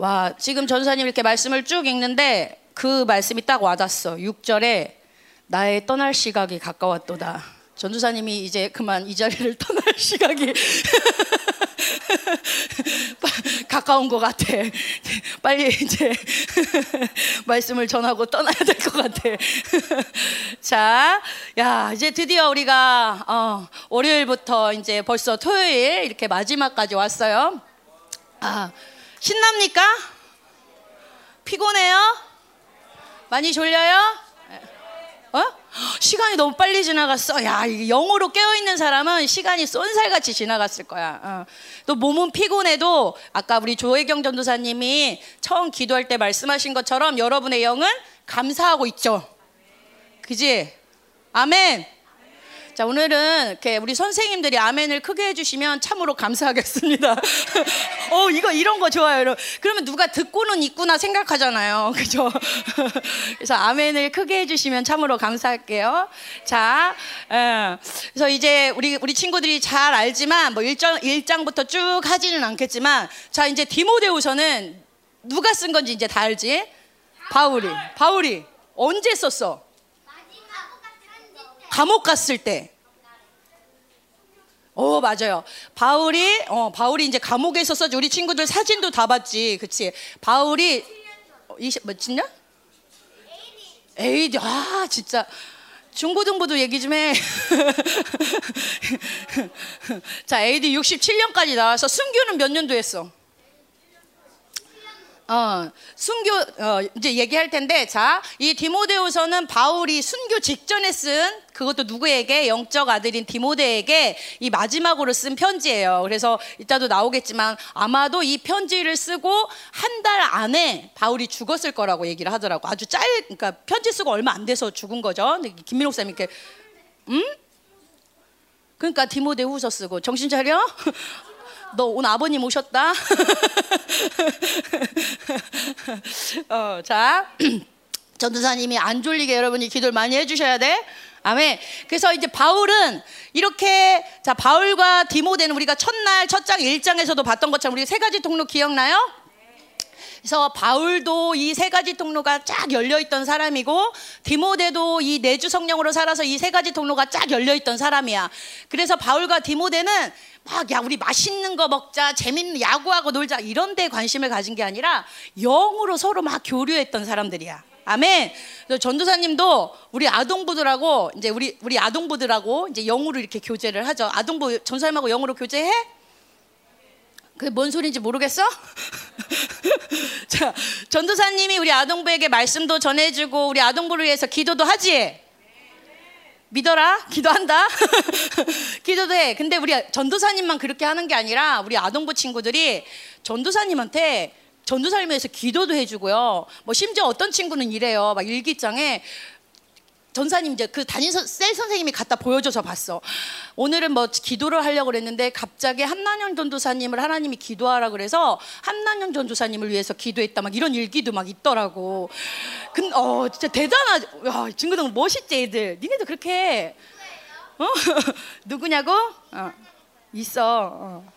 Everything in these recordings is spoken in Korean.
와, 지금 전사님 이렇게 말씀을 쭉 읽는데 그 말씀이 딱 와닿았어. 6절에 나의 떠날 시각이 가까웠도다. 전주사님이 이제 그만 이 자리를 떠날 시각이 가까운 것 같아. 빨리 이제 말씀을 전하고 떠나야 될 것 같아. 자, 야 이제 드디어 우리가 어, 월요일부터 이제 벌써 토요일 이렇게 마지막까지 왔어요. 아, 신납니까? 피곤해요? 많이 졸려요? 어? 시간이 너무 빨리 지나갔어. 야, 영어로 깨어 있는 사람은 시간이 쏜살같이 지나갔을 거야. 어. 또 몸은 피곤해도 아까 우리 조혜경 전도사님이 처음 기도할 때 말씀하신 것처럼 여러분의 영은 감사하고 있죠. 그지? 아멘. 자, 오늘은 이렇게 우리 선생님들이 아멘을 크게 해주시면 참으로 감사하겠습니다. 어, 이거 이런 거 좋아요. 여러분. 그러면 누가 듣고는 있구나 생각하잖아요. 그죠? 그래서 아멘을 크게 해주시면 참으로 감사할게요. 자, 어, 그래서 이제 우리, 우리 친구들이 잘 알지만 뭐 1장, 1장부터 쭉 하지는 않겠지만 자, 이제 디모데우서는 누가 쓴 건지 이제 다 알지? 바울이. 바울이. 언제 썼어? 감옥 갔을 때. 어 맞아요. 바울이 어 바울이 이제 감옥에 있었어. 우리 친구들 사진도 다 봤지, 그치? 바울이 20 몇년? 뭐, 에이디 아 진짜 중고등부도 얘기 좀 해. 자, AD 67년까지 나와서 순교는 몇 년도 했어? 어, 순교 어, 이제 얘기할 텐데 자, 이 디모데후서는 바울이 순교 직전에 쓴 그것도 누구에게 영적 아들인 디모데에게 이 마지막으로 쓴 편지예요. 그래서 이따도 나오겠지만 아마도 이 편지를 쓰고 한 달 안에 바울이 죽었을 거라고 얘기를 하더라고. 아주 짧 그러니까 편지 쓰고 얼마 안 돼서 죽은 거죠. 김민옥 쌤이 이렇게 음? 그러니까 디모데 후서 쓰고 정신 차려? 너 오늘 아버님 오셨다. 어, 자, 전도사님이 안 졸리게 여러분이 기도를 많이 해주셔야 돼. 아멘. 그래서 이제 바울은 이렇게 자 바울과 디모데는 우리가 첫날 첫장 1장에서도 봤던 것처럼 우리 세 가지 통로 기억나요? 그래서 바울도 이 세 가지 통로가 쫙 열려 있던 사람이고 디모데도 이 내주 성령으로 살아서 이 세 가지 통로가 쫙 열려 있던 사람이야. 그래서 바울과 디모데는 막, 야, 우리 맛있는 거 먹자, 재밌는 야구하고 놀자, 이런 데 관심을 가진 게 아니라 영으로 서로 막 교류했던 사람들이야. 아멘. 전도사님도 우리 아동부들하고 이제 우리 우리 아동부들하고 이제 영으로 이렇게 교제를 하죠. 아동부 전사님하고 영으로 교제해? 그게 뭔 소리인지 모르겠어? 자, 전도사님이 우리 아동부에게 말씀도 전해주고 우리 아동부를 위해서 기도도 하지. 믿어라 기도한다 기도도 해 근데 우리 전도사님만 그렇게 하는 게 아니라 우리 아동부 친구들이 전도사님한테 전도사님에 서 기도도 해주고요 뭐 심지어 어떤 친구는 이래요 막 일기장에 전사님 이제 그 담임 셀 선생님이 갖다 보여줘서 봤어. 오늘은 뭐 기도를 하려고 그랬는데 갑자기 한난영 전도사님을 하나님이 기도하라 그래서 한난영 전도사님을 위해서 기도했다 막 이런 일기도 막 있더라고. 근어 진짜 대단하지. 야 친구들 멋있지 애들. 니네도 그렇게 해. 어? 누구냐고? 어. 있어. 어.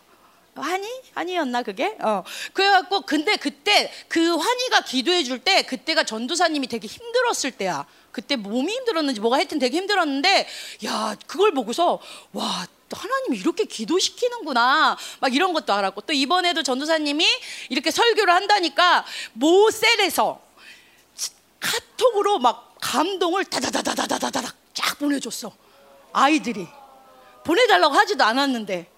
환희? 환희였나 그게? 어. 그래갖고 근데 그때 그 환희가 기도해 줄 때 그때가 전도사님이 되게 힘들었을 때야. 그때 몸이 힘들었는지 뭐가 하여튼 되게 힘들었는데 야 그걸 보고서 와 하나님이 이렇게 기도시키는구나 막 이런 것도 알았고 또 이번에도 전도사님이 이렇게 설교를 한다니까 모셀에서 카톡으로 막 감동을 다다다다다다다닥 쫙 보내줬어 아이들이 보내달라고 하지도 않았는데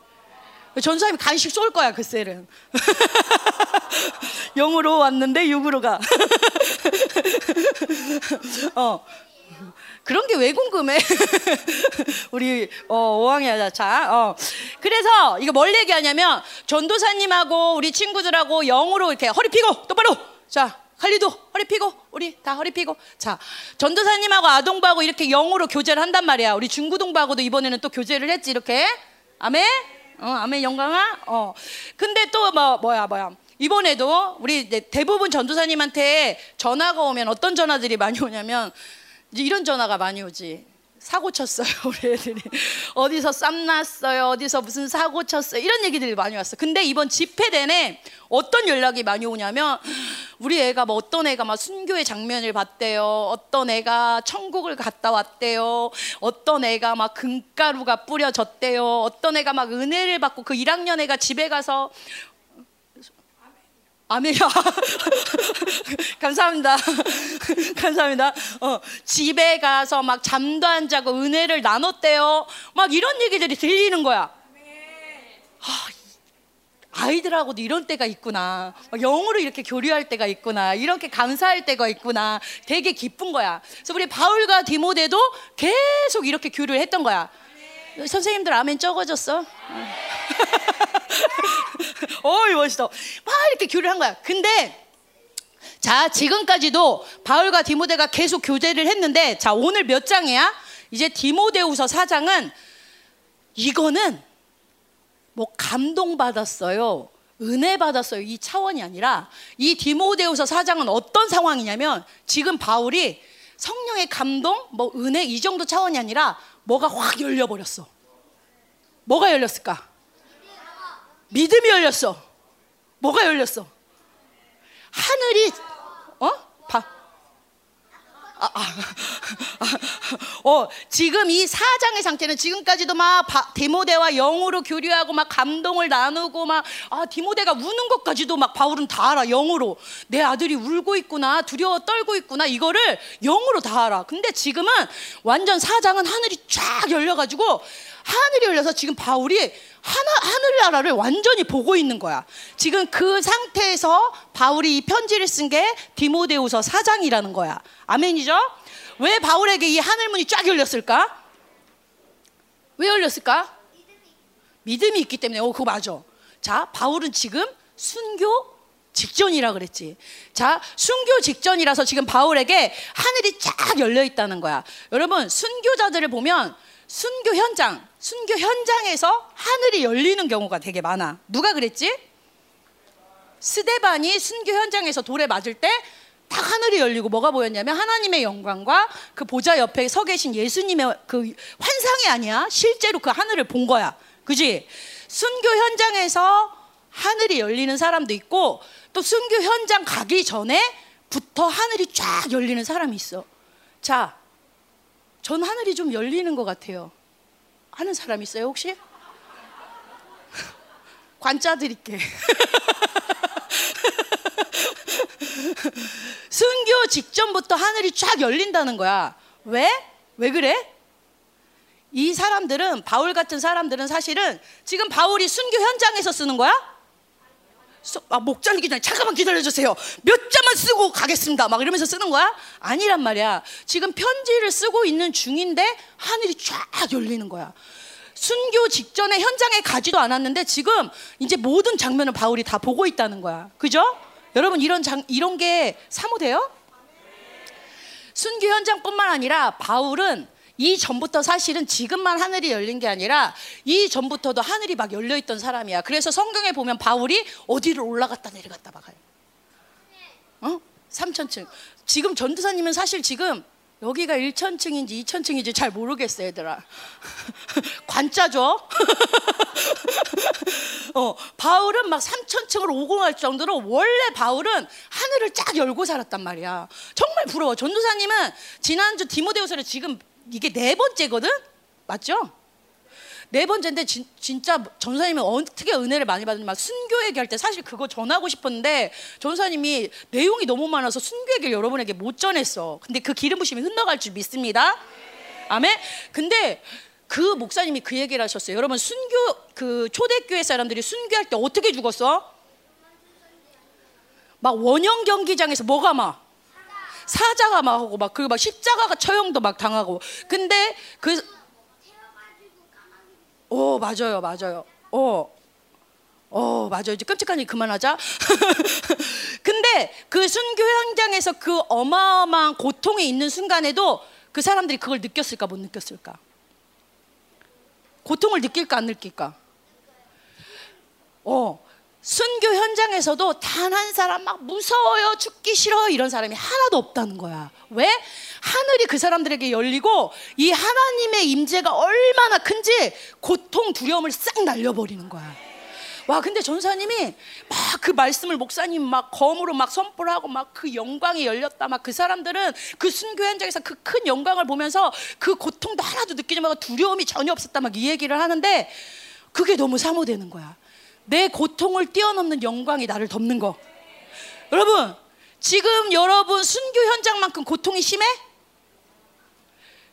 전사님이 간식 쏠 거야 그 셀은 영으로 왔는데 육으로 가. 어. 그런 게 왜 궁금해? 우리 어, 오왕이야 자. 어. 그래서 이거 뭘 얘기하냐면 전도사님하고 우리 친구들하고 영으로 이렇게 허리 피고 똑바로. 자, 칼리도 허리 피고 우리 다 허리 피고. 자, 전도사님하고 아동부하고 이렇게 영으로 교제를 한단 말이야. 우리 중구동부하고도 이번에는 또 교제를 했지 이렇게. 아멘. 어, 아멘 영광아. 어. 근데 또 뭐 뭐야 뭐야. 이번에도 우리 대부분 전도사님한테 전화가 오면 어떤 전화들이 많이 오냐면 이런 전화가 많이 오지. 사고 쳤어요 우리 애들이. 어디서 쌈 났어요 어디서 무슨 사고 쳤어요 이런 얘기들이 많이 왔어 근데 이번 집회 내내 어떤 연락이 많이 오냐면 우리 애가 뭐 어떤 애가 막 순교의 장면을 봤대요. 어떤 애가 천국을 갔다 왔대요. 어떤 애가 막 금가루가 뿌려졌대요. 어떤 애가 막 은혜를 받고 그 1학년 애가 집에 가서 아멘이야. 감사합니다. 감사합니다. 어, 집에 가서 막 잠도 안 자고 은혜를 나눴대요. 막 이런 얘기들이 들리는 거야. 아, 아이들하고도 이런 때가 있구나. 영어로 이렇게 교류할 때가 있구나. 이렇게 감사할 때가 있구나. 되게 기쁜 거야. 그래서 우리 바울과 디모데도 계속 이렇게 교류를 했던 거야. 선생님들 아멘 적어졌어? 어이 멋있어. 막 이렇게 교류를 한 거야. 근데 자 지금까지도 바울과 디모데가 계속 교제를 했는데 자 오늘 몇 장이야? 이제 디모데후서 4장은 이거는 뭐 감동 받았어요. 은혜 받았어요. 이 차원이 아니라 이 디모데후서 4장은 어떤 상황이냐면 지금 바울이 성령의 감동, 뭐 은혜 이 정도 차원이 아니라 뭐가 확 열려 버렸어. 뭐가 열렸을까? 믿음이 열렸어. 뭐가 열렸어? 하늘이. 아, 아, 어, 지금 이 사장의 상태는 지금까지도 막 바, 디모데와 영으로 교류하고 막 감동을 나누고 막 아, 디모데가 우는 것까지도 막 바울은 다 알아. 영으로. 내 아들이 울고 있구나. 두려워 떨고 있구나. 이거를 영으로 다 알아. 근데 지금은 완전 사장은 하늘이 쫙 열려 가지고 하늘이 열려서 지금 바울이 하나, 하늘나라를 완전히 보고 있는 거야. 지금 그 상태에서 바울이 이 편지를 쓴 게 디모데후서 4장이라는 거야. 아멘이죠? 왜 바울에게 이 하늘문이 쫙 열렸을까? 왜 열렸을까? 믿음이 있기 때문에. 어, 그거 맞아. 자, 바울은 지금 순교 직전이라 그랬지. 자, 순교 직전이라서 지금 바울에게 하늘이 쫙 열려 있다는 거야. 여러분, 순교자들을 보면 순교 현장, 순교 현장에서 하늘이 열리는 경우가 되게 많아. 누가 그랬지? 스데반이 순교 현장에서 돌에 맞을 때 딱 하늘이 열리고 뭐가 보였냐면 하나님의 영광과 그 보좌 옆에 서 계신 예수님의 그 환상이 아니야. 실제로 그 하늘을 본 거야. 그지? 순교 현장에서 하늘이 열리는 사람도 있고 또 순교 현장 가기 전에 부터 하늘이 쫙 열리는 사람이 있어. 자, 전 하늘이 좀 열리는 것 같아요. 하는 사람 있어요 혹시? 관짜 드릴게. 순교 직전부터 하늘이 쫙 열린다는 거야. 왜? 왜 그래? 이 사람들은 바울 같은 사람들은 사실은 지금 바울이 순교 현장에서 쓰는 거야? 아, 목 잘리기 전에 잠깐만 기다려주세요. 몇 자만 쓰고 가겠습니다. 막 이러면서 쓰는 거야? 아니란 말이야. 지금 편지를 쓰고 있는 중인데 하늘이 쫙 열리는 거야. 순교 직전에 현장에 가지도 않았는데 지금 이제 모든 장면을 바울이 다 보고 있다는 거야. 그죠? 여러분 이런 장, 이런 게 사모돼요? 순교 현장뿐만 아니라 바울은 이 전부터 사실은 지금만 하늘이 열린 게 아니라 이 전부터도 하늘이 막 열려 있던 사람이야. 그래서 성경에 보면 바울이 어디를 올라갔다 내려갔다 막아요. 어? 3천층. 지금 전도사님은 사실 지금 여기가 1천층인지 2천층인지 잘 모르겠어, 얘들아. 관짜죠? 어, 바울은 막 3천층으로 오고 갈 정도로 원래 바울은 하늘을 쫙 열고 살았단 말이야. 정말 부러워. 전도사님은 지난주 디모데후서를 지금 이게 네 번째거든? 맞죠? 네 번째인데 진, 진짜 전사님이 어떻게 은혜를 많이 받는지 막 순교 얘기할 때 사실 그거 전하고 싶었는데 전사님이 내용이 너무 많아서 순교 얘기를 여러분에게 못 전했어. 근데 그 기름 부심이 흘러갈 줄 믿습니다. 아멘. 근데 그 목사님이 그 얘기를 하셨어요. 여러분 순교 그 초대교회 사람들이 순교할 때 어떻게 죽었어? 막 원형 경기장에서 뭐가 막 사자가 막 하고 막 그리고 막 십자가가 처형도 막 당하고 근데 그 오, 맞아요, 맞아요. 어, 어, 맞아요. 이제 끔찍한 일 그만하자. 근데 그 순교 현장에서 그 어마어마한 고통에 있는 순간에도 그 사람들이 그걸 느꼈을까, 못 느꼈을까? 고통을 느낄까, 안 느낄까? 어, 순교 현장에서도 단 한 사람 막 무서워요, 죽기 싫어 이런 사람이 하나도 없다는 거야. 왜? 하늘이 그 사람들에게 열리고 이 하나님의 임재가 얼마나 큰지 고통, 두려움을 싹 날려버리는 거야. 와, 근데 전사님이 막 그 말씀을 목사님 막 검으로 막 선포를 하고 막 그 영광이 열렸다. 막 그 사람들은 그 순교 현장에서 그 큰 영광을 보면서 그 고통도 하나도 느끼지 말고 두려움이 전혀 없었다. 막 이 얘기를 하는데 그게 너무 사모되는 거야. 내 고통을 뛰어넘는 영광이 나를 덮는 거. 여러분, 지금 여러분 순교 현장만큼 고통이 심해?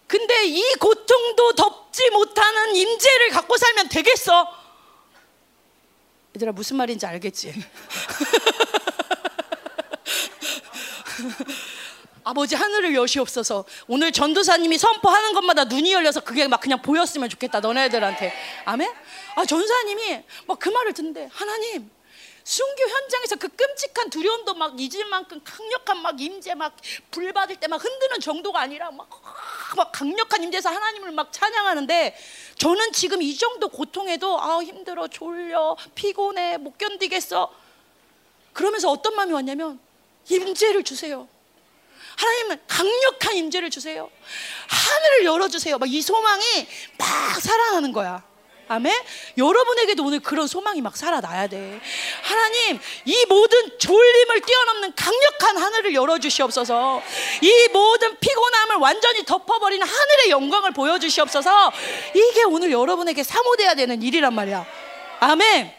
근데 이 고통도 덮지 못하는 임재를 갖고 살면 되겠어? 얘들아 무슨 말인지 알겠지? 아버지 하늘을 여시옵소서. 오늘 전도사님이 선포하는 것마다 눈이 열려서 그게 막 그냥 보였으면 좋겠다. 너네들한테. 아멘? 아 전사님이 막 그 말을 듣는데 하나님 순교 현장에서 그 끔찍한 두려움도 막 잊을 만큼 강력한 막 임재 막 불 받을 때 막 흔드는 정도가 아니라 막, 막 강력한 임재에서 하나님을 막 찬양하는데 저는 지금 이 정도 고통에도 아 힘들어 졸려 피곤해 못 견디겠어 그러면서 어떤 마음이 왔냐면 임재를 주세요 하나님은 강력한 임재를 주세요 하늘을 열어주세요 막 이 소망이 막 살아나는 거야 아멘. 여러분에게도 오늘 그런 소망이 막 살아나야 돼. 하나님, 이 모든 졸림을 뛰어넘는 강력한 하늘을 열어주시옵소서. 이 모든 피곤함을 완전히 덮어버리는 하늘의 영광을 보여주시옵소서. 이게 오늘 여러분에게 사모돼야 되는 일이란 말이야. 아멘.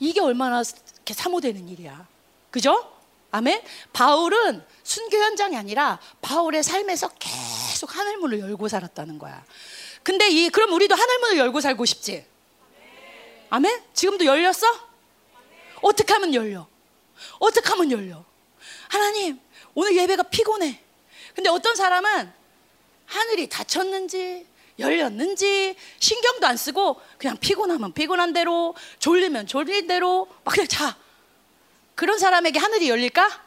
이게 얼마나 이렇게 사모되는 일이야. 그죠? 아멘. 바울은 순교 현장이 아니라 바울의 삶에서 계속 하늘 문을 열고 살았다는 거야. 근데 이 그럼 우리도 하늘 문을 열고 살고 싶지? 아멘? 지금도 열렸어? 어떻게 하면 열려? 어떻게 하면 열려? 하나님, 오늘 예배가 피곤해. 근데 어떤 사람은 하늘이 닫혔는지 열렸는지 신경도 안 쓰고 그냥 피곤하면 피곤한 대로 졸리면 졸린 대로 막 그냥 자. 그런 사람에게 하늘이 열릴까?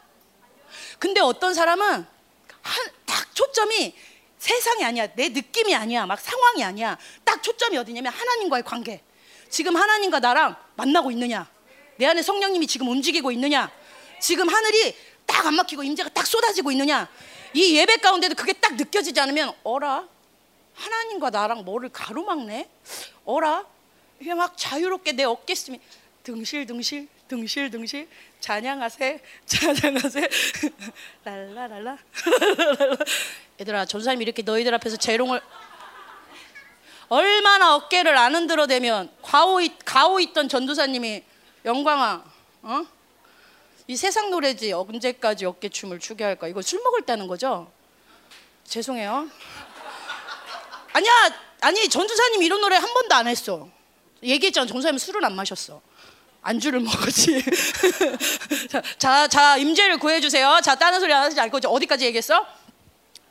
근데 어떤 사람은 한, 딱 초점이 세상이 아니야. 내 느낌이 아니야. 막 상황이 아니야. 딱 초점이 어디냐면 하나님과의 관계. 지금 하나님과 나랑 만나고 있느냐? 내 안에 성령님이 지금 움직이고 있느냐? 지금 하늘이 딱 안 막히고 임재가 딱 쏟아지고 있느냐? 이 예배 가운데도 그게 딱 느껴지지 않으면 어라? 하나님과 나랑 뭐를 가로막네? 어라? 이게 막 자유롭게 내 어깨 숨이 등실등실 등실등실. 찬양하세 찬양하세. 랄라랄라. 얘들아 전사님 이렇게 너희들 앞에서 재롱을 얼마나 어깨를 안 흔들어 대면 과오, 가오 있던 전도사님이 영광아 어? 이 세상 노래지 언제까지 어깨춤을 추게 할까? 이거 술 먹을 때는 거죠? 죄송해요. 아니야 아니 전도사님 이런 노래 한 번도 안 했어. 얘기했잖아. 전도사님 술은 안 마셨어 안주를 먹었지. 자, 자, 임재를 구해주세요. 자, 다른 소리 안 하지 않고 어디까지 얘기했어?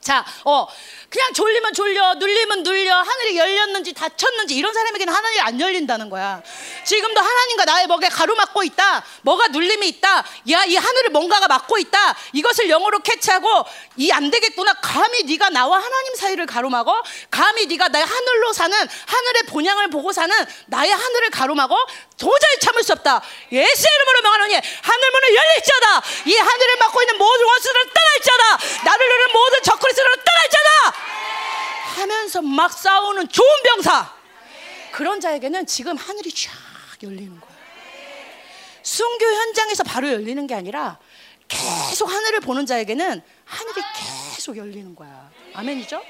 자, 어, 그냥 졸리면 졸려, 눌리면 눌려, 하늘이 열렸는지 닫혔는지 이런 사람에게는 하늘이 안 열린다는 거야. 지금도 하나님과 나의 목에 가로막고 있다. 뭐가 눌림이 있다. 야, 이 하늘을 뭔가가 막고 있다. 이것을 영어로 캐치하고 이 안 되겠구나. 감히 네가 나와 하나님 사이를 가로막어? 감히 네가 나의 하늘로 사는 하늘의 본향을 보고 사는 나의 하늘을 가로막어? 도저히 참을 수 없다. 예수의 이름으로 명하노니 하늘 문을 열릴지어다. 이 하늘을 막고 있는 모든 원수들을 떠날지어다. 나를 누르는 모든 적그리 스도를 떠날지어다. 하면서 막 싸우는 좋은 병사. 그런 자에게는 지금 하늘이 쫙 열리는 거야. 순교 현장에서 바로 열리는 게 아니라 계속 하늘을 보는 자에게는 하늘이 계속 열리는 거야. 아멘이죠?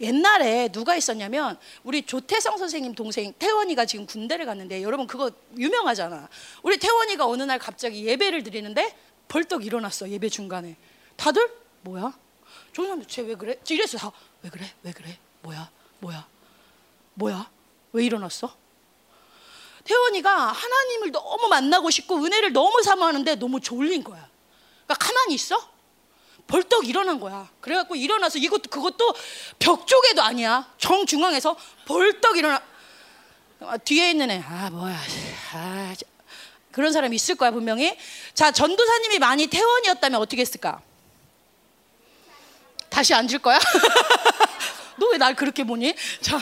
옛날에 누가 있었냐면 우리 조태성 선생님 동생 태원이가 지금 군대를 갔는데 여러분 그거 유명하잖아. 우리 태원이가 어느 날 갑자기 예배를 드리는데 벌떡 일어났어 예배 중간에. 다들 뭐야? 조선 쟤왜 그래? 이랬어 다. 왜 그래? 왜 그래? 뭐야? 뭐야? 뭐야? 왜 일어났어? 태원이가 하나님을 너무 만나고 싶고 은혜를 너무 사모하는데 너무 졸린 거야. 그러니까 가만히 있어? 벌떡 일어난 거야. 그래갖고 일어나서 이것도 그것도 벽 쪽에도 아니야. 정 중앙에서 벌떡 일어나. 아, 뒤에 있는 애, 아 뭐야, 아 그런 사람이 있을 거야 분명히. 자 전도사님이 많이 태원이었다면 어떻게 했을까? 다시 앉을 거야? 너 왜 날 그렇게 보니? 자,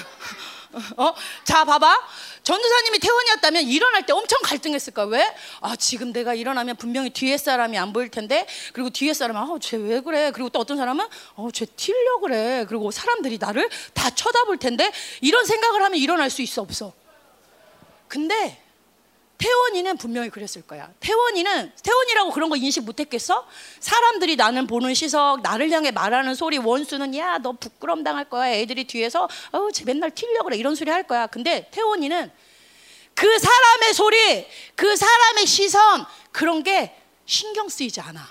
어? 자, 봐봐. 전도사님이 태원이었다면 일어날 때 엄청 갈등했을 거야. 왜? 아, 지금 내가 일어나면 분명히 뒤에 사람이 안 보일 텐데. 그리고 뒤에 사람은 아, 쟤 왜 그래? 그리고 또 어떤 사람은 어, 쟤 튀려 그래. 그리고 사람들이 나를 다 쳐다볼 텐데. 이런 생각을 하면 일어날 수 있어 없어? 근데 태원이는 분명히 그랬을 거야. 태원이는 태원이라고 그런 거 인식 못했겠어? 사람들이 나는 보는 시석, 나를 향해 말하는 소리, 원수는 야 너 부끄럼 당할 거야. 애들이 뒤에서 어쟤 맨날 튀려 그래 이런 소리 할 거야. 근데 태원이는 그 사람의 소리, 그 사람의 시선 그런 게 신경 쓰이지 않아.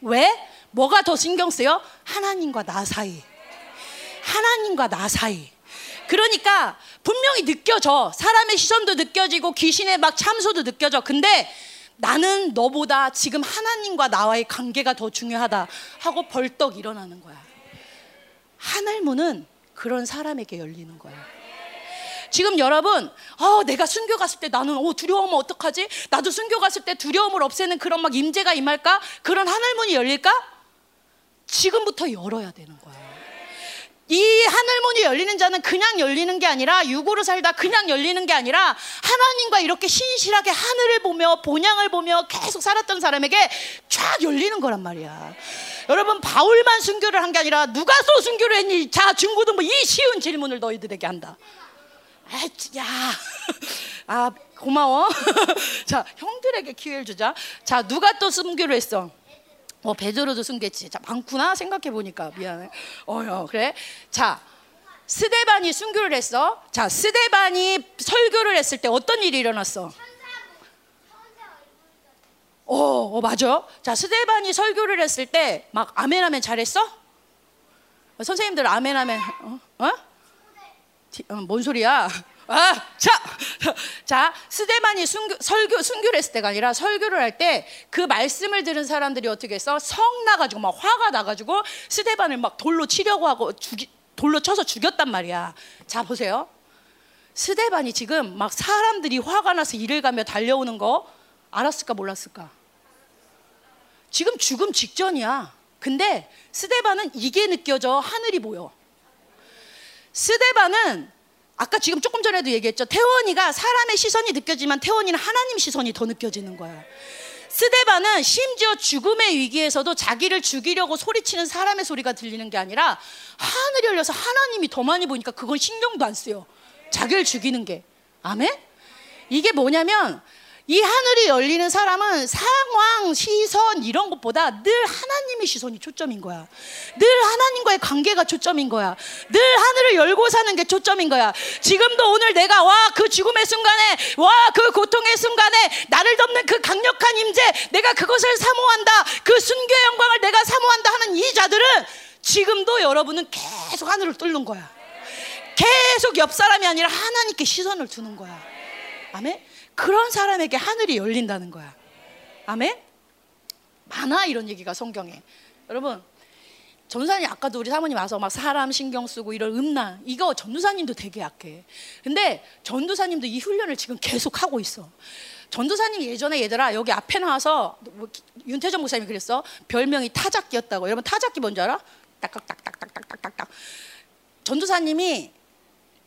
왜? 뭐가 더 신경 쓰여? 하나님과 나 사이. 하나님과 나 사이. 그러니까 분명히 느껴져. 사람의 시선도 느껴지고 귀신의 막 참소도 느껴져. 근데 나는 너보다 지금 하나님과 나와의 관계가 더 중요하다 하고 벌떡 일어나는 거야. 하늘문은 그런 사람에게 열리는 거야. 지금 여러분, 어, 내가 순교 갔을 때 나는 어, 두려우면 어떡하지? 나도 순교 갔을 때 두려움을 없애는 그런 막 임재가 임할까? 그런 하늘문이 열릴까? 지금부터 열어야 되는 거야. 이 하늘문이 열리는 자는 그냥 열리는 게 아니라 육으로 살다 그냥 열리는 게 아니라 하나님과 이렇게 신실하게 하늘을 보며 본향을 보며 계속 살았던 사람에게 쫙 열리는 거란 말이야. 여러분 바울만 순교를 한 게 아니라 누가 또 순교를 했니? 자 중고등부 이 쉬운 질문을 너희들에게 한다. 아, 야, 아 고마워. 자 형들에게 기회를 주자. 자 누가 또 순교를 했어? 어 베드로도 숨겼지. 자 많구나 생각해 보니까 미안해. 어여 그래. 자 스데반이 순교를 했어. 자 스데반이 설교를 했을 때 어떤 일이 일어났어? 어, 어 맞아. 자 스데반이 설교를 했을 때 막 아멘 아멘 잘했어? 어, 선생님들 아멘 아멘 어? 어? 어? 뭔 소리야? 아, 자, 자, 스데반이 순교, 설교, 순교를 했을 때가 아니라 설교를 할 때 그 말씀을 들은 사람들이 어떻게 했어? 성 나가지고 막 화가 나가지고 스데반을 막 돌로 치려고 하고 죽이, 돌로 쳐서 죽였단 말이야. 자, 보세요. 스데반이 지금 막 사람들이 화가 나서 이를 가며 달려오는 거 알았을까 몰랐을까? 지금 죽음 직전이야. 근데 스데반은 이게 느껴져 하늘이 보여. 스데반은 아까 지금 조금 전에도 얘기했죠. 태원이가 사람의 시선이 느껴지만 태원이는 하나님 시선이 더 느껴지는 거야. 스데반은 심지어 죽음의 위기에서도 자기를 죽이려고 소리치는 사람의 소리가 들리는 게 아니라 하늘이 열려서 하나님이 더 많이 보니까 그건 신경도 안 쓰요. 자기를 죽이는 게. 아멘? 이게 뭐냐면 이 하늘이 열리는 사람은 상황, 시선 이런 것보다 늘 하나님의 시선이 초점인 거야. 늘 하나님과의 관계가 초점인 거야. 늘 하늘을 열고 사는 게 초점인 거야. 지금도 오늘 내가 와 그 죽음의 순간에 와 그 고통의 순간에 나를 덮는 그 강력한 임재 내가 그것을 사모한다. 그 순교의 영광을 내가 사모한다 하는 이 자들은 지금도 여러분은 계속 하늘을 뚫는 거야. 계속 옆 사람이 아니라 하나님께 시선을 두는 거야. 아멘. 그런 사람에게 하늘이 열린다는 거야. 아멘? 많아 이런 얘기가 성경에. 여러분 전도사님 아까도 우리 사모님 와서 막 사람 신경 쓰고 이런 음란 이거 전도사님도 되게 약해. 근데 전도사님도 이 훈련을 지금 계속 하고 있어. 전도사님 예전에 얘들아 여기 앞에 나와서 뭐 윤태정 목사님이 그랬어. 별명이 타작기였다고. 여러분 타작기 뭔지 알아? 딱딱딱딱딱딱딱딱. 전도사님이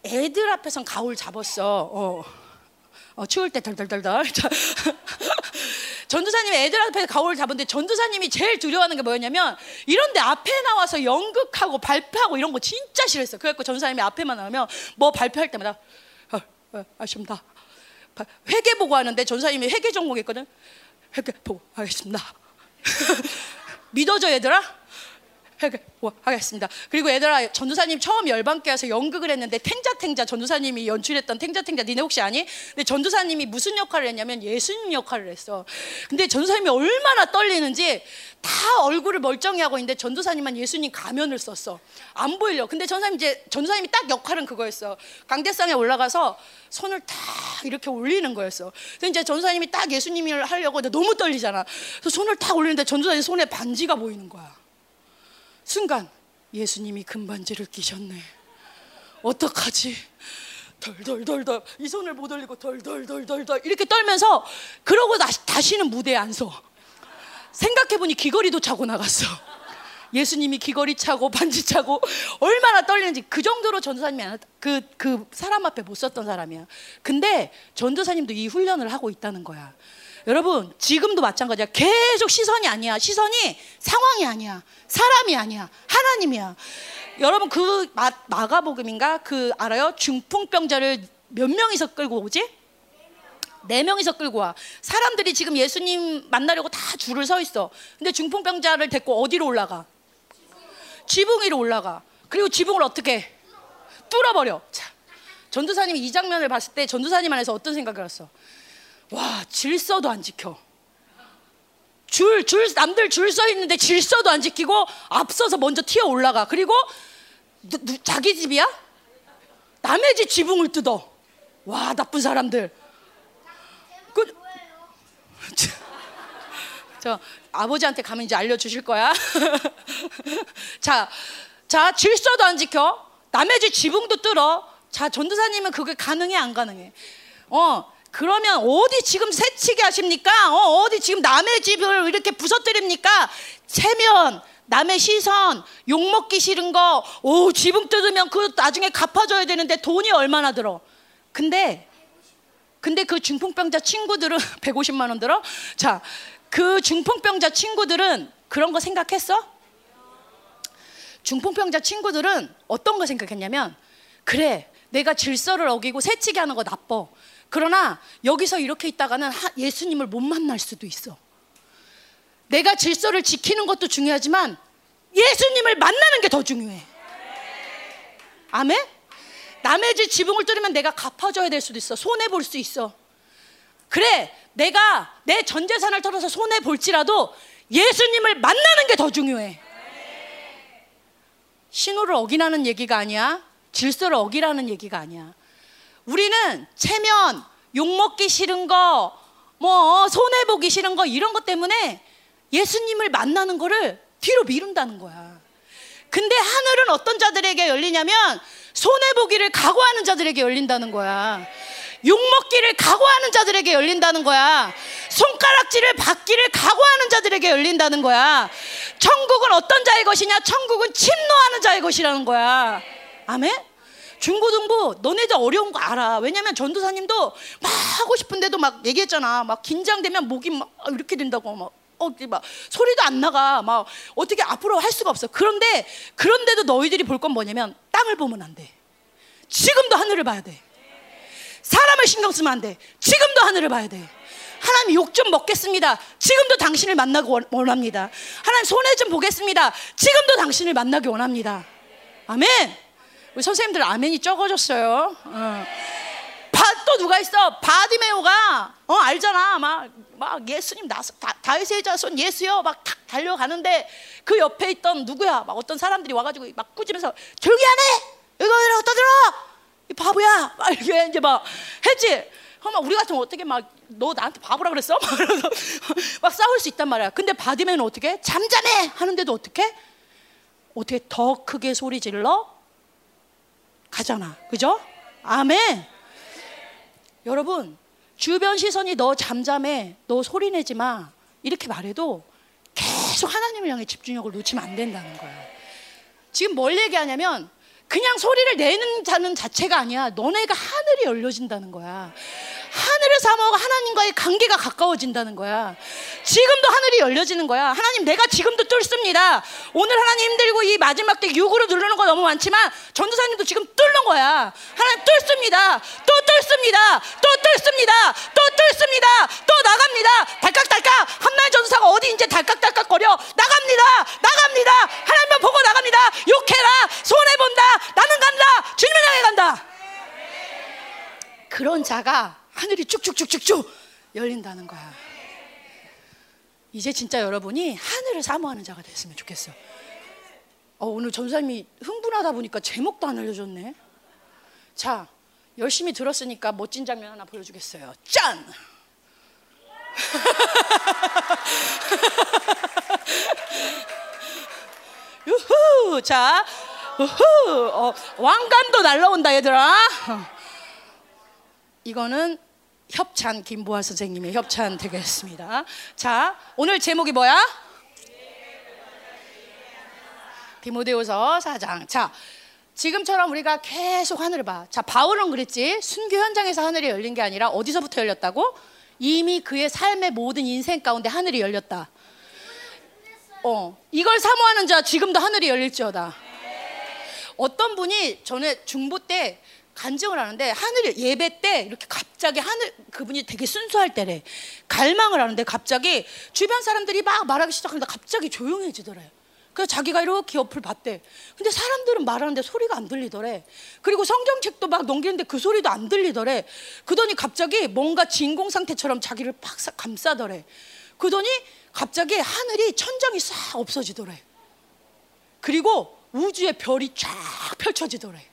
애들 앞에선 가올 잡았어. 어. 어, 추울 때 덜덜덜덜. 전도사님이 애들 앞에 가오를 잡은데 전도사님이 제일 두려워하는 게 뭐였냐면 이런데 앞에 나와서 연극하고 발표하고 이런 거 진짜 싫어했어. 그래갖고 전도사님이 앞에만 나오면 뭐 발표할 때마다 어, 어, 아쉽다. 회계 보고 하는데 전도사님이 회계 전공했거든. 회계 보고 하겠습니다. 믿어줘 얘들아? 하겠습니다. 그리고 얘들아 전도사님 처음 와서 연극을 했는데 탱자탱자 전도사님이 연출했던 탱자탱자 니네 혹시 아니? 근데 전도사님이 무슨 역할을 했냐면 예수님 역할을 했어. 근데 전도사님이 얼마나 떨리는지 다 얼굴을 멀쩡히 하고 있는데 전도사님만 예수님 가면을 썼어. 안 보이려. 근데 전도사님 이제 전도사님이 딱 역할은 그거였어. 강대상에 올라가서 손을 다 이렇게 올리는 거였어. 그래서 이제 전도사님이 딱 예수님을 하려고 너무 떨리잖아. 그래서 손을 딱 올리는데 전도사님 손에 반지가 보이는 거야. 순간 예수님이 금반지를 끼셨네. 어떡하지? 덜덜덜덜 이 손을 못 올리고 덜덜덜덜덜 이렇게 떨면서 그러고 다시, 다시는 무대에 안 서. 생각해 보니 귀걸이도 차고 나갔어. 예수님이 귀걸이 차고 반지 차고 얼마나 떨리는지 그 정도로 전도사님이 그, 그 사람 앞에 못 섰던 사람이야. 근데 전도사님도 이 훈련을 하고 있다는 거야. 여러분 지금도 마찬가지야. 계속 시선이 아니야. 시선이 상황이 아니야. 사람이 아니야. 하나님이야. 여러분 그 마, 마가복음인가 그 알아요? 중풍병자를 몇 명이서 끌고 오지? 네 명이서 끌고 와. 사람들이 지금 예수님 만나려고 다 줄을 서 있어. 근데 중풍병자를 데리고 어디로 올라가? 지붕 위로 올라가. 그리고 지붕을 어떻게 뚫어버려. 자, 전도사님이 이 장면을 봤을 때 전도사님 안에서 어떤 생각을 했어? 와 질서도 안 지켜. 줄, 줄, 남들 줄 서 있는데 질서도 안 지키고 앞서서 먼저 튀어 올라가. 그리고 누, 누, 자기 집이야? 남의 집 지붕을 뜯어. 와, 나쁜 사람들. 그, 저 아버지한테 가면 이제 알려주실 거야. 자, 자, 질서도 안 지켜. 남의 집 지붕도 뚫어. 자, 전도사님은 그게 가능해, 안 가능해? 어, 그러면 어디 지금 새치기 하십니까? 어, 어디 지금 남의 집을 이렇게 부서뜨립니까? 체면, 남의 시선, 욕먹기 싫은 거, 오, 지붕 뜯으면 그 나중에 갚아줘야 되는데 돈이 얼마나 들어? 근데, 근데 그 중풍병자 친구들은 150만 원 들어? 자, 그 중풍병자 친구들은 그런 거 생각했어? 중풍병자 친구들은 어떤 거 생각했냐면, 그래, 내가 질서를 어기고 새치기 하는 거 나빠. 그러나 여기서 이렇게 있다가는 예수님을 못 만날 수도 있어. 내가 질서를 지키는 것도 중요하지만 예수님을 만나는 게 더 중요해. 아멘? 남의 집 지붕을 뚫으면 내가 갚아줘야 될 수도 있어. 손해 볼 수 있어. 그래, 내가 내 전 재산을 털어서 손해 볼지라도 예수님을 만나는 게 더 중요해. 신호를 어기라는 얘기가 아니야. 질서를 어기라는 얘기가 아니야. 우리는 체면, 욕먹기 싫은 거, 뭐 손해보기 싫은 거 이런 것 때문에 예수님을 만나는 거를 뒤로 미룬다는 거야. 근데 하늘은 어떤 자들에게 열리냐면 손해보기를 각오하는 자들에게 열린다는 거야. 욕먹기를 각오하는 자들에게 열린다는 거야. 손가락질을 받기를 각오하는 자들에게 열린다는 거야. 천국은 어떤 자의 것이냐? 천국은 침노하는 자의 것이라는 거야. 아멘? 중고등부 너네들 어려운 거 알아. 왜냐면 전도사님도 막 하고 싶은데도 막 얘기했잖아. 막 긴장되면 목이 막 이렇게 된다고 막. 어, 막 소리도 안 나가. 막 어떻게 앞으로 할 수가 없어. 그런데 그런데도 너희들이 볼 건 뭐냐면 땅을 보면 안 돼. 지금도 하늘을 봐야 돼. 사람을 신경 쓰면 안 돼. 지금도 하늘을 봐야 돼. 하나님 욕 좀 먹겠습니다. 지금도 당신을 만나기 원합니다. 하나님 손해 좀 보겠습니다. 지금도 당신을 만나기 원합니다. 아멘. 우리 선생님들 아멘이 적어졌어요. 어. 바, 또 누가 있어? 바디메오가 어 알잖아. 막, 막 예수님 나서 다윗의 자손 예수요. 막탁 달려가는데 그 옆에 있던 누구야? 막 어떤 사람들이 와가지고 막 꾸짖으면서 조용히 하네. 이거 왜 어디다 들어? 이 바보야. 막 이렇게 이제 막 했지. 그러면 우리 같으면 어떻게 막 너 나한테 바보라 그랬어? 막, 막 싸울 수 있단 말이야. 근데 바디메오는 어떻게? 잠잠해 하는데도 어떻게? 어떻게 더 크게 소리 질러? 가잖아. 그죠? 아멘. 여러분, 주변 시선이 너 잠잠해, 너 소리 내지 마. 이렇게 말해도 계속 하나님을 향해 집중력을 놓치면 안 된다는 거야. 지금 뭘 얘기하냐면 그냥 소리를 내는 자는 자체가 아니야. 너네가 하늘이 열려진다는 거야. 하늘을 사모하고 하나님과의 관계가 가까워진다는 거야. 지금도 하늘이 열려지는 거야. 하나님, 내가 지금도 뚫습니다. 오늘 하나님 힘들고 이 마지막 때 육으로 누르는 거 너무 많지만 전도사님도 지금 뚫는 거야. 하나님 뚫습니다. 또 뚫습니다. 또 뚫습니다. 또 뚫습니다. 또 나갑니다. 달깍달깍. 한날 전도사가 어디 이제 달깍달깍 거려. 나갑니다. 나갑니다. 하나님만 보고 나갑니다. 욕해라. 손해 본다. 나는 간다. 주님을 향해 간다. 그런 자가 하늘이 쭉쭉쭉쭉쭉 열린다는 거야. 이제 진짜 여러분이 하늘을 사모하는 자가 됐으면 좋겠어. 어, 오늘 전사님이 흥분하다 보니까 제목도 안 알려줬네. 자, 열심히 들었으니까 멋진 장면 하나 보여주겠어요. 짠! 유후! 자, 우후! 어, 왕관도 날라온다, 얘들아. 이거는 협찬 김보아 선생님의 협찬 되겠습니다. 자, 오늘 제목이 뭐야? 디모데후서 4장. 자, 지금처럼 우리가 계속 하늘을 봐. 자, 바울은 그랬지. 순교 현장에서 하늘이 열린 게 아니라 어디서부터 열렸다고? 이미 그의 삶의 모든 인생 가운데 하늘이 열렸다. 어, 이걸 사모하는 자 지금도 하늘이 열릴지어다. 어떤 분이 전에 중보 때 간증을 하는데 하늘 예배 때 이렇게 갑자기 하늘 그분이 되게 순수할 때래 갈망을 하는데 갑자기 주변 사람들이 막 말하기 시작하는데 갑자기 조용해지더래요. 그래서 자기가 이렇게 옆을 봤대. 근데 사람들은 말하는데 소리가 안 들리더래. 그리고 성경책도 막 넘기는데 그 소리도 안 들리더래. 그더니 갑자기 뭔가 진공 상태처럼 자기를 팍 감싸더래. 그더니 갑자기 하늘이 천장이 싹 없어지더래. 그리고 우주의 별이 쫙 펼쳐지더래.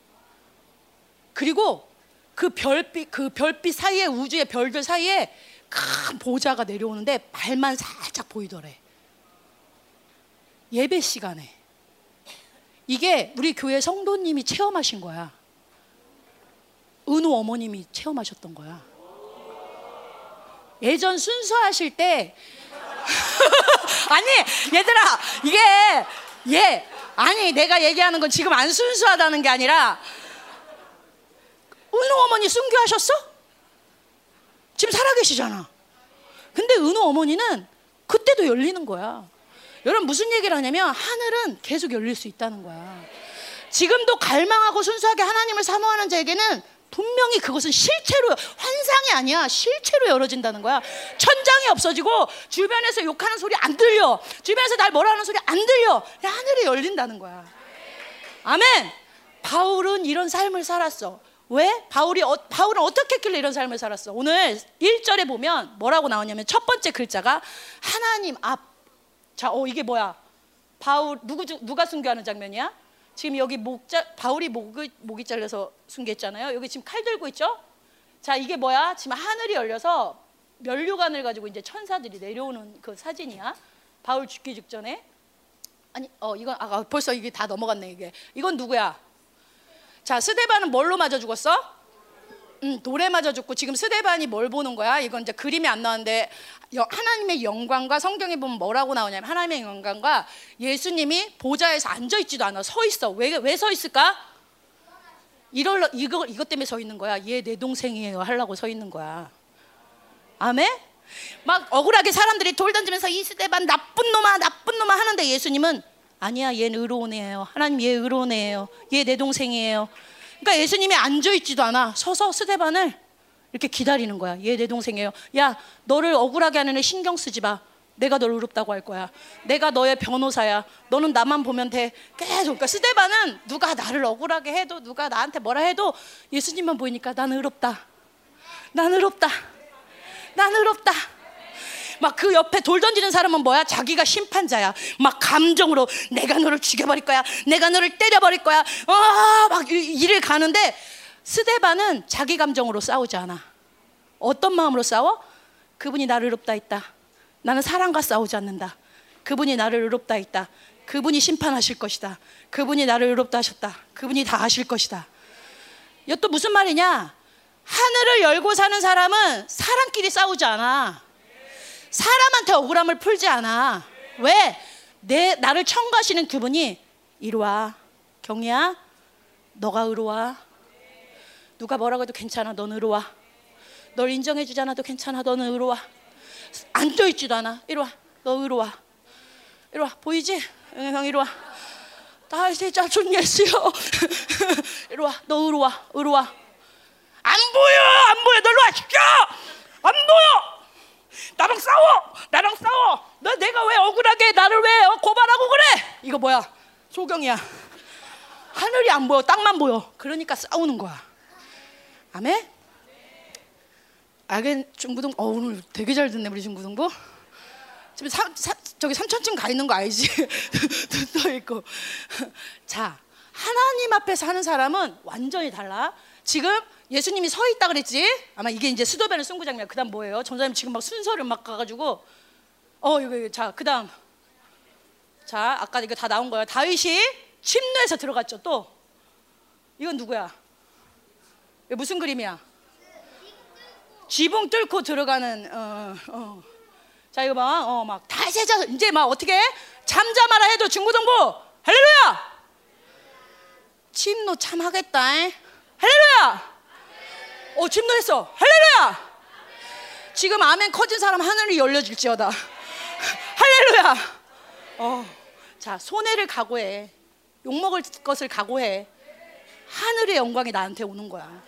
그리고 그 별빛 그 별빛 사이에 우주의 별들 사이에 큰 보좌가 내려오는데 발만 살짝 보이더래. 예배 시간에 이게 우리 교회 성도님이 체험하신 거야. 은우 어머님이 체험하셨던 거야. 예전 순서하실 때 아니 얘들아 이게 예 아니 내가 얘기하는 건 지금 안 순수하다는 게 아니라 은우 어머니 순교하셨어? 지금 살아계시잖아. 근데 은우 어머니는 그때도 열리는 거야. 여러분 무슨 얘기를 하냐면 하늘은 계속 열릴 수 있다는 거야. 지금도 갈망하고 순수하게 하나님을 사모하는 자에게는 분명히 그것은 실체로 환상이 아니야 실체로 열어진다는 거야 천장이 없어지고 주변에서 욕하는 소리 안 들려 주변에서 날 뭐라 하는 소리 안 들려 하늘이 열린다는 거야 아멘 바울은 이런 삶을 살았어 왜? 바울이 어, 바울은 어떻게 했길래 이런 삶을 살았어 오늘 1절에 보면 뭐라고 나오냐면 첫 번째 글자가 하나님 앞 자, 어 이게 뭐야 바울 누구 누가 순교하는 장면이야? 지금 여기 목자 바울이 목이 목이 잘려서 숨겼잖아요. 여기 지금 칼 들고 있죠? 자, 이게 뭐야? 지금 하늘이 열려서 면류관을 가지고 이제 천사들이 내려오는 그 사진이야. 바울 죽기 직전에. 아니, 어 이건 아 벌써 이게 다 넘어갔네 이게. 이건 누구야? 자, 스데반은 뭘로 맞아 죽었어? 음, 돌에 맞아 죽고 지금 스데반이 뭘 보는 거야? 이건 이제 그림이 안 나왔는데 하나님의 영광과 성경에 보면 뭐라고 나오냐면 하나님의 영광과 예수님이 보좌에서 앉아 있지도 않아 서 있어. 왜 왜 서 있을까? 이럴 이거 이것 때문에 서 있는 거야. 얘 내 동생이에요. 하려고 서 있는 거야. 아멘? 막 억울하게 사람들이 돌 던지면서 이 스데반 나쁜 놈아 나쁜 놈아 하는데 예수님은 아니야 얘는 의로운 애예요. 하나님 얘 의로운 애예요. 얘 내 동생이에요. 그러니까 예수님이 앉아 있지도 않아. 서서 스데반을 이렇게 기다리는 거야. 얘 내 동생이에요. 야, 너를 억울하게 하는 애 신경 쓰지 마. 내가 널 의롭다고 할 거야. 내가 너의 변호사야. 너는 나만 보면 돼. 계속. 그러니까 스데반은 누가 나를 억울하게 해도 누가 나한테 뭐라 해도 예수님만 보이니까 난 의롭다. 난 의롭다. 난 의롭다. 막 그 옆에 돌 던지는 사람은 뭐야? 자기가 심판자야. 막 감정으로 내가 너를 죽여버릴 거야. 내가 너를 때려버릴 거야. 아, 막 일을 가는데 스데반은 자기 감정으로 싸우지 않아. 어떤 마음으로 싸워? 그분이 나를 의롭다 했다. 나는 사랑과 싸우지 않는다. 그분이 나를 의롭다 했다. 그분이 심판하실 것이다. 그분이 나를 의롭다 하셨다. 그분이 다 하실 것이다. 이것도 무슨 말이냐? 하늘을 열고 사는 사람은 사람끼리 싸우지 않아. 사람한테 억울함을 풀지 않아. 왜? 내 나를 청구하시는 그분이 이리 와. 경이야. 너가 의로와. 누가 뭐라고 해도 괜찮아. 넌 의로와. 널 인정해 주지 않아도 괜찮아. 너는 의로와. 앉아 있지도 않아. 이리 와. 너 의로와. 이리 와. 보이지? 형 이리 와. 나 진짜 존예수요. 이리 와. 너 의로와. 의로와. 안 보여. 안 보여. 널로 와. 시켜. 안 보여. 나랑 싸워! 나랑 싸워! 너 내가 왜 억울하게 나를 왜 어, 고발하고 그래? 이거 뭐야? 소경이야. 하늘이 안 보여, 땅만 보여. 그러니까 싸우는 거야. 아멘? 알겐 중부동, 어, 오늘 되게 잘 듣네, 우리 중부동부. 지금 사, 사, 저기 삼천층 가 있는 거 알지? 또 있고. 자, 하나님 앞에 사는 사람은 완전히 달라. 지금 예수님이 서 있다 그랬지? 아마 이게 이제 수도변의 승부장면. 그다음 뭐예요? 전사님 지금 막 순서를 막 가가지고 어 이거, 이거 자 그다음 자 아까 이거 다 나온 거예요. 다윗이 침례에서 들어갔죠. 또 이건 누구야? 무슨 그림이야? 지붕 뚫고 들어가는 어, 어. 자 이거 봐, 어 막 다세자 이제 막 어떻게 잠잠하라 해도 중고등부 할렐루야! 침노 참 하겠다. 잉? 할렐루야! 어, 침노했어. 할렐루야! 지금 아멘 커진 사람 하늘이 열려질지어다. 할렐루야! 어, 자, 손해를 각오해. 욕먹을 것을 각오해. 하늘의 영광이 나한테 오는 거야.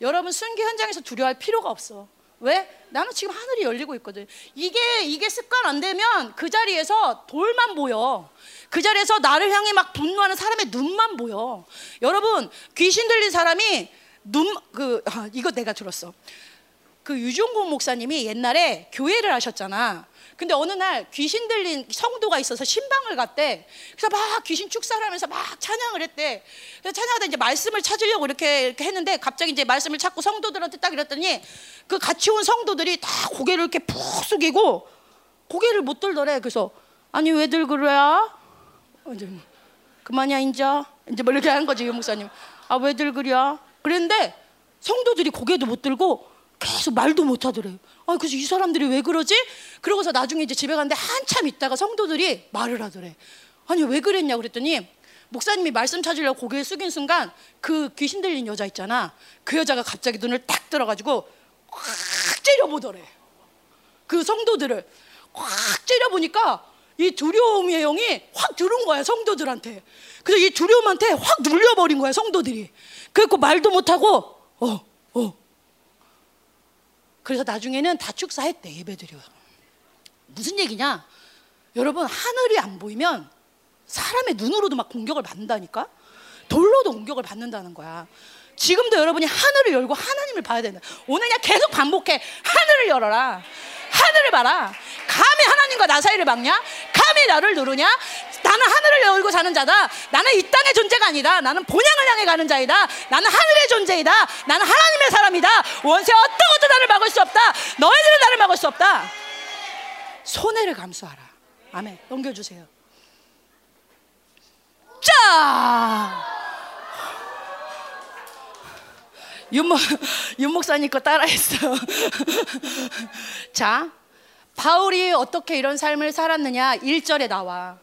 여러분 순교 현장에서 두려워할 필요가 없어. 왜? 나는 지금 하늘이 열리고 있거든. 이게 이게 습관 안 되면 그 자리에서 돌만 보여. 그 자리에서 나를 향해 막 분노하는 사람의 눈만 보여. 여러분 귀신 들린 사람이 눈그 아, 이거 내가 들었어. 그 유종국 목사님이 옛날에 교회를 하셨잖아. 근데 어느 날 귀신 들린 성도가 있어서 신방을 갔대. 그래서 막 귀신 축사를 하면서 막 찬양을 했대. 그래서 찬양하다 이제 말씀을 찾으려고 이렇게, 이렇게 했는데 갑자기 이제 말씀을 찾고 성도들한테 딱 이랬더니 그 같이 온 성도들이 다 고개를 이렇게 푹 숙이고 고개를 못 들더래. 그래서 아니 왜들 그래야? 이제 뭐, 그만이야 인자. 이제 뭐 이렇게 한 거지 유 목사님. 아 왜들 그래야? 그랬는데 성도들이 고개도 못 들고 계속 말도 못 하더래요. 아, 그래서 이 사람들이 왜 그러지? 그러고서 나중에 이제 집에 갔는데 한참 있다가 성도들이 말을 하더래. 아니, 왜 그랬냐 그랬더니 목사님이 말씀 찾으려고 고개 숙인 순간 그 귀신 들린 여자 있잖아. 그 여자가 갑자기 눈을 딱 들어가지고 확 째려보더래. 그 성도들을 확 째려보니까 이 두려움의 영이 확 들은 거야 성도들한테. 그래서 이 두려움한테 확 눌려버린 거야 성도들이. 그래갖고 말도 못하고 어, 어, 그래서 나중에는 다 축사했대 예배드려. 무슨 얘기냐? 여러분 하늘이 안 보이면 사람의 눈으로도 막 공격을 받는다니까. 돌로도 공격을 받는다는 거야. 지금도 여러분이 하늘을 열고 하나님을 봐야 된다. 오늘 그냥 계속 반복해. 하늘을 열어라. 하늘을 봐라. 감히 하나님과 나 사이를 막냐? 감히 나를 누르냐? 나는 하늘을 열고 사는 자다. 나는 이 땅의 존재가 아니다. 나는 본향을 향해 가는 자이다. 나는 하늘의 존재이다. 나는 하나님의 사람이다. 원세 어떤 것도 나를 막을 수 없다. 너희들은 나를 막을 수 없다. 손해를 감수하라. 아멘. 넘겨주세요. 자! 윤목, 윤목사님 거 따라했어. 자, 바울이 어떻게 이런 삶을 살았느냐? 1절에 나와.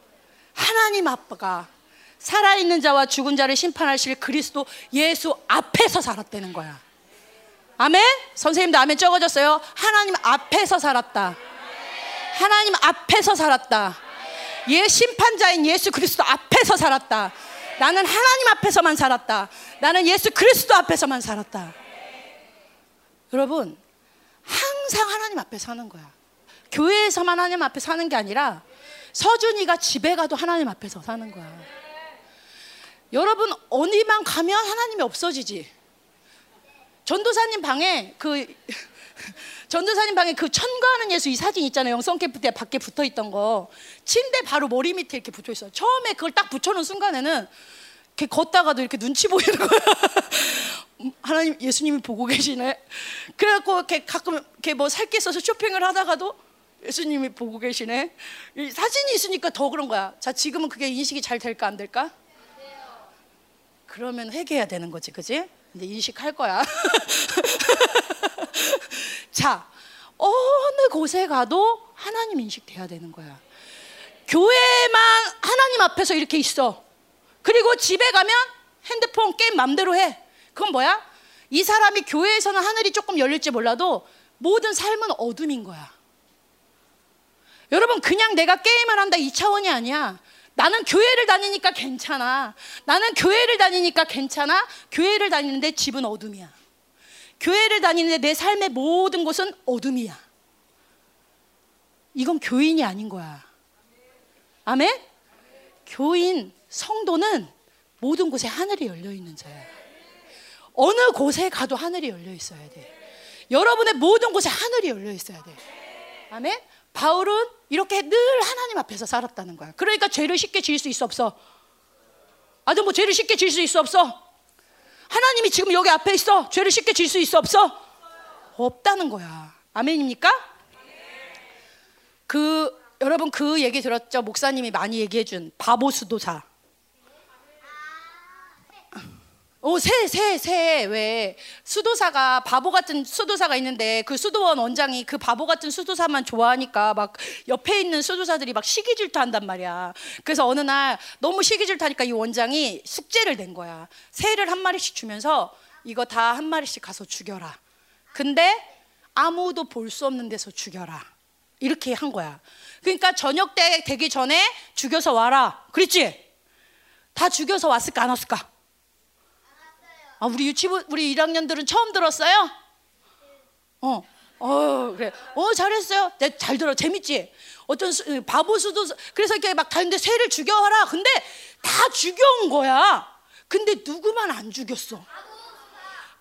하나님 아빠가 살아있는 자와 죽은 자를 심판하실 그리스도 예수 앞에서 살았다는 거야. 아멘? 선생님도 아멘 적어졌어요. 하나님 앞에서 살았다. 하나님 앞에서 살았다. 예 심판자인 예수 그리스도 앞에서 살았다. 나는 하나님 앞에서만 살았다. 나는 예수 그리스도 앞에서만 살았다. 여러분, 항상 하나님 앞에 사는 거야. 교회에서만 하나님 앞에 사는 게 아니라 서준이가 집에 가도 하나님 앞에서 사는 거야. 여러분 어디만 가면 하나님이 없어지지. 전도사님 방에 그 전도사님 방에 그 천가하는 예수 이 사진 있잖아요. 영성 캠프 때 밖에 붙어 있던 거. 침대 바로 머리 밑에 이렇게 붙어 있어요. 처음에 그걸 딱 붙여놓은 순간에는 이렇게 걷다가도 이렇게 눈치 보이는 거야. 하나님 예수님이 보고 계시네. 그래갖고 이렇게 가끔 이렇게 뭐 살 게 있어서 쇼핑을 하다가도 예수님이 보고 계시네. 사진이 있으니까 더 그런 거야. 자, 지금은 그게 인식이 잘 될까 안 될까? 그러면 회개해야 되는 거지, 그지? 이제 인식할 거야. 자, 어느 곳에 가도 하나님 인식돼야 되는 거야. 교회만 하나님 앞에서 이렇게 있어. 그리고 집에 가면 핸드폰 게임 맘대로 해. 그건 뭐야? 이 사람이 교회에서는 하늘이 조금 열릴지 몰라도 모든 삶은 어둠인 거야. 여러분 그냥 내가 게임을 한다 이 차원이 아니야. 나는 교회를 다니니까 괜찮아. 나는 교회를 다니니까 괜찮아. 교회를 다니는데 집은 어둠이야. 교회를 다니는데 내 삶의 모든 곳은 어둠이야. 이건 교인이 아닌 거야. 아멘? 교인, 성도는 모든 곳에 하늘이 열려 있는 자야. 어느 곳에 가도 하늘이 열려 있어야 돼. 여러분의 모든 곳에 하늘이 열려 있어야 돼. 아멘? 바울은 이렇게 늘 하나님 앞에서 살았다는 거야. 그러니까 죄를 쉽게 지을 수 있어 없어? 아주 뭐 죄를 쉽게 지을 수 있어 없어? 하나님이 지금 여기 앞에 있어. 죄를 쉽게 지을 수 있어 없어? 없다는 거야. 아멘입니까? 그 여러분 그 얘기 들었죠? 목사님이 많이 얘기해 준 바보 수도사. 어, 새, 새, 새, 왜. 수도사가, 바보 같은 수도사가 있는데 그 수도원 원장이 그 바보 같은 수도사만 좋아하니까 막 옆에 있는 수도사들이 막 시기 질투한단 말이야. 그래서 어느 날 너무 시기 질투하니까 이 원장이 숙제를 낸 거야. 새를 한 마리씩 주면서 이거 다 한 마리씩 가서 죽여라. 근데 아무도 볼 수 없는 데서 죽여라. 이렇게 한 거야. 그러니까 저녁 때 되기 전에 죽여서 와라. 그랬지? 다 죽여서 왔을까 안 왔을까? 아, 우리 유치부 우리 1학년들은 처음 들었어요? 어. 어, 그래. 어, 잘했어요. 네, 잘 들어. 재밌지? 어떤 수, 바보 수도 그래서 이렇게 막 다는데 새를 죽여라. 근데 다 죽여온 거야. 근데 누구만 안 죽였어.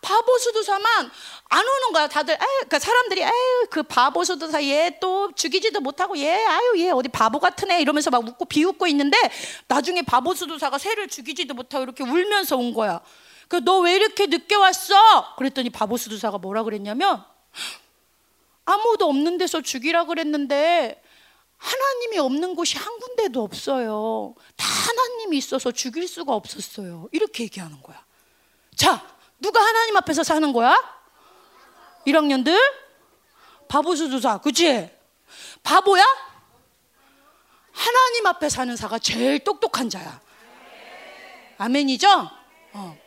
바보 수도사만 안 오는 거야. 다들 에이, 그러니까 사람들이 에이, 그 바보 수도사 얘 또 죽이지도 못하고 얘 아유 얘 어디 바보 같은 애 이러면서 막 웃고 비웃고 있는데 나중에 바보 수도사가 새를 죽이지도 못하고 이렇게 울면서 온 거야. 그 너 왜 이렇게 늦게 왔어? 그랬더니 바보 수도사가 뭐라 그랬냐면 아무도 없는 데서 죽이라 그랬는데 하나님이 없는 곳이 한 군데도 없어요. 다 하나님이 있어서 죽일 수가 없었어요. 이렇게 얘기하는 거야. 자, 누가 하나님 앞에서 사는 거야? 1학년들? 바보 수도사, 그치? 바보야? 하나님 앞에 사는 사가 제일 똑똑한 자야. 아멘이죠? 어.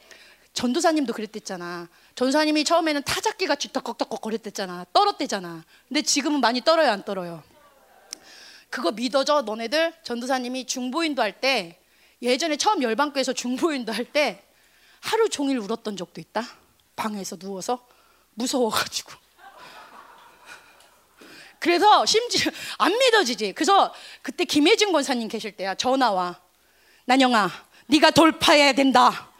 전도사님도 그랬댔잖아. 전도사님이 처음에는 타작기 같이 떡꺽떡꺽 거렸댔잖아. 떨었대잖아. 근데 지금은 많이 떨어요, 안 떨어요? 그거 믿어져, 너네들? 전도사님이 중보인도 할 때, 예전에 처음 열방교에서 중보인도 할 때, 하루 종일 울었던 적도 있다. 방에서 누워서 무서워가지고. 그래서 심지어 안 믿어지지. 그래서 그때 김혜진 권사님 계실 때야 전화와 난영아, 네가 돌파해야 된다.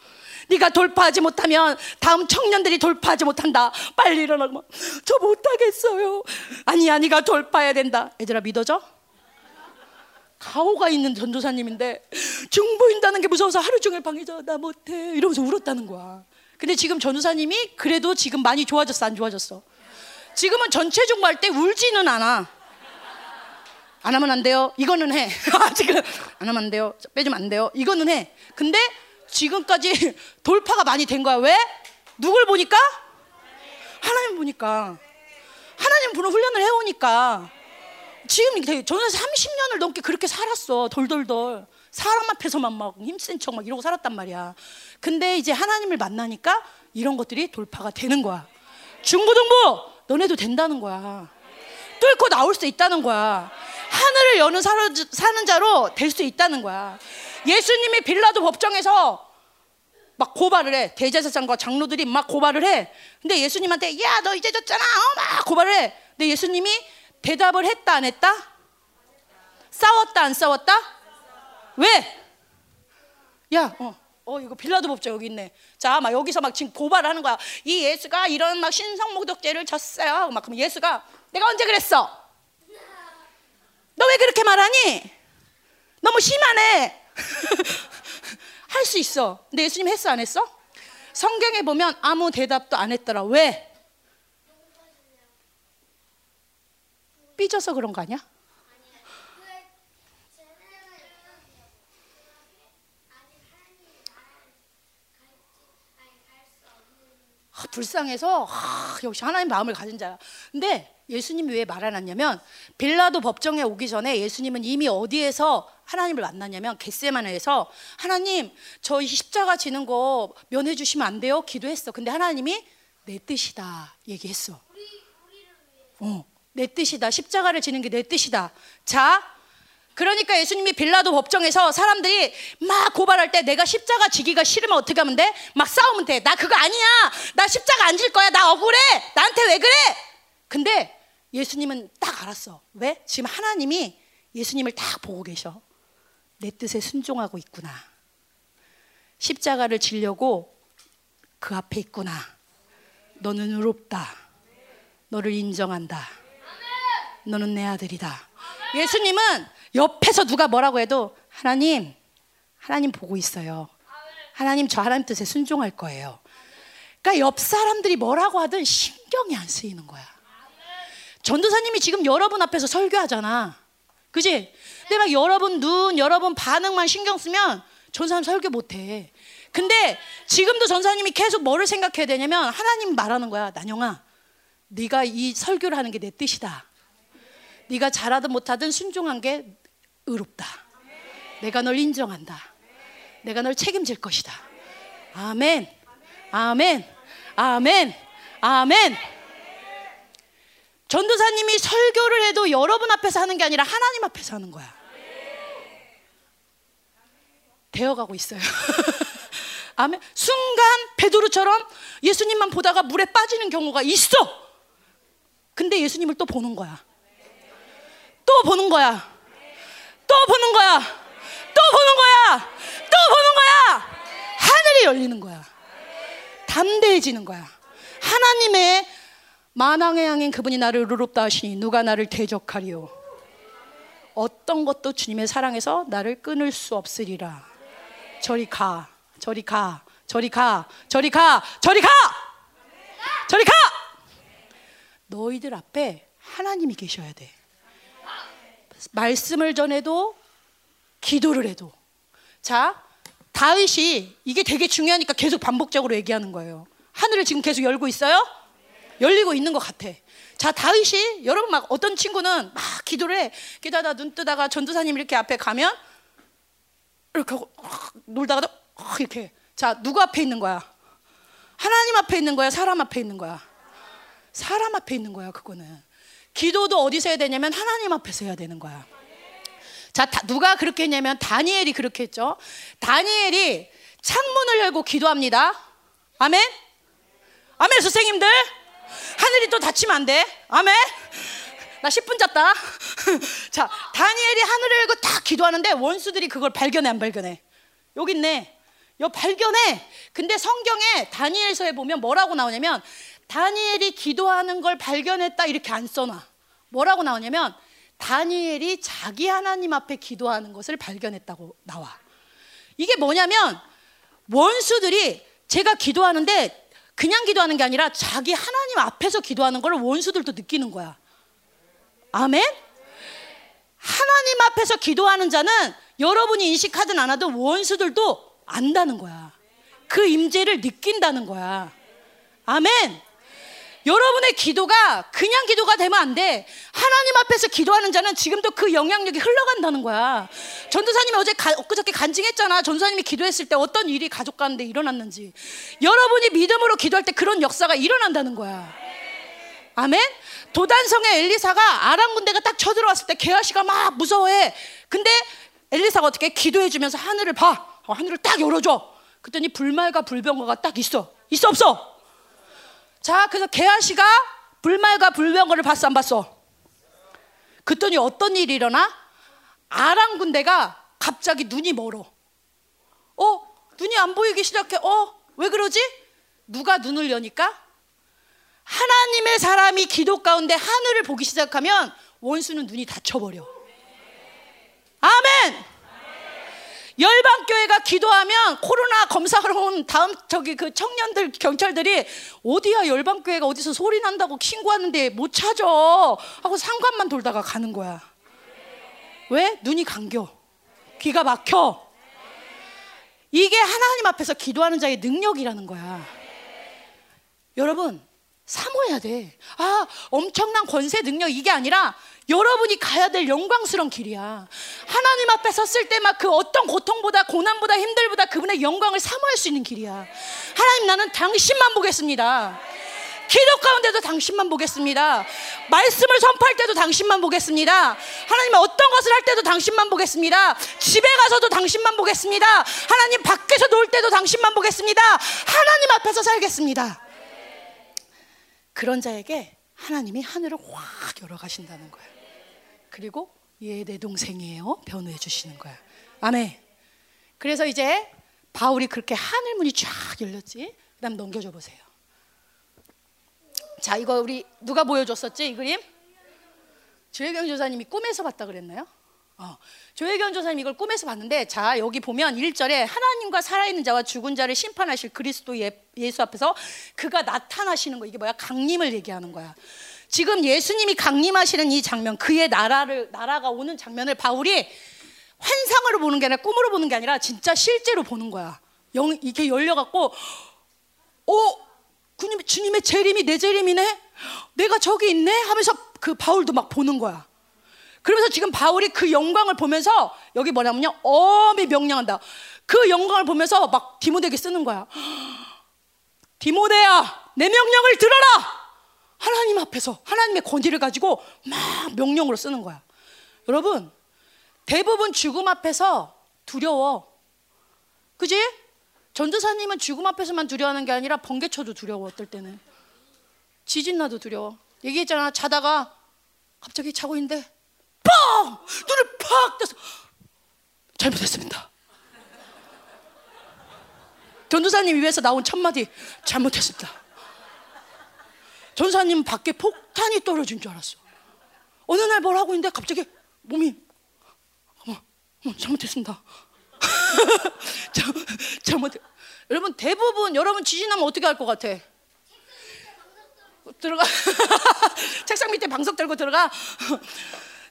네가 돌파하지 못하면 다음 청년들이 돌파하지 못한다. 빨리 일어나고 저 못하겠어요. 아니야, 네가 돌파해야 된다. 얘들아 믿어져? 가오가 있는 전도사님인데 중보인다는 게 무서워서 하루 종일 방에서 나 못해 이러면서 울었다는 거야. 근데 지금 전도사님이 그래도 지금 많이 좋아졌어 안 좋아졌어? 지금은 전체 중보할 때 울지는 않아. 안 하면 안 돼요. 이거는 해. 지금 안 하면 안 돼요. 빼주면 안 돼요. 이거는 해. 근데 지금까지 돌파가 많이 된 거야. 왜? 누굴 보니까? 하나님 보니까. 하나님 보는 훈련을 해오니까. 지금 저는 30년을 넘게 그렇게 살았어. 돌돌돌. 사람 앞에서만 막 힘센 척 막 이러고 살았단 말이야. 근데 이제 하나님을 만나니까 이런 것들이 돌파가 되는 거야. 중고등부 너네도 된다는 거야. 뚫고 나올 수 있다는 거야. 하늘을 여는 사는 자로 될 수 있다는 거야. 예수님이 빌라도 법정에서 막 고발을 해. 대제사장과 장로들이 막 고발을 해. 근데 예수님한테 야 너 이제 졌잖아. 어, 막 고발을 해. 근데 예수님이 대답을 했다 안 했다? 싸웠다 안 싸웠다? 왜? 야, 어, 어 이거 빌라도 법정 여기 있네. 자, 막 여기서 막 지금 고발을 하는 거야. 이 예수가 이런 막 신성모독죄를 졌어요. 막 그럼 예수가 내가 언제 그랬어? 너 왜 그렇게 말하니? 너무 심하네. 할 수 있어. 근데 예수님 했어 안 했어? 성경에 보면 아무 대답도 안 했더라. 왜? 삐져서 그런 거 아니야? 불쌍해서 아, 역시 하나님 마음을 가진 자야. 근데 예수님이 왜 말안 했냐면 빌라도 법정에 오기 전에 예수님은 이미 어디에서 하나님을 만났냐면 겟세마네에서 하나님 저희 십자가 지는 거 면해 주시면 안 돼요? 기도했어. 근데 하나님이 내 뜻이다 얘기했어. 어, 내 뜻이다. 십자가를 지는 게 내 뜻이다. 자, 그러니까 예수님이 빌라도 법정에서 사람들이 막 고발할 때 내가 십자가 지기가 싫으면 어떻게 하면 돼? 막 싸우면 돼. 나 그거 아니야. 나 십자가 안 질 거야. 나 억울해. 나한테 왜 그래? 근데 예수님은 딱 알았어. 왜? 지금 하나님이 예수님을 딱 보고 계셔. 내 뜻에 순종하고 있구나. 십자가를 지려고 그 앞에 있구나. 너는 의롭다. 너를 인정한다. 너는 내 아들이다. 예수님은 옆에서 누가 뭐라고 해도 하나님, 하나님 보고 있어요. 하나님 저 하나님 뜻에 순종할 거예요. 그러니까 옆 사람들이 뭐라고 하든 신경이 안 쓰이는 거야. 전도사님이 지금 여러분 앞에서 설교하잖아. 그지? 근데 막 여러분 눈, 여러분 반응만 신경 쓰면 전 사람 설교 못 해. 근데 지금도 전사님이 계속 뭐를 생각해야 되냐면 하나님 말하는 거야. 난영아, 네가 이 설교를 하는 게 내 뜻이다. 네가 잘하든 못하든 순종한 게 의롭다. 내가 널 인정한다. 내가 널 책임질 것이다. 아멘. 아멘. 아멘. 아멘. 전도사님이 설교를 해도 여러분 앞에서 하는 게 아니라 하나님 앞에서 하는 거야. 되어가고 있어요. 아멘. 순간 베드로처럼 예수님만 보다가 물에 빠지는 경우가 있어. 근데 예수님을 또 보는 거야. 또 보는 거야. 또 보는 거야. 또 보는 거야. 또 보는 거야. 하늘이 열리는 거야. 담대해지는 거야. 하나님의 만왕의 양인 그분이 나를 의롭다 하시니 누가 나를 대적하리요. 어떤 것도 주님의 사랑에서 나를 끊을 수 없으리라. 저리 가. 저리 가. 저리 가. 저리 가. 저리 가. 저리 가. 너희들 앞에 하나님이 계셔야 돼. 말씀을 전해도 기도를 해도. 자, 다윗이 이게 되게 중요하니까 계속 반복적으로 얘기하는 거예요. 하늘을 지금 계속 열고 있어요? 열리고 있는 것 같아. 자, 다윗이 여러분 막 어떤 친구는 막 기도를 해. 기도하다 눈 뜨다가 전도사님 이렇게 앞에 가면 이렇게 하고 놀다가도 이렇게. 자, 누구 앞에 있는 거야? 하나님 앞에 있는 거야? 사람 앞에 있는 거야? 사람 앞에 있는 거야, 그거는. 기도도 어디서 해야 되냐면 하나님 앞에서 해야 되는 거야. 자, 다, 누가 그렇게 했냐면 다니엘이 그렇게 했죠. 다니엘이 창문을 열고 기도합니다. 아멘? 아멘, 선생님들? 하늘이 또 닫히면 안 돼. 아멘? 나 10분 잤다. 자, 다니엘이 하늘을 열고 딱 기도하는데 원수들이 그걸 발견해, 안 발견해? 여기 있네. 여 발견해. 근데 성경에 다니엘서에 보면 뭐라고 나오냐면 다니엘이 기도하는 걸 발견했다 이렇게 안 써놔. 뭐라고 나오냐면 다니엘이 자기 하나님 앞에 기도하는 것을 발견했다고 나와. 이게 뭐냐면 원수들이 제가 기도하는데 그냥 기도하는 게 아니라 자기 하나님 앞에서 기도하는 걸 원수들도 느끼는 거야. 아멘? 하나님 앞에서 기도하는 자는 여러분이 인식하든 안 하든 원수들도 안다는 거야. 그 임재를 느낀다는 거야. 아멘. 여러분의 기도가 그냥 기도가 되면 안 돼. 하나님 앞에서 기도하는 자는 지금도 그 영향력이 흘러간다는 거야. 전도사님이 어제 가, 엊그저께 간증했잖아. 전도사님이 기도했을 때 어떤 일이 가족 가운데 일어났는지. 여러분이 믿음으로 기도할 때 그런 역사가 일어난다는 거야. 아멘? 도단성의 엘리사가 아람 군대가 딱 쳐들어왔을 때 게하시가 막 무서워해. 근데 엘리사가 어떻게 기도해 주면서 하늘을 봐. 어, 하늘을 딱 열어줘. 그랬더니 불말과 불병거가 딱 있어. 있어 없어? 자, 그래서 게하시가 불말과 불병거를 봤어 안 봤어? 그랬더니 어떤 일이 일어나? 아람 군대가 갑자기 눈이 멀어. 어, 눈이 안 보이기 시작해. 어, 왜 그러지? 누가 눈을 여니까? 하나님의 사람이 기도 가운데 하늘을 보기 시작하면 원수는 눈이 닫혀버려. 아멘! 열방 교회가 기도하면 코로나 검사하러 온 다음 저기 그 청년들 경찰들이 어디야 열방 교회가 어디서 소리 난다고 신고하는데 못 찾아 하고 상관만 돌다가 가는 거야. 왜? 눈이 감겨. 귀가 막혀. 이게 하나님 앞에서 기도하는 자의 능력이라는 거야. 여러분, 사모해야 돼. 아, 엄청난 권세 능력 이게 아니라 여러분이 가야 될 영광스러운 길이야. 하나님 앞에 섰을 때 막 그 어떤 고통보다 고난보다 힘들보다 그분의 영광을 사모할 수 있는 길이야. 하나님 나는 당신만 보겠습니다. 기도 가운데도 당신만 보겠습니다. 말씀을 선포할 때도 당신만 보겠습니다. 하나님 어떤 것을 할 때도 당신만 보겠습니다. 집에 가서도 당신만 보겠습니다. 하나님 밖에서 놀 때도 당신만 보겠습니다. 하나님 앞에서 살겠습니다. 그런 자에게 하나님이 하늘을 확 열어 가신다는 거예요. 그리고 얘 내 동생이에요. 변호해 주시는 거야. 아멘. 그래서 이제 바울이 그렇게 하늘 문이 쫙 열렸지. 그다음 넘겨줘 보세요. 자, 이거 우리 누가 보여줬었지 이 그림? 조혜경 조사님이 꿈에서 봤다 그랬나요? 어. 조혜경 조사님 이걸 꿈에서 봤는데 자 여기 보면 1절에 하나님과 살아있는 자와 죽은 자를 심판하실 그리스도 예, 예수 앞에서 그가 나타나시는 거 이게 뭐야 강림을 얘기하는 거야 지금 예수님이 강림하시는 이 장면, 그의 나라를 나라가 오는 장면을 바울이 환상으로 보는 게 아니라 꿈으로 보는 게 아니라 진짜 실제로 보는 거야. 영 이게 열려 갖고 어 주님 주님의 재림이 내 재림이네 내가 저기 있네 하면서 그 바울도 막 보는 거야. 그러면서 지금 바울이 그 영광을 보면서 여기 뭐냐면요 엄히 명령한다. 그 영광을 보면서 막 디모데에게 쓰는 거야. 디모데야 내 명령을 들어라. 하나님 앞에서 하나님의 권위를 가지고 막 명령으로 쓰는 거야. 여러분 대부분 죽음 앞에서 두려워. 그지? 전도사님은 죽음 앞에서만 두려워하는 게 아니라 번개쳐도 두려워 어떨 때는. 지진 나도 두려워. 얘기했잖아. 자다가 갑자기 자고 있는데 뻥! 눈을 팍 떠서 잘못했습니다. 전도사님 입에서 나온 첫 마디 잘못했습니다. 전사님 밖에 폭탄이 떨어진 줄 알았어. 어느 날 뭘 하고 있는데 갑자기 몸이 어머, 어머 잘못했습니다. 잘못. 여러분 대부분 여러분 지진하면 어떻게 할 것 같아? 들어가. 책상 밑에 방석 들고 들어가.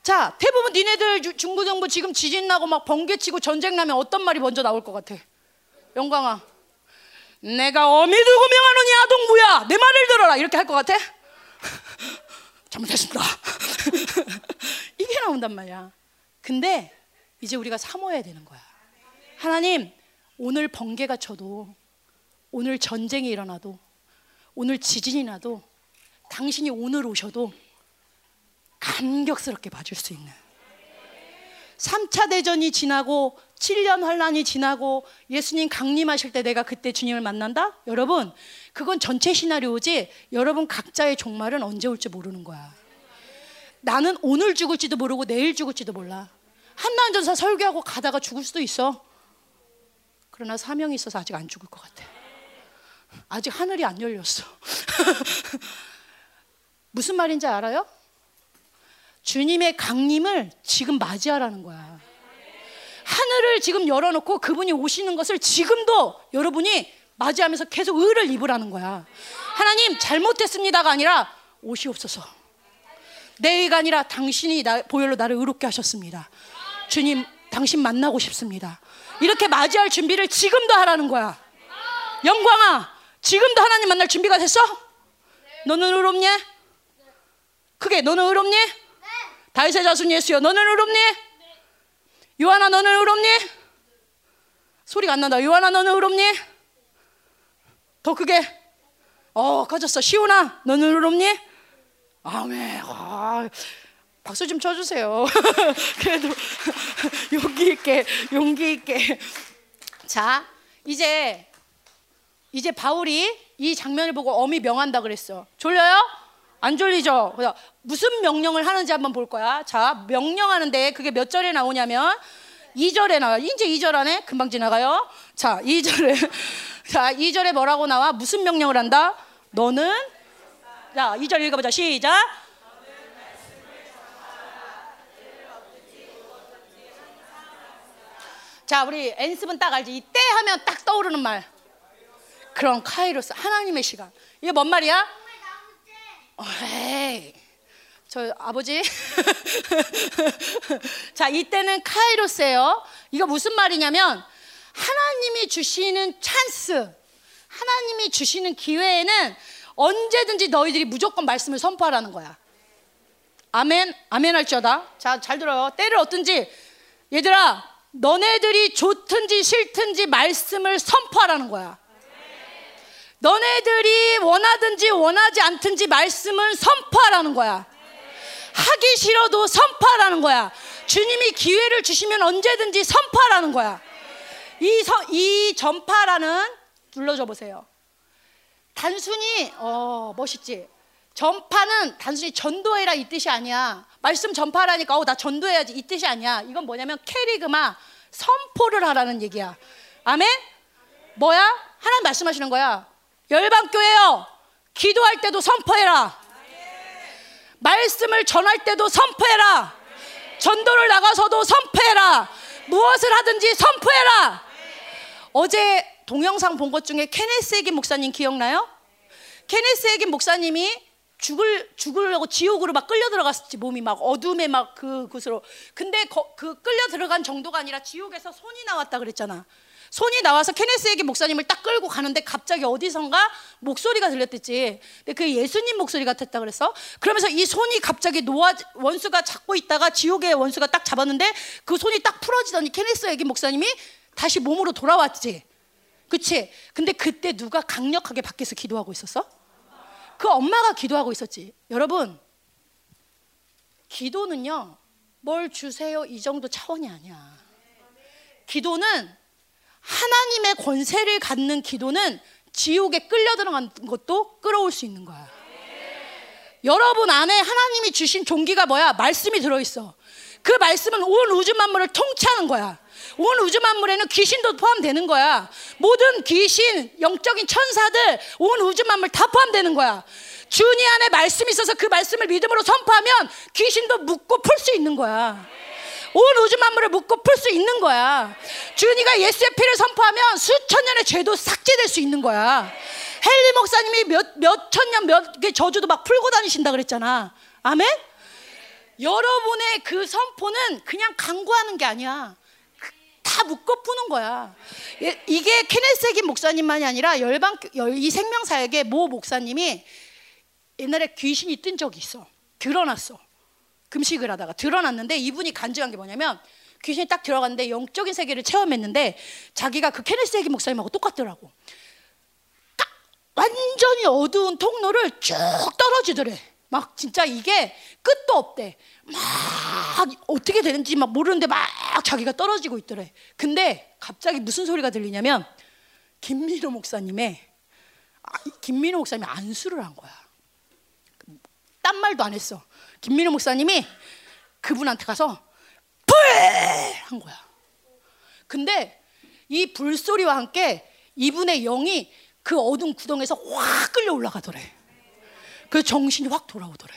자, 대부분 니네들 중고정부 지금 지진 나고 막 번개 치고 전쟁 나면 어떤 말이 먼저 나올 것 같아? 영광아, 내가 어미 두고 명하노니 아동부야. 내 말을 들어라. 이렇게 할 것 같아? 잘못했습니다. 이게 나온단 말이야. 근데 이제 우리가 사모해야 되는 거야. 하나님, 오늘 번개가 쳐도, 오늘 전쟁이 일어나도, 오늘 지진이 나도, 당신이 오늘 오셔도 감격스럽게 봐줄 수 있는 3차 대전이 지나고 7년 환란이 지나고 예수님 강림하실 때 내가 그때 주님을 만난다? 여러분, 그건 전체 시나리오지 여러분 각자의 종말은 언제 올지 모르는 거야. 나는 오늘 죽을지도 모르고 내일 죽을지도 몰라. 한나은 전사 설교하고 가다가 죽을 수도 있어. 그러나 사명이 있어서 아직 안 죽을 것 같아. 아직 하늘이 안 열렸어. 무슨 말인지 알아요? 주님의 강림을 지금 맞이하라는 거야. 하늘을 지금 열어놓고 그분이 오시는 것을 지금도 여러분이 맞이하면서 계속 의를 입으라는 거야. 하나님 잘못했습니다가 아니라 오시옵소서. 내 의가 아니라 당신이 나, 보혈로 나를 의롭게 하셨습니다. 주님 당신 만나고 싶습니다. 이렇게 맞이할 준비를 지금도 하라는 거야. 영광아, 지금도 하나님 만날 준비가 됐어? 너는 의롭니? 크게 너는 의롭니? 다윗의 자손 예수여 너는 의롭니? 요한아 너는 의롭니? 소리가 안 난다. 요한아 너는 의롭니? 더 크게. 어 커졌어. 시온아 너는 의롭니? 아멘. 아, 박수 좀 쳐주세요. 그래도 용기 있게 용기 있게. 자 이제 이제 바울이 이 장면을 보고 어미 명한다 그랬어. 졸려요? 안 졸리죠? 무슨 명령을 하는지 한번 볼 거야. 자, 명령하는데 그게 몇 절에 나오냐면 2절에 나와. 이제 2절 안에 금방 지나가요. 자, 2절에 자, 2절에 뭐라고 나와? 무슨 명령을 한다? 너는 자, 2절 읽어 보자. 시작. 자, 우리 엔습은 딱 알지. 이때 하면 딱 떠오르는 말. 그런 카이로스 하나님의 시간. 이게 뭔 말이야? 에이, 저 아버지. 자, 이때는 카이로스예요. 이거 무슨 말이냐면 하나님이 주시는 찬스, 하나님이 주시는 기회에는 언제든지 너희들이 무조건 말씀을 선포하라는 거야. 아멘, 아멘 할지어다. 자, 잘 들어요. 때를 어떤지. 얘들아, 너네들이 좋든지 싫든지 말씀을 선포하라는 거야. 너네들이 원하든지 원하지 않든지 말씀은 선포하라는 거야. 하기 싫어도 선포하라는 거야. 주님이 기회를 주시면 언제든지 선포하라는 거야. 이, 서, 이 전파라는 눌러줘 보세요. 단순히 어 멋있지. 전파는 단순히 전도해라 이 뜻이 아니야. 말씀 전파라니까 어, 나 전도해야지 이 뜻이 아니야. 이건 뭐냐면 캐리그마 선포를 하라는 얘기야. 아멘? 뭐야? 하나님 말씀하시는 거야. 열방교회요. 기도할 때도 선포해라. 말씀을 전할 때도 선포해라. 전도를 나가서도 선포해라. 무엇을 하든지 선포해라. 어제 동영상 본 것 중에 케네스 에긴 목사님 기억나요? 케네스 에긴 목사님이 죽을 죽으려고 지옥으로 막 끌려 들어갔었지 몸이 막 어둠에 막 그 곳으로 근데 거, 그 끌려 들어간 정도가 아니라 지옥에서 손이 나왔다 그랬잖아 손이 나와서 케네스에게 목사님을 딱 끌고 가는데 갑자기 어디선가 목소리가 들렸댔지 근데 그 예수님 목소리 같았다 그랬어 그러면서 이 손이 갑자기 노아 원수가 잡고 있다가 지옥의 원수가 딱 잡았는데 그 손이 딱 풀어지더니 케네스에게 목사님이 다시 몸으로 돌아왔지 그치 근데 그때 누가 강력하게 밖에서 기도하고 있었어? 그 엄마가 기도하고 있었지. 여러분, 기도는요, 뭘 주세요 이 정도 차원이 아니야. 기도는 하나님의 권세를 갖는 기도는 지옥에 끌려 들어간 것도 끌어올 수 있는 거야. 여러분 안에 하나님이 주신 종기가 뭐야? 말씀이 들어있어. 그 말씀은 온 우주 만물을 통치하는 거야. 온 우주 만물에는 귀신도 포함되는 거야. 모든 귀신, 영적인 천사들, 온 우주 만물 다 포함되는 거야. 주니 안에 말씀이 있어서 그 말씀을 믿음으로 선포하면 귀신도 묶고 풀 수 있는 거야. 온 우주 만물을 묶고 풀 수 있는 거야. 주니가 예수의 피를 선포하면 수천 년의 죄도 삭제될 수 있는 거야. 헨리 목사님이 몇, 몇천 년, 몇 대 저주도 막 풀고 다니신다 그랬잖아. 아멘? 여러분의 그 선포는 그냥 간구하는 게 아니야. 다 묶어 푸는 거야. 예, 이게 케네스 해긴 목사님만이 아니라 열방 이 생명사역의 모 목사님이 옛날에 귀신이 뜬 적이 있어. 드러났어. 금식을 하다가 드러났는데 이분이 간증한 게 뭐냐면 귀신이 딱 들어갔는데 영적인 세계를 체험했는데 자기가 그 케네스기 목사님하고 똑같더라고. 딱 완전히 어두운 통로를 쭉 떨어지더래. 막 진짜 이게 끝도 없대. 막 어떻게 되는지 막 모르는데 막 자기가 떨어지고 있더래. 근데 갑자기 무슨 소리가 들리냐면 김민호 목사님의 아, 김민호 목사님이 안수를 한 거야. 딴 말도 안 했어. 김민호 목사님이 그분한테 가서 불한 거야. 근데 이 불소리와 함께 이분의 영이 그 어두운 구덩에서 확 끌려 올라가더래. 그 정신이 확 돌아오더래.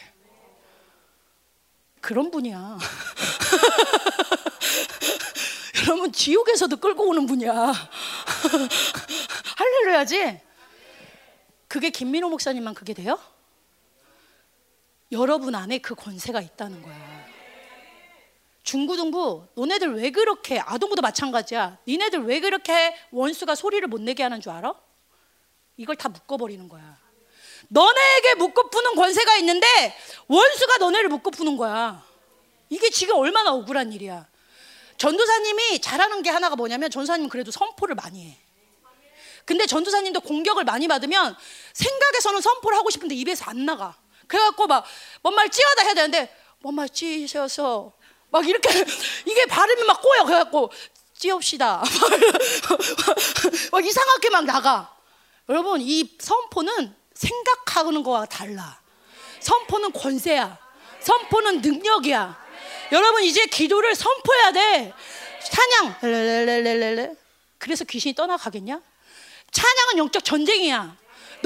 그런 분이야. 여러분 지옥에서도 끌고 오는 분이야. 할렐루야지. 그게 김민호 목사님만 그게 돼요? 여러분 안에 그 권세가 있다는 거야. 중구등부 너네들 왜 그렇게 아동부도 마찬가지야. 니네들 왜 그렇게 원수가 소리를 못 내게 하는 줄 알아? 이걸 다 묶어버리는 거야. 너네에게 묶어 푸는 권세가 있는데 원수가 너네를 묶어 푸는 거야. 이게 지금 얼마나 억울한 일이야. 전도사님이 잘하는 게 하나가 뭐냐면 전도사님 그래도 선포를 많이 해. 근데 전도사님도 공격을 많이 받으면 생각에서는 선포를 하고 싶은데 입에서 안 나가. 그래갖고 막 뭔 말 찌어다 해야 되는데 뭔 말 찌셔서 막 이렇게 이게 발음이 막 꼬여. 그래갖고 찌웁시다. 막 이상하게 막 나가. 여러분 이 선포는 생각하는 거와 달라. 선포는 권세야. 선포는 능력이야. 여러분 이제 기도를 선포해야 돼. 찬양. 그래서 귀신이 떠나가겠냐? 찬양은 영적 전쟁이야.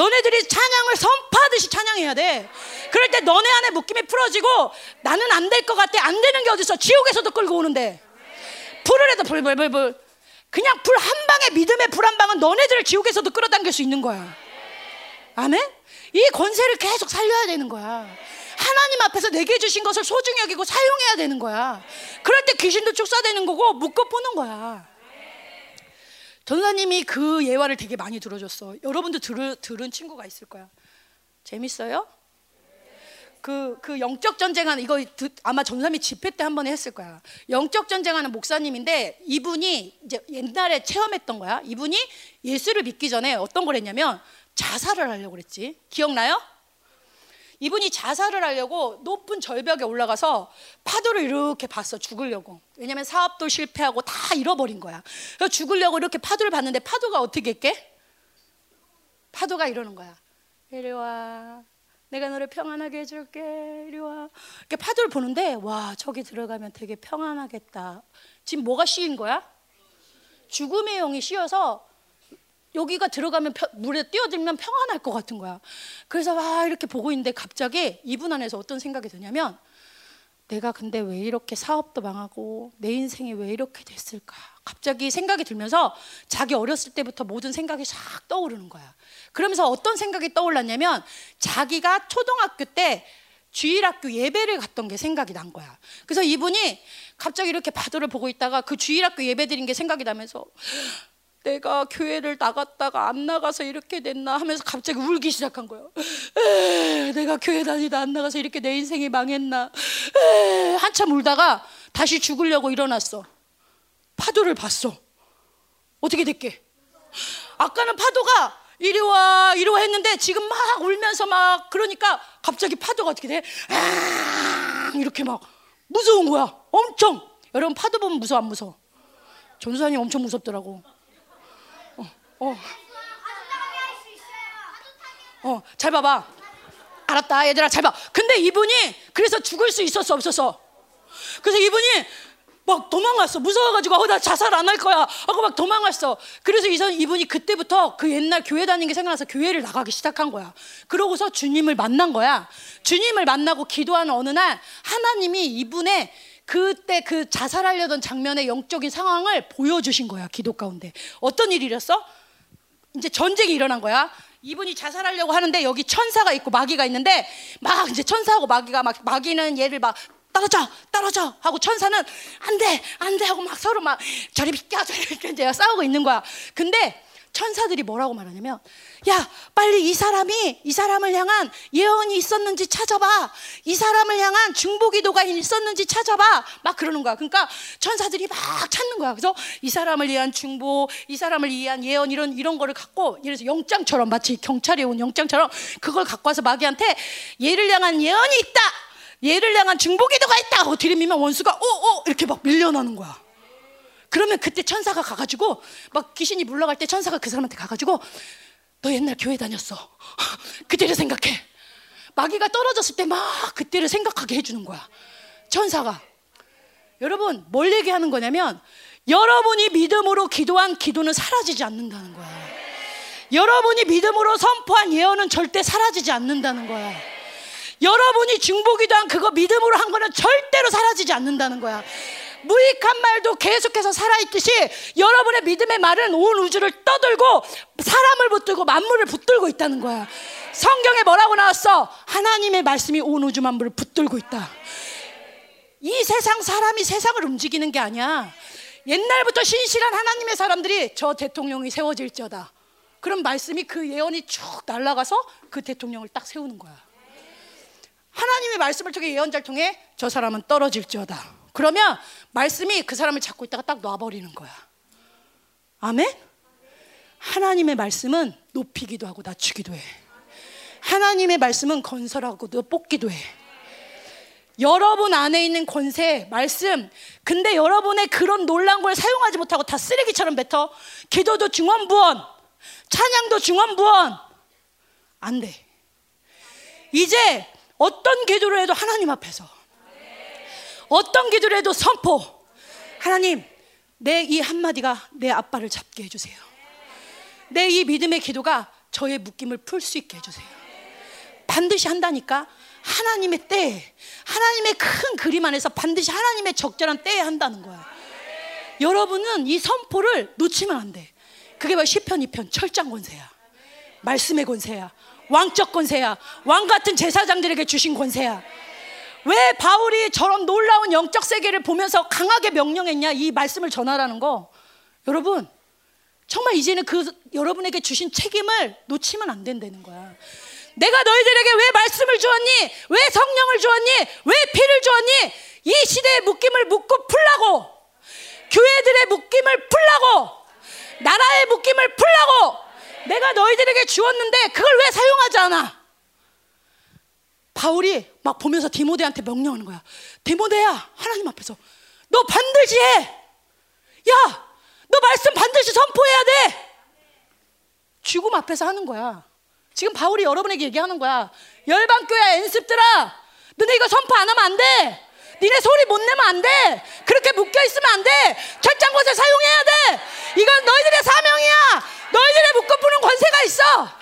너네들이 찬양을 선포하듯이 찬양해야 돼. 그럴 때 너네 안에 묶임이 풀어지고 나는 안 될 것 같아. 안 되는 게 어딨어. 지옥에서도 끌고 오는데. 불을 해도 불불불불. 그냥 불 한 방에 믿음의 불 한 방은 너네들을 지옥에서도 끌어당길 수 있는 거야. 아멘? 이 권세를 계속 살려야 되는 거야. 하나님 앞에서 내게 주신 것을 소중히 여기고 사용해야 되는 거야. 그럴 때 귀신도 축사되는 거고 묶어 보는 거야. 전사님이 그 예화를 되게 많이 들어줬어. 여러분도 들, 들은 친구가 있을 거야. 재밌어요? 그, 그 영적 전쟁하는 이거 아마 전사님이 집회 때 한 번 했을 거야. 영적 전쟁하는 목사님인데 이분이 이제 옛날에 체험했던 거야. 이분이 예수를 믿기 전에 어떤 걸 했냐면 자살을 하려고 그랬지. 기억나요? 이분이 자살을 하려고 높은 절벽에 올라가서 파도를 이렇게 봤어 죽으려고. 왜냐면 사업도 실패하고 다 잃어버린 거야. 그래서 죽으려고 이렇게 파도를 봤는데 파도가 어떻게 했게? 파도가 이러는 거야. 이리 와. 내가 너를 평안하게 해줄게. 이리 와. 이렇게 파도를 보는데 와 저기 들어가면 되게 평안하겠다. 지금 뭐가 씌인 거야? 죽음의 영이 씌어서 여기가 들어가면 물에 뛰어들면 평안할 것 같은 거야. 그래서 와 이렇게 보고 있는데 갑자기 이분 안에서 어떤 생각이 드냐면 내가 근데 왜 이렇게 사업도 망하고 내 인생이 왜 이렇게 됐을까? 갑자기 생각이 들면서 자기 어렸을 때부터 모든 생각이 싹 떠오르는 거야. 그러면서 어떤 생각이 떠올랐냐면 자기가 초등학교 때 주일학교 예배를 갔던 게 생각이 난 거야. 그래서 이분이 갑자기 이렇게 바도를 보고 있다가 그 주일학교 예배 드린 게 생각이 나면서 내가 교회를 나갔다가 안 나가서 이렇게 됐나 하면서 갑자기 울기 시작한 거예요. 에, 내가 교회 다니다 안 나가서 이렇게 내 인생이 망했나. 에, 한참 울다가 다시 죽으려고 일어났어. 파도를 봤어. 어떻게 됐게? 아까는 파도가 이리 와 이리 와 했는데 지금 막 울면서 막 그러니까 갑자기 파도가 어떻게 돼? 아 이렇게 막 무서운 거야. 엄청. 여러분 파도 보면 무서워 안 무서워? 전수사님 엄청 무섭더라고. 어. 어, 잘 봐봐. 알았다, 얘들아, 잘 봐. 근데 이분이 그래서 죽을 수 있었어, 없었어? 그래서 이분이 막 도망갔어. 무서워가지고, 어, 나 자살 안 할 거야. 하고 막 도망갔어. 그래서 이분이 그때부터 그 옛날 교회 다니는 게 생각나서 교회를 나가기 시작한 거야. 그러고서 주님을 만난 거야. 주님을 만나고 기도하는 어느 날 하나님이 이분의 그때 그 자살하려던 장면의 영적인 상황을 보여주신 거야, 기도 가운데. 어떤 일이었어? 이제 전쟁이 일어난 거야. 이분이 자살하려고 하는데 여기 천사가 있고 마귀가 있는데 막 이제 천사하고 마귀가 막 마귀는 얘를 막 떨어져 떨어져 하고 천사는 안돼 안돼 하고 막 서로 막 저리 비껴 이렇게 이제 싸우고 있는 거야. 근데 천사들이 뭐라고 말하냐면 야 빨리 이 사람이 이 사람을 향한 예언이 있었는지 찾아봐. 이 사람을 향한 중보기도가 있었는지 찾아봐. 막 그러는 거야. 그러니까 천사들이 막 찾는 거야. 그래서 이 사람을 위한 중보 이 사람을 위한 예언 이런 이런 거를 갖고 예를 들어서 영장처럼 마치 경찰이 온 영장처럼 그걸 갖고 와서 마귀한테 얘를 향한 예언이 있다. 얘를 향한 중보기도가 있다. 하고 들이미면 원수가 오오 이렇게 막 밀려나는 거야 그러면 그때 천사가 가가지고 막 귀신이 물러갈 때 천사가 그 사람한테 가가지고 너 옛날 교회 다녔어. 그때를 생각해. 마귀가 떨어졌을 때 막 그때를 생각하게 해주는 거야. 천사가. 여러분, 뭘 얘기하는 거냐면 여러분이 믿음으로 기도한 기도는 사라지지 않는다는 거야. 여러분이 믿음으로 선포한 예언은 절대 사라지지 않는다는 거야. 여러분이 중보기도 한 그거 믿음으로 한 거는 절대로 사라지지 않는다는 거야. 무익한 말도 계속해서 살아있듯이 여러분의 믿음의 말은 온 우주를 떠들고 사람을 붙들고 만물을 붙들고 있다는 거야. 성경에 뭐라고 나왔어? 하나님의 말씀이 온 우주 만물을 붙들고 있다. 이 세상 사람이 세상을 움직이는 게 아니야. 옛날부터 신실한 하나님의 사람들이 저 대통령이 세워질지어다. 그런 말씀이 그 예언이 쭉 날아가서 그 대통령을 딱 세우는 거야. 하나님의 말씀을 통해 예언자를 통해 저 사람은 떨어질지어다. 그러면 말씀이 그 사람을 잡고 있다가 딱 놔버리는 거야. 아멘? 하나님의 말씀은 높이기도 하고 낮추기도 해. 하나님의 말씀은 건설하고도 뽑기도 해. 여러분 안에 있는 권세, 말씀. 근데 여러분의 그런 놀란 걸 사용하지 못하고 다 쓰레기처럼 뱉어. 기도도 중원부원, 찬양도 중원부원. 안 돼. 이제 어떤 기도를 해도 하나님 앞에서 어떤 기도를 해도 선포. 하나님, 내 이 한마디가 내 아빠를 잡게 해주세요. 내 이 믿음의 기도가 저의 묶임을 풀 수 있게 해주세요. 반드시 한다니까. 하나님의 때, 하나님의 큰 그림 안에서 반드시 하나님의 적절한 때에 한다는 거야. 여러분은 이 선포를 놓치면 안 돼. 그게 바로 시편 2편 철장 권세야. 말씀의 권세야. 왕적 권세야. 왕 같은 제사장들에게 주신 권세야. 왜 바울이 저런 놀라운 영적 세계를 보면서 강하게 명령했냐? 이 말씀을 전하라는 거. 여러분, 정말 이제는 그 여러분에게 주신 책임을 놓치면 안 된다는 거야. 내가 너희들에게 왜 말씀을 주었니? 왜 성령을 주었니? 왜 피를 주었니? 이 시대의 묶임을 묶고 풀라고. 교회들의 묶임을 풀라고. 나라의 묶임을 풀라고. 내가 너희들에게 주었는데 그걸 왜 사용하지 않아? 바울이 막 보면서 디모데한테 명령하는 거야. 디모데야, 하나님 앞에서 너 반드시 해. 야, 너 말씀 반드시 선포해야 돼. 죽음 앞에서 하는 거야. 지금 바울이 여러분에게 얘기하는 거야. 열방교회 엔습들아, 너네 이거 선포 안 하면 안 돼. 니네 소리 못 내면 안 돼. 그렇게 묶여 있으면 안 돼. 철장곳에 사용해야 돼. 이건 너희들의 사명이야. 너희들의 묶어 푸는 권세가 있어.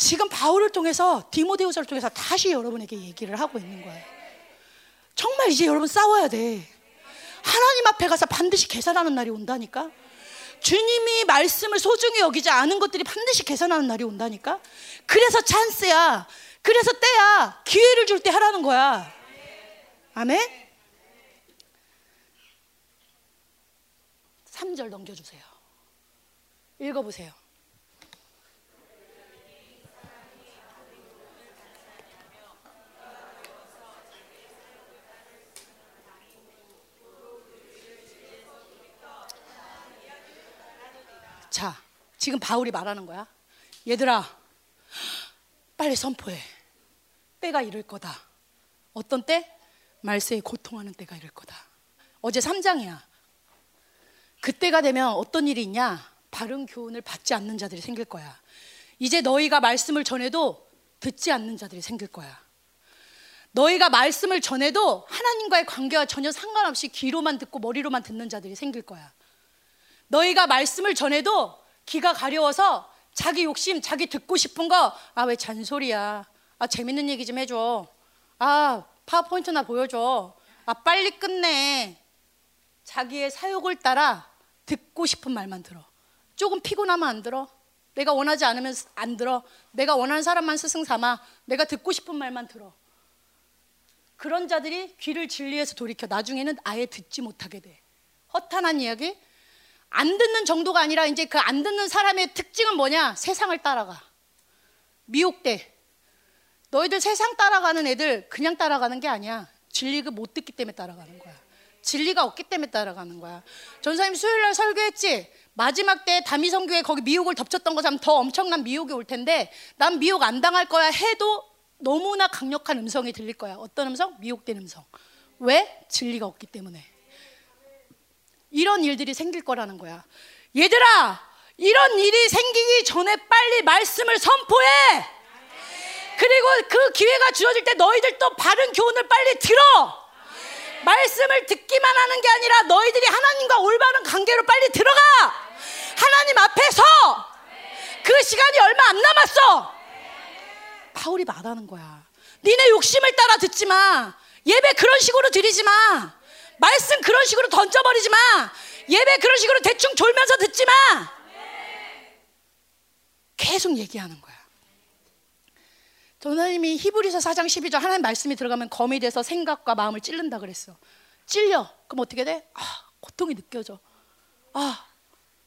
지금 바울을 통해서 디모데후서를 통해서 다시 여러분에게 얘기를 하고 있는 거예요. 정말 이제 여러분 싸워야 돼. 하나님 앞에 가서 반드시 계산하는 날이 온다니까. 주님이 말씀을 소중히 여기지 않은 것들이 반드시 계산하는 날이 온다니까. 그래서 찬스야. 그래서 때야. 기회를 줄 때 하라는 거야. 아멘? 3절 넘겨주세요. 읽어보세요. 자, 지금 바울이 말하는 거야. 얘들아, 빨리 선포해. 때가 이를 거다. 어떤 때? 말세에 고통하는 때가 이를 거다. 어제 3장이야. 그때가 되면 어떤 일이 있냐? 바른 교훈을 받지 않는 자들이 생길 거야. 이제 너희가 말씀을 전해도 듣지 않는 자들이 생길 거야. 너희가 말씀을 전해도 하나님과의 관계와 전혀 상관없이 귀로만 듣고 머리로만 듣는 자들이 생길 거야. 너희가 말씀을 전해도 귀가 가려워서 자기 욕심, 자기 듣고 싶은 거, 아, 왜 잔소리야. 아, 재밌는 얘기 좀 해줘. 아, 파워포인트나 보여줘. 아, 빨리 끝내. 자기의 사욕을 따라 듣고 싶은 말만 들어. 조금 피곤하면 안 들어. 내가 원하지 않으면 안 들어. 내가 원하는 사람만 스승 삼아. 내가 듣고 싶은 말만 들어. 그런 자들이 귀를 진리에서 돌이켜 나중에는 아예 듣지 못하게 돼. 허탄한 이야기? 안 듣는 정도가 아니라 이제 그 안 듣는 사람의 특징은 뭐냐? 세상을 따라가. 미혹돼. 너희들 세상 따라가는 애들 그냥 따라가는 게 아니야. 진리가 못 듣기 때문에 따라가는 거야. 진리가 없기 때문에 따라가는 거야. 전사님 수요일 날 설교했지? 마지막 때 다미성교회 거기 미혹을 덮쳤던 것처럼 더 엄청난 미혹이 올 텐데 난 미혹 안 당할 거야 해도 너무나 강력한 음성이 들릴 거야. 어떤 음성? 미혹된 음성. 왜? 진리가 없기 때문에. 이런 일들이 생길 거라는 거야. 얘들아, 이런 일이 생기기 전에 빨리 말씀을 선포해. 그리고 그 기회가 주어질 때 너희들 또 바른 교훈을 빨리 들어. 말씀을 듣기만 하는 게 아니라 너희들이 하나님과 올바른 관계로 빨리 들어가. 하나님 앞에서 그 시간이 얼마 안 남았어. 바울이 말하는 거야. 니네 욕심을 따라 듣지 마. 예배 그런 식으로 드리지 마. 말씀 그런 식으로 던져버리지 마. 예배 그런 식으로 대충 졸면서 듣지 마. 계속 얘기하는 거야. 전사님이 히브리서 4장 12절 하나님 말씀이 들어가면 검이 돼서 생각과 마음을 찔른다 그랬어. 찔려. 그럼 어떻게 돼? 아, 고통이 느껴져. 아,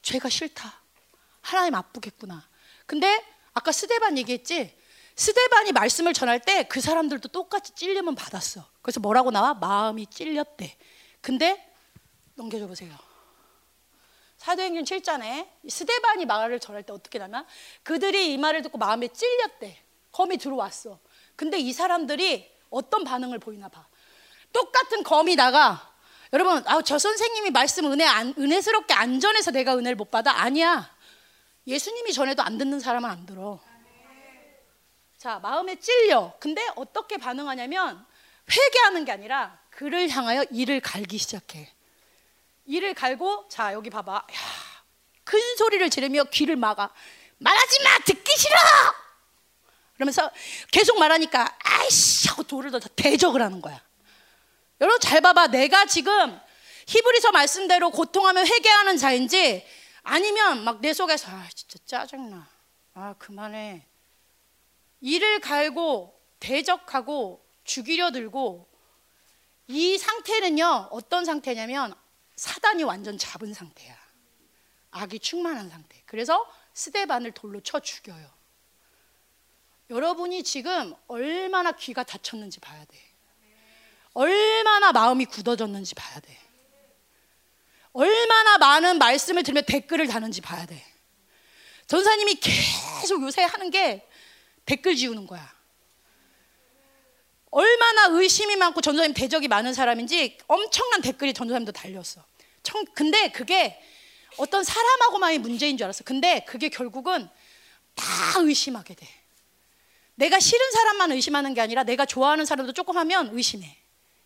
죄가 싫다. 하나님 아프겠구나. 근데 아까 스데반 얘기했지? 스데반이 말씀을 전할 때 그 사람들도 똑같이 찔림은 받았어. 그래서 뭐라고 나와? 마음이 찔렸대. 근데 넘겨줘 보세요. 사도행전 7장에 스데반이 말을 전할 때 어떻게 나면 그들이 이 말을 듣고 마음에 찔렸대. 검이 들어왔어. 근데 이 사람들이 어떤 반응을 보이나 봐. 똑같은 검이 나가. 여러분, 아, 저 선생님이 말씀 은혜 안, 은혜스럽게 안 전해서 내가 은혜를 못 받아? 아니야. 예수님이 전해도 안 듣는 사람은 안 들어. 자, 마음에 찔려. 근데 어떻게 반응하냐면 회개하는 게 아니라 그를 향하여 이를 갈기 시작해. 이를 갈고 자 여기 봐봐. 야, 큰 소리를 지르며 귀를 막아. 말하지 마 듣기 싫어. 그러면서 계속 말하니까 아이씨 하고 돌을 더 대적을 하는 거야. 여러분 잘 봐봐. 내가 지금 히브리서 말씀대로 고통하며 회개하는 자인지 아니면 막 내 속에서 아 진짜 짜증나. 아 그만해. 이를 갈고 대적하고 죽이려 들고 이 상태는요, 어떤 상태냐면 사단이 완전 잡은 상태야. 악이 충만한 상태. 그래서 스데반을 돌로 쳐 죽여요. 여러분이 지금 얼마나 귀가 다쳤는지 봐야 돼. 얼마나 마음이 굳어졌는지 봐야 돼. 얼마나 많은 말씀을 들으며 댓글을 다는지 봐야 돼. 전사님이 계속 요새 하는 게 댓글 지우는 거야. 얼마나 의심이 많고 전도사님 대적이 많은 사람인지 엄청난 댓글이 전도사님도 달렸어. 청, 근데 그게 어떤 사람하고만의 문제인 줄 알았어. 근데 그게 결국은 다 의심하게 돼. 내가 싫은 사람만 의심하는 게 아니라 내가 좋아하는 사람도 조금 하면 의심해.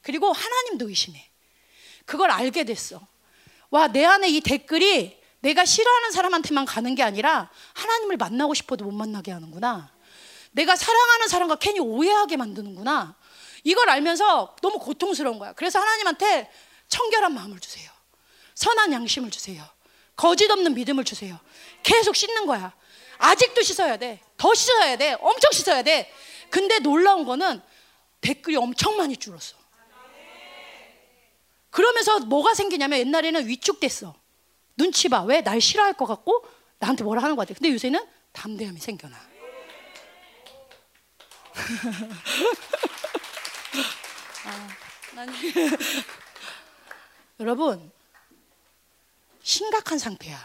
그리고 하나님도 의심해. 그걸 알게 됐어. 와, 내 안에 이 댓글이 내가 싫어하는 사람한테만 가는 게 아니라 하나님을 만나고 싶어도 못 만나게 하는구나. 내가 사랑하는 사람과 괜히 오해하게 만드는구나. 이걸 알면서 너무 고통스러운 거야. 그래서 하나님한테 청결한 마음을 주세요. 선한 양심을 주세요. 거짓 없는 믿음을 주세요. 계속 씻는 거야. 아직도 씻어야 돼. 더 씻어야 돼. 엄청 씻어야 돼. 근데 놀라운 거는 댓글이 엄청 많이 줄었어. 그러면서 뭐가 생기냐면 옛날에는 위축됐어. 눈치 봐. 왜? 날 싫어할 것 같고 나한테 뭐라 하는 것 같아. 근데 요새는 담대함이 생겨나. 아, 여러분, 심각한 상태야.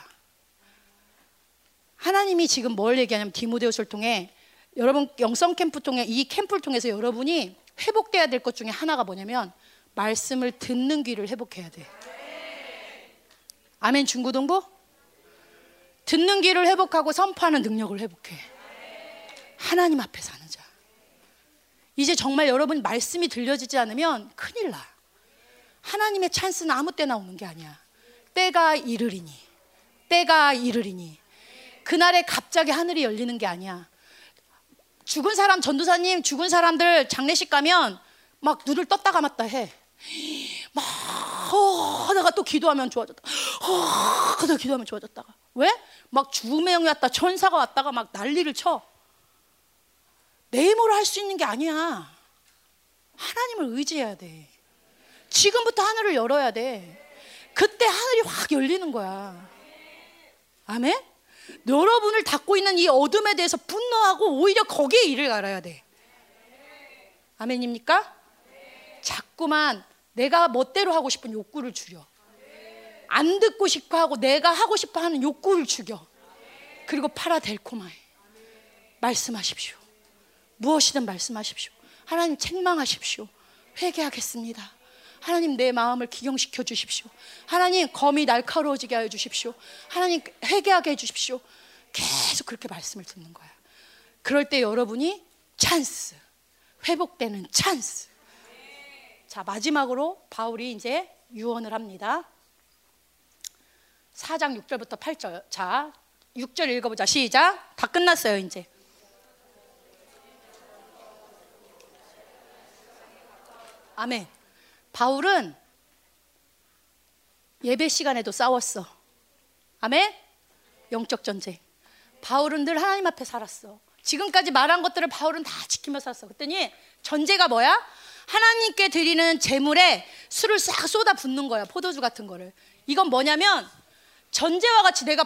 하나님이 지금 뭘 얘기하냐면 디모데후서를 통해 여러분 영성 캠프 통해 이 캠프를 통해서 여러분이 회복돼야 될 것 중에 하나가 뭐냐면 말씀을 듣는 귀를 회복해야 돼. 아멘 중고동부? 듣는 귀를 회복하고 선포하는 능력을 회복해. 하나님 앞에 사는 자. 이제 정말 여러분 말씀이 들려지지 않으면 큰일 나. 하나님의 찬스는 아무 때나 오는 게 아니야. 때가 이르리니. 때가 이르리니. 그날에 갑자기 하늘이 열리는 게 아니야. 죽은 사람 전도사님 죽은 사람들 장례식 가면 막 눈을 떴다 감았다 해. 막 어, 하다가 또 기도하면 좋아졌다. 어, 하다가 기도하면 좋아졌다가. 왜? 막 죽음의 영이 왔다 천사가 왔다가 막 난리를 쳐. 내 힘으로 할 수 있는 게 아니야. 하나님을 의지해야 돼. 지금부터 하늘을 열어야 돼. 그때 하늘이 확 열리는 거야. 아멘? 여러분을 닫고 있는 이 어둠에 대해서 분노하고 오히려 거기에 일을 갈아야 돼. 아멘입니까? 자꾸만 내가 멋대로 하고 싶은 욕구를 줄여. 안 듣고 싶어 하고 내가 하고 싶어 하는 욕구를 죽여. 그리고 파라델코마에 말씀하십시오. 무엇이든 말씀하십시오. 하나님 책망하십시오. 회개하겠습니다. 하나님 내 마음을 기경시켜 주십시오. 하나님 검이 날카로워지게 하여 주십시오. 하나님 회개하게 해 주십시오. 계속 그렇게 말씀을 듣는 거야. 그럴 때 여러분이 찬스, 회복되는 찬스. 자, 마지막으로 바울이 이제 유언을 합니다. 4장 6절부터 8절. 자, 6절 읽어보자. 시작. 다 끝났어요, 이제. 아멘. 바울은 예배 시간에도 싸웠어. 아멘? 영적 전쟁. 바울은 늘 하나님 앞에 살았어. 지금까지 말한 것들을 바울은 다 지키며 살았어. 그랬더니 전제가 뭐야? 하나님께 드리는 제물에 술을 싹 쏟아 붓는 거야. 포도주 같은 거를. 이건 뭐냐면 전제와 같이 내가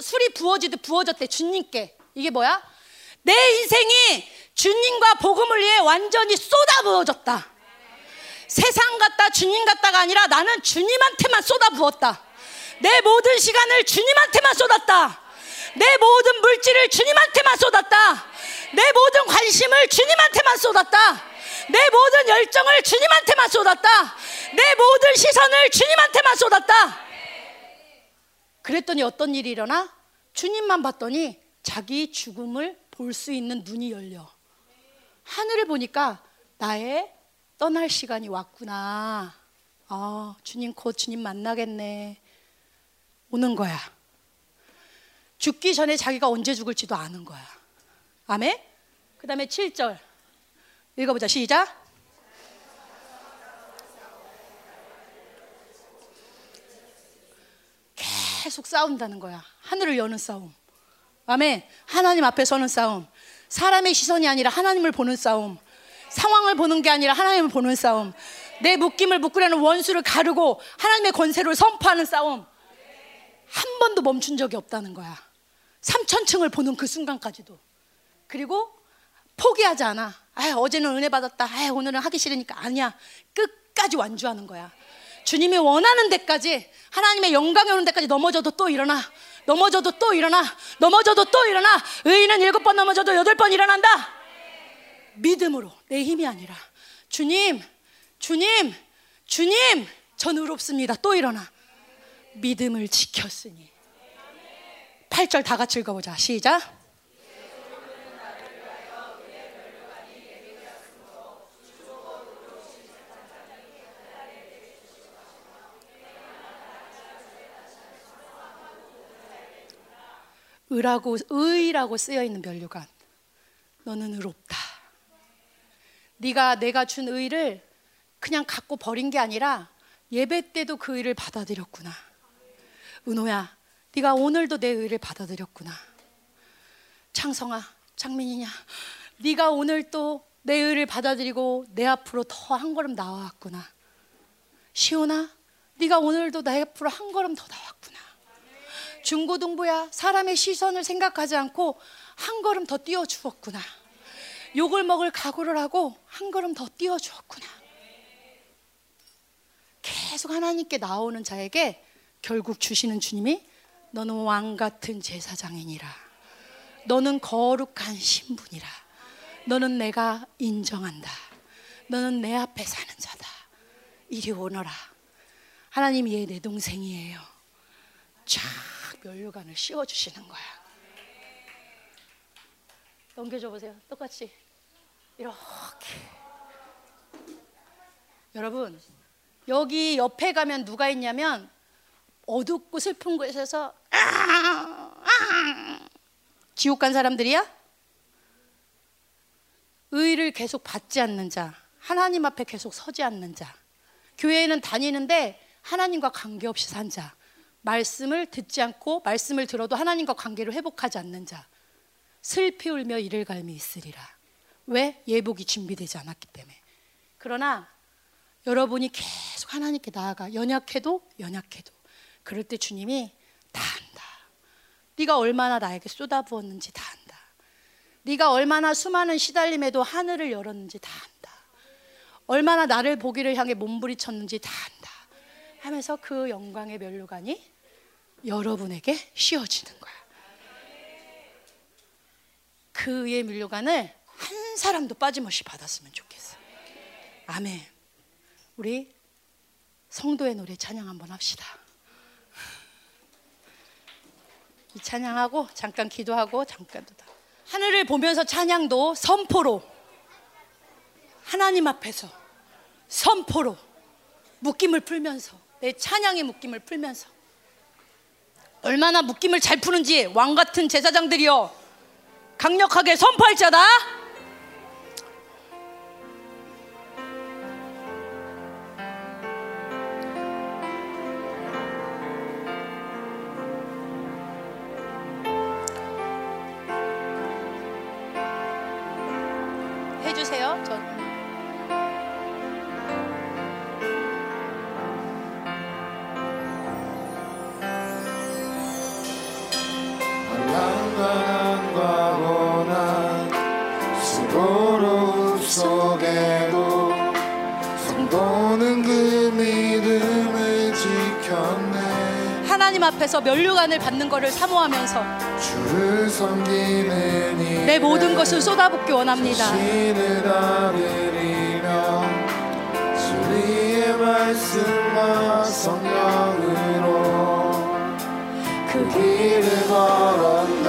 술이 부어지듯 부어졌대. 주님께. 이게 뭐야? 내 인생이 주님과 복음을 위해 완전히 쏟아 부어졌다. 세상 같다 주님 같다가 아니라 나는 주님한테만 쏟아 부었다. 내 모든 시간을 주님한테만 쏟았다. 내 모든 물질을 주님한테만 쏟았다. 내 모든 관심을 주님한테만 쏟았다. 내 모든 열정을 주님한테만 쏟았다. 내 모든 시선을 주님한테만 쏟았다. 그랬더니 어떤 일이 일어나? 주님만 봤더니 자기 죽음을 볼 수 있는 눈이 열려. 하늘을 보니까 나의 떠날 시간이 왔구나. 아, 주님 곧 주님 만나겠네. 오는 거야. 죽기 전에 자기가 언제 죽을지도 아는 거야. 아멘? 그 다음에 7절. 읽어보자. 시작. 계속 싸운다는 거야. 하늘을 여는 싸움. 아멘. 하나님 앞에 서는 싸움. 사람의 시선이 아니라 하나님을 보는 싸움. 상황을 보는 게 아니라 하나님을 보는 싸움. 내 묶임을 묶으려는 원수를 가르고 하나님의 권세를 선포하는 싸움. 한 번도 멈춘 적이 없다는 거야. 삼천층을 보는 그 순간까지도. 그리고 포기하지 않아. 아, 어제는 은혜 받았다. 아, 오늘은 하기 싫으니까 아니야. 끝까지 완주하는 거야. 주님이 원하는 데까지 하나님의 영광이 오는 데까지 넘어져도 또 일어나. 넘어져도 또 일어나. 넘어져도 또 일어나. 의인은 일곱 번 넘어져도 여덟 번 일어난다. 믿음으로 내 힘이 아니라 주님, 주님, 주님, 전 의롭습니다. 또 일어나. 믿음을 지켰으니. 8절 다 같이 읽어보자. 시작. 의라고 의라고 쓰여 있는 면류관. 너는 의롭다. 네가 내가 준 의를 그냥 갖고 버린 게 아니라 예배 때도 그 의를 받아들였구나. 은호야, 네가 오늘도 내 의를 받아들였구나. 창성아, 장민이냐, 네가 오늘 또 내 의를 받아들이고 내 앞으로 더 한 걸음 나와왔구나. 시온아, 네가 오늘도 내 앞으로 한 걸음 더 나왔구나. 중고등부야, 사람의 시선을 생각하지 않고 한 걸음 더 뛰어 주었구나. 욕을 먹을 각오를 하고 한 걸음 더 뛰어 주었구나. 계속 하나님께 나오는 자에게 결국 주시는 주님이 너는 왕 같은 제사장이니라. 너는 거룩한 신분이라. 너는 내가 인정한다. 너는 내 앞에 사는 자다. 이리 오너라. 하나님이 얘내 동생이에요. 쫙 면류관을 씌워주시는 거야. 넘겨줘 보세요. 똑같이 이렇게. 여러분 여기 옆에 가면 누가 있냐면 어둡고 슬픈 곳에서 지옥 간 사람들이야? 의를 계속 받지 않는 자, 하나님 앞에 계속 서지 않는 자, 교회에는 다니는데 하나님과 관계없이 산 자, 말씀을 듣지 않고 말씀을 들어도 하나님과 관계를 회복하지 않는 자, 슬피 울며 이를 갈미 있으리라. 왜? 예복이 준비되지 않았기 때문에. 그러나 여러분이 계속 하나님께 나아가 연약해도 연약해도 그럴 때 주님이 다 안다. 네가 얼마나 나에게 쏟아부었는지 다 안다. 네가 얼마나 수많은 시달림에도 하늘을 열었는지 다 안다. 얼마나 나를 보기를 향해 몸부리쳤는지 다 안다. 하면서 그 영광의 면류관이 여러분에게 씌워지는 거야. 그의 면류관을 한 사람도 빠짐없이 받았으면 좋겠어. 아멘. 우리 성도의 노래 찬양 한번 합시다. 이 찬양하고 잠깐 기도하고 잠깐 또 하늘을 보면서 찬양도 선포로 하나님 앞에서 선포로 묶임을 풀면서 내 찬양의 묶임을 풀면서 얼마나 묶임을 잘 푸는지 왕 같은 제사장들이여 강력하게 선포할 자다. 앞에서 면류관을 받는 것을 사모하면서 주를 섬기는 이내 모든 것을 쏟아붓기 원합니다. 말씀과 성령으로 그 길을 걸었네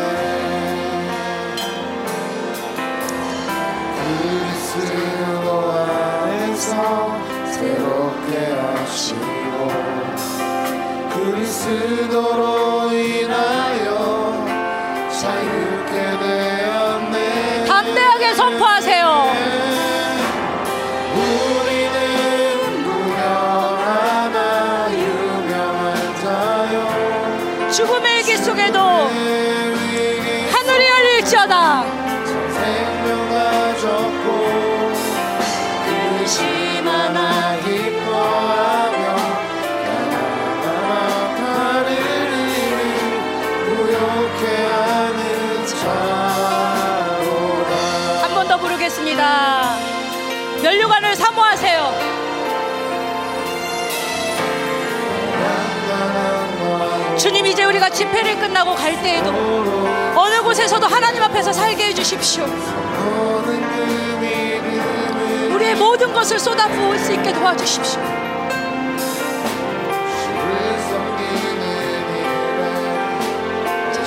그리스도 안에서 새롭게 하시고 그리스도로 인하여 자 집회를 끝나고 갈 때에도 어느 곳에서도 하나님 앞에서 살게 해주십시오. 우리의 모든 것을 쏟아 부을 수 있게 도와주십시오. 자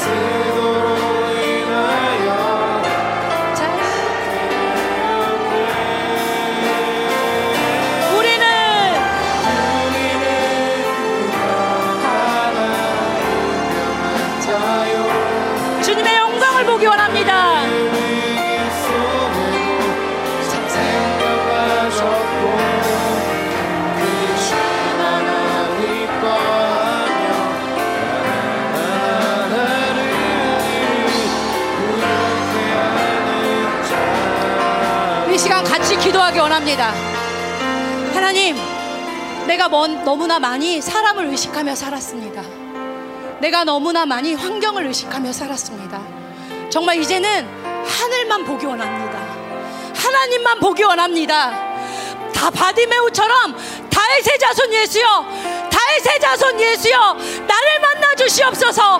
say 기도하기 원합니다. 하나님, 내가 먼, 너무나 많이 사람을 의식하며 살았습니다. 내가 너무나 많이 환경을 의식하며 살았습니다. 정말 이제는 하늘만 보기 원합니다. 하나님만 보기 원합니다. 다 바디메우처럼 다윗의 자손 예수여 다윗의 자손 예수여 나를 만나 주시옵소서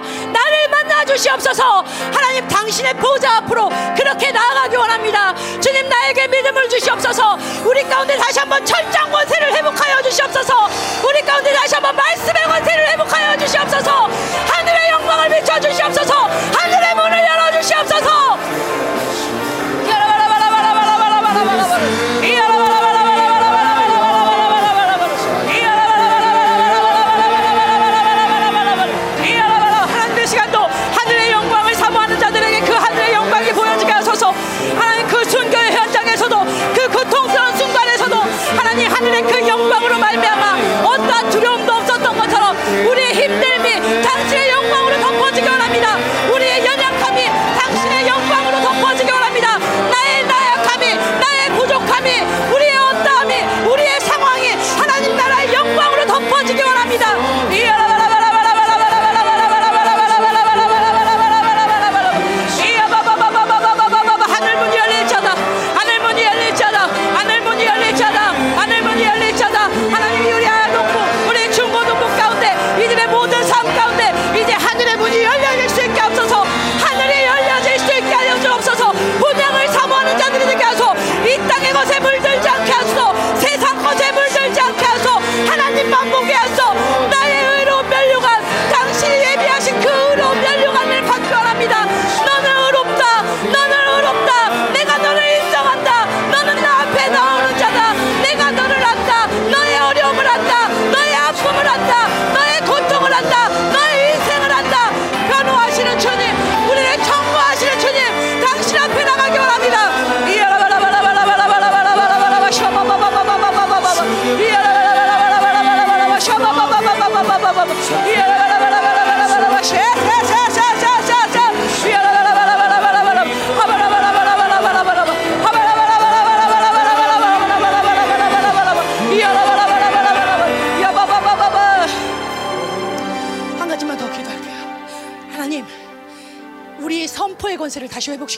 나를 만나 주시옵소서 하나님 당신의 보좌 앞으로 그렇게 나아가기 원합니다 주님 나에게 믿음을 주시옵소서 우리 가운데 다시 한번 철장 권세를 회복하여 주시옵소서 우리 가운데 다시 한번 말씀의 권세를 회복하여 주시옵소서 하늘의 영광을 비춰 주시옵소서 하늘의 문을 열어 주시옵소서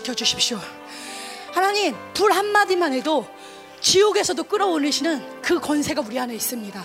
회복시켜 주십시오. 하나님, 불 한마디만 해도 지옥에서도 끌어올리시는 그 권세가 우리 안에 있습니다.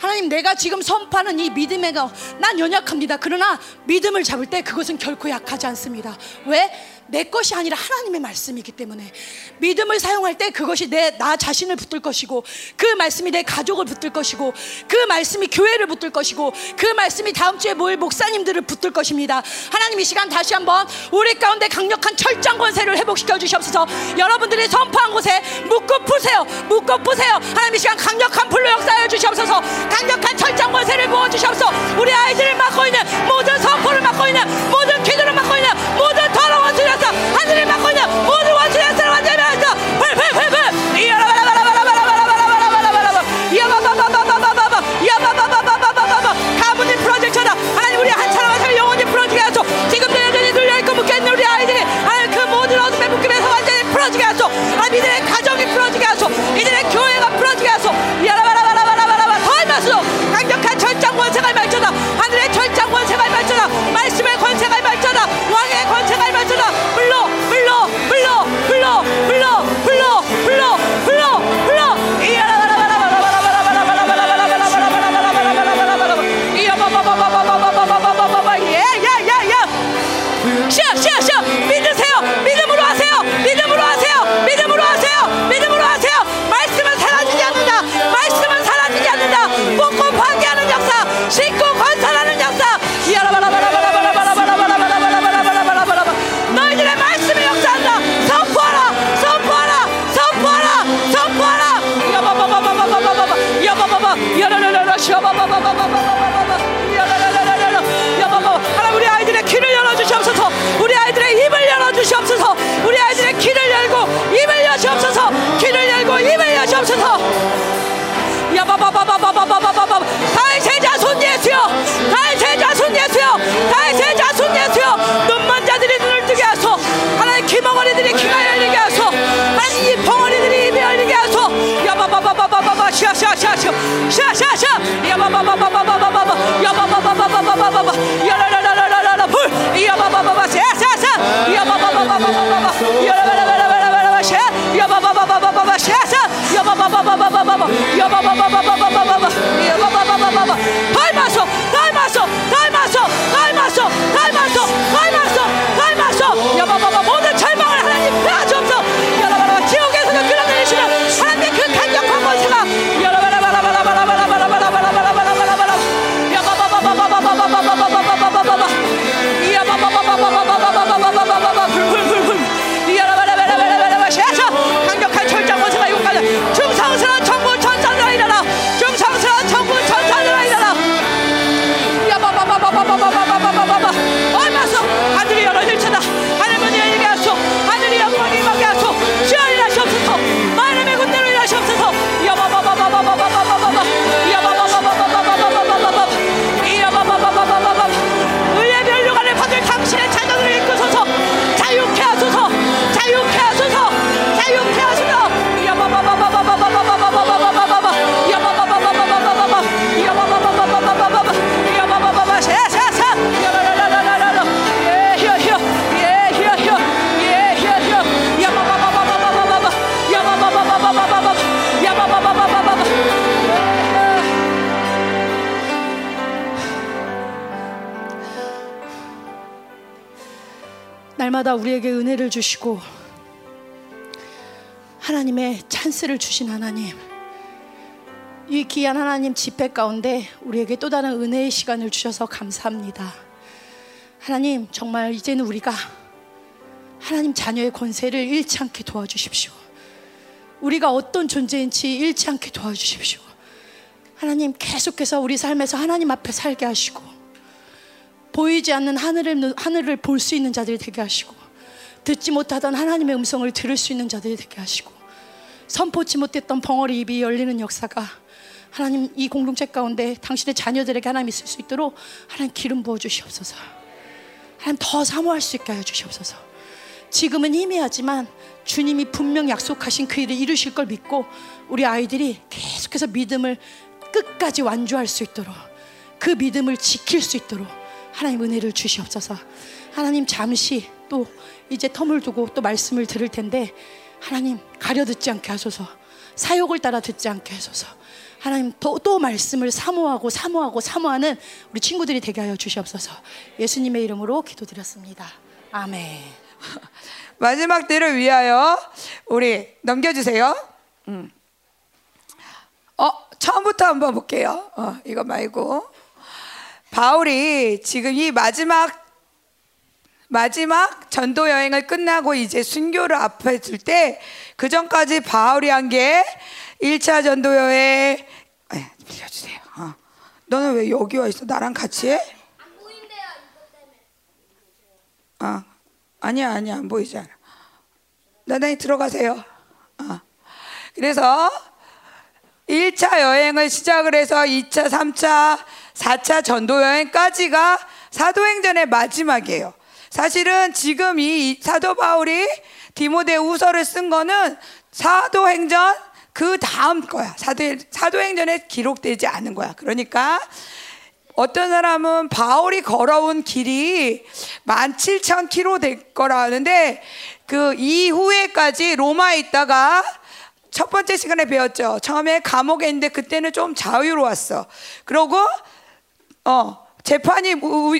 하나님, 내가 지금 선포하는 이 믿음의 가, 난 연약합니다. 그러나 믿음을 잡을 때 그것은 결코 약하지 않습니다. 왜? 내 것이 아니라 하나님의 말씀이기 때문에 믿음을 사용할 때 그것이 내 나 자신을 붙들 것이고 그 말씀이 내 가족을 붙들 것이고 그 말씀이 교회를 붙들 것이고 그 말씀이 다음 주에 모일 목사님들을 붙들 것입니다. 하나님 이 시간 다시 한번 우리 가운데 강력한 철장 권세를 회복시켜 주시옵소서. 여러분들이 선포한 곳에 묶고 푸세요. 묶고 푸세요. 하나님 이 시간 강력한 불로 역사해 주시옵소서. 강력한 철장 권세를 부어 주시옵소서. 우리 아이들을 맡고 있는 모든 선포를 맡고 있는 모든 기도를 맡고 있는 모든 더러운 주여서 하늘을 맡고 있는 모든 원수의 완전히 하소서. 풀풀풀풀 이야라바라바라바라바라바라바라바라바라 이야바바바바바바바바 이야바바바바바바바 가문의 프로젝트다. 하나님 우리 한 사람 한 사람 영원히 풀어지게 하소. 지금도 여전히 눌려있고 묶여있는 우리 아이들이 하나님 그 모든 어둠의 묶임에서 완전히 풀어지게 하소. 하나님 이들의 가정이 풀어지게 하소. 이들의 교회가 풀어지게 하소. 시야 시야 시야 믿으세요. 믿음으로 하세요. 믿음으로 하세요. 믿음으로 하세요. 믿음으로 하세요. 말씀은 사라지지 않는다. 말씀은 사라지지 않는다. 뽑고 파괴하는 역사. 신고 건설하는 역사. 이야라바라바라바라바라바라바라바라바라바라바라바라바라바라 너희들의 말씀이 역사한다 선포하라. 선포하라. 선포하라. 선포하라. 야바바바바바바바바 야바바바 야라라라라 샤바바바바바바 여주시옵소서 우리 아이들의 귀를 열고 입을 여주시옵소서 귀를 열고 입을 여주시옵소서 야바바바바바바바바바바 다의 제자 손 예수여 다의 제자 손 예수여 다의 제자 손 예수여 눈먼 자들이 눈을 뜨게 하소 하나님 귀멍어리들이 귀가 열리게 하소 하나님 이 벙어리들이 입이 열리게 하소 야바바바바바바바 시아시아 Shut up, shut up, shut up. Yes, yes, Time muscle, time muscle, time muscle, time muscle, time muscle, time muscle, time muscle. 날마다 우리에게 은혜를 주시고 하나님의 찬스를 주신 하나님 이 귀한 하나님 집회 가운데 우리에게 또 다른 은혜의 시간을 주셔서 감사합니다. 하나님 정말 이제는 우리가 하나님 자녀의 권세를 잃지 않게 도와주십시오. 우리가 어떤 존재인지 잃지 않게 도와주십시오. 하나님 계속해서 우리 삶에서 하나님 앞에 살게 하시고 보이지 않는 하늘을 하늘을 볼 수 있는 자들이 되게 하시고 듣지 못하던 하나님의 음성을 들을 수 있는 자들이 되게 하시고 선포치 못했던 벙어리 입이 열리는 역사가 하나님 이 공동체 가운데 당신의 자녀들에게 하나님 있을 수 있도록 하나님 기름 부어 주시옵소서. 하나님 더 사모할 수 있게 하여 주시옵소서. 지금은 희미하지만 주님이 분명 약속하신 그 일을 이루실 걸 믿고 우리 아이들이 계속해서 믿음을 끝까지 완주할 수 있도록 그 믿음을 지킬 수 있도록 하나님 은혜를 주시옵소서. 하나님 잠시 또 이제 텀을 두고 또 말씀을 들을 텐데 하나님 가려 듣지 않게 하소서. 사욕을 따라 듣지 않게 하소서. 하나님 또, 또 말씀을 사모하고 사모하고 사모하는 우리 친구들이 되게 하여 주시옵소서. 예수님의 이름으로 기도드렸습니다. 아멘. 마지막 때를 위하여 우리 넘겨주세요. 음. 어 처음부터 한번 볼게요. 어, 이거 말고 바울이 지금 이 마지막 마지막 전도 여행을 끝나고 이제 순교를 앞에 둘 때 그 전까지 바울이 한 게 1차 전도 여행 에, 빌려주세요. 어. 너는 왜 여기 와 있어? 나랑 같이 해? 아, 아니야, 아니야, 안 보이잖아. 나단히 들어가세요. 아. 그래서 1차 여행을 시작을 해서 2차, 3차, 4차 전도 여행까지가 사도행전의 마지막이에요. 사실은 지금 이 사도 바울이 디모데 우서를 쓴 거는 사도행전 그 다음 거야. 사도, 사도행전에 기록되지 않은 거야. 그러니까 어떤 사람은 바울이 걸어온 길이 17,000km 될 거라 하는데 그 이후에까지 로마에 있다가 첫 번째 시간에 배웠죠. 처음에 감옥에 있는데 그때는 좀 자유로웠어. 그러고 어 재판이 우-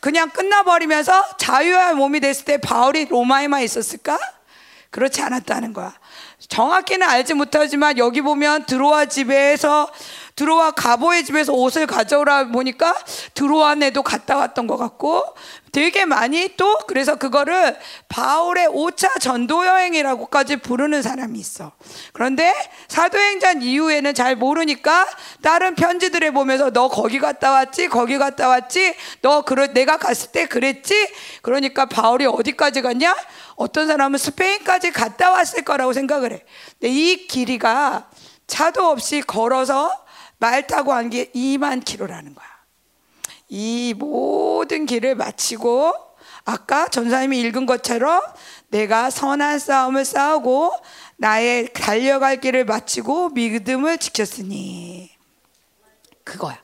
그냥 끝나버리면서 자유의 몸이 됐을 때 바울이 로마에만 있었을까? 그렇지 않았다는 거야. 정확히는 알지 못하지만 여기 보면 드로아 집에서 드로아 가보의 집에서 옷을 가져오라 보니까 드로아네도 갔다 왔던 것 같고 되게 많이 또 그래서 그거를 바울의 5차 전도 여행이라고까지 부르는 사람이 있어. 그런데 사도행전 이후에는 잘 모르니까 다른 편지들을 보면서 너 거기 갔다 왔지, 거기 갔다 왔지, 너 그러 내가 갔을 때 그랬지. 그러니까 바울이 어디까지 갔냐? 어떤 사람은 스페인까지 갔다 왔을 거라고 생각을 해. 근데 이 길이가 차도 없이 걸어서 말 타고 한 게 2만 킬로라는 거야. 이 모든 길을 마치고 아까 전사님이 읽은 것처럼 내가 선한 싸움을 싸우고 나의 달려갈 길을 마치고 믿음을 지켰으니 그거야.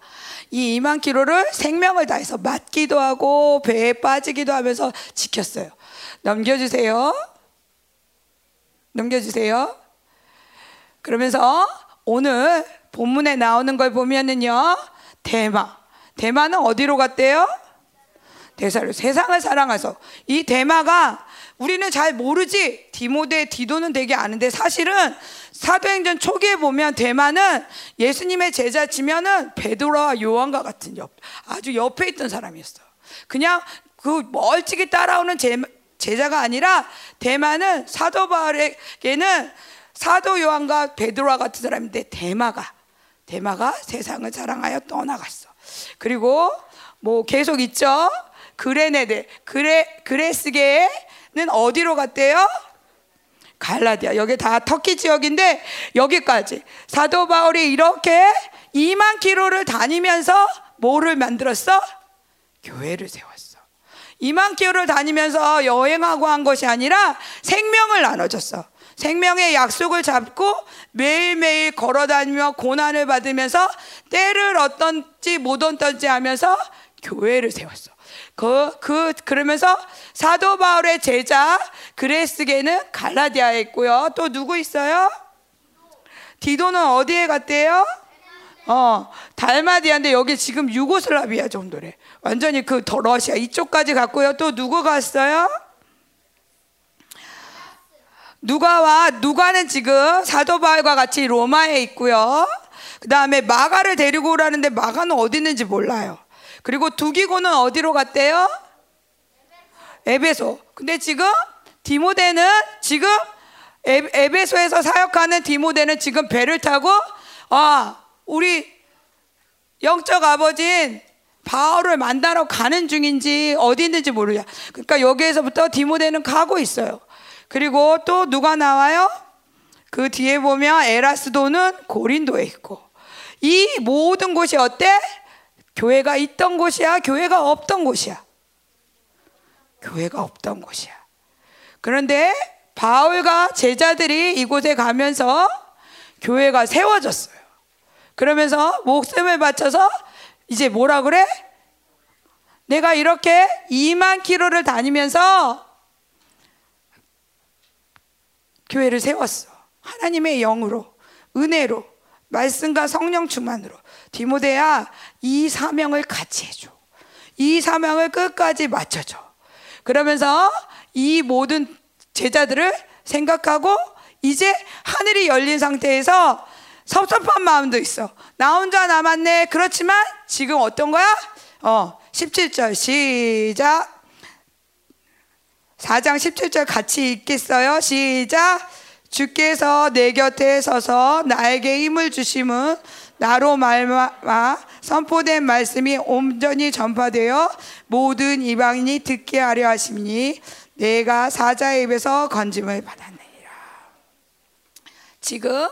이 2만 킬로를 생명을 다해서 맞기도 하고 배에 빠지기도 하면서 지켰어요. 넘겨주세요. 넘겨주세요. 그러면서 오늘 본문에 나오는 걸 보면은요, 대마. 대마는 어디로 갔대요? 대사로 세상을 사랑해서 이 대마가 우리는 잘 모르지 디모데 디도는 되게 아는데 사실은 사도행전 초기에 보면 대마는 예수님의 제자 치면은 베드로와 요한과 같은 옆 아주 옆에 있던 사람이었어. 그냥 그 멀찍이 따라오는 제, 제자가 아니라 대마는 사도 바울에게는 사도 요한과 베드로와 같은 사람인데 대마가 대마가 세상을 사랑하여 떠나갔어. 그리고 뭐 계속 있죠. 그레네데 그레 그레스게는 어디로 갔대요? 갈라디아 여기 다 터키 지역인데 여기까지 사도 바울이 이렇게 2만 킬로를 다니면서 뭐를 만들었어? 교회를 세웠어. 2만 킬로를 다니면서 여행하고 한 것이 아니라 생명을 나눠줬어. 생명의 약속을 잡고 매일매일 걸어 다니며 고난을 받으면서 때를 어떤지 못 어떤지 하면서 교회를 세웠어. 그, 그, 그러면서 사도 바울의 제자 그레스게는 갈라디아에 있고요. 또 누구 있어요? 디도는 어디에 갔대요? 어, 달마디아인데 여기 지금 유고슬라비아 정도래. 완전히 그더 러시아 이쪽까지 갔고요. 또 누구 갔어요? 누가와 누가는 지금 사도 바울과 같이 로마에 있고요. 그 다음에 마가를 데리고 오라는데 마가는 어디 있는지 몰라요. 그리고 두기고는 어디로 갔대요? 에베소. 근데 지금 디모데는 지금 에, 에베소에서 사역하는 디모데는 지금 배를 타고 아 우리 영적 아버지인 바울을 만나러 가는 중인지 어디 있는지 모르냐. 그러니까 여기에서부터 디모데는 가고 있어요. 그리고 또 누가 나와요? 그 뒤에 보면 에라스도는 고린도에 있고 이 모든 곳이 어때? 교회가 있던 곳이야? 교회가 없던 곳이야? 교회가 없던 곳이야. 그런데 바울과 제자들이 이곳에 가면서 교회가 세워졌어요. 그러면서 목숨을 바쳐서 이제 뭐라 그래? 내가 이렇게 2만 킬로를 다니면서 교회를 세웠어. 하나님의 영으로, 은혜로, 말씀과 성령 충만으로. 디모데야, 이 사명을 같이 해줘. 이 사명을 끝까지 맞춰줘. 그러면서 이 모든 제자들을 생각하고 이제 하늘이 열린 상태에서 섭섭한 마음도 있어. 나 혼자 남았네. 그렇지만 지금 어떤 거야? 어, 17절 시작. 4장 17절 같이 읽겠어요. 시작. 주께서 내 곁에 서서 나에게 힘을 주심은 나로 말마 선포된 말씀이 온전히 전파되어 모든 이방인이 듣게 하려 하심니 내가 사자의 입에서 건짐을 받았느니라. 지금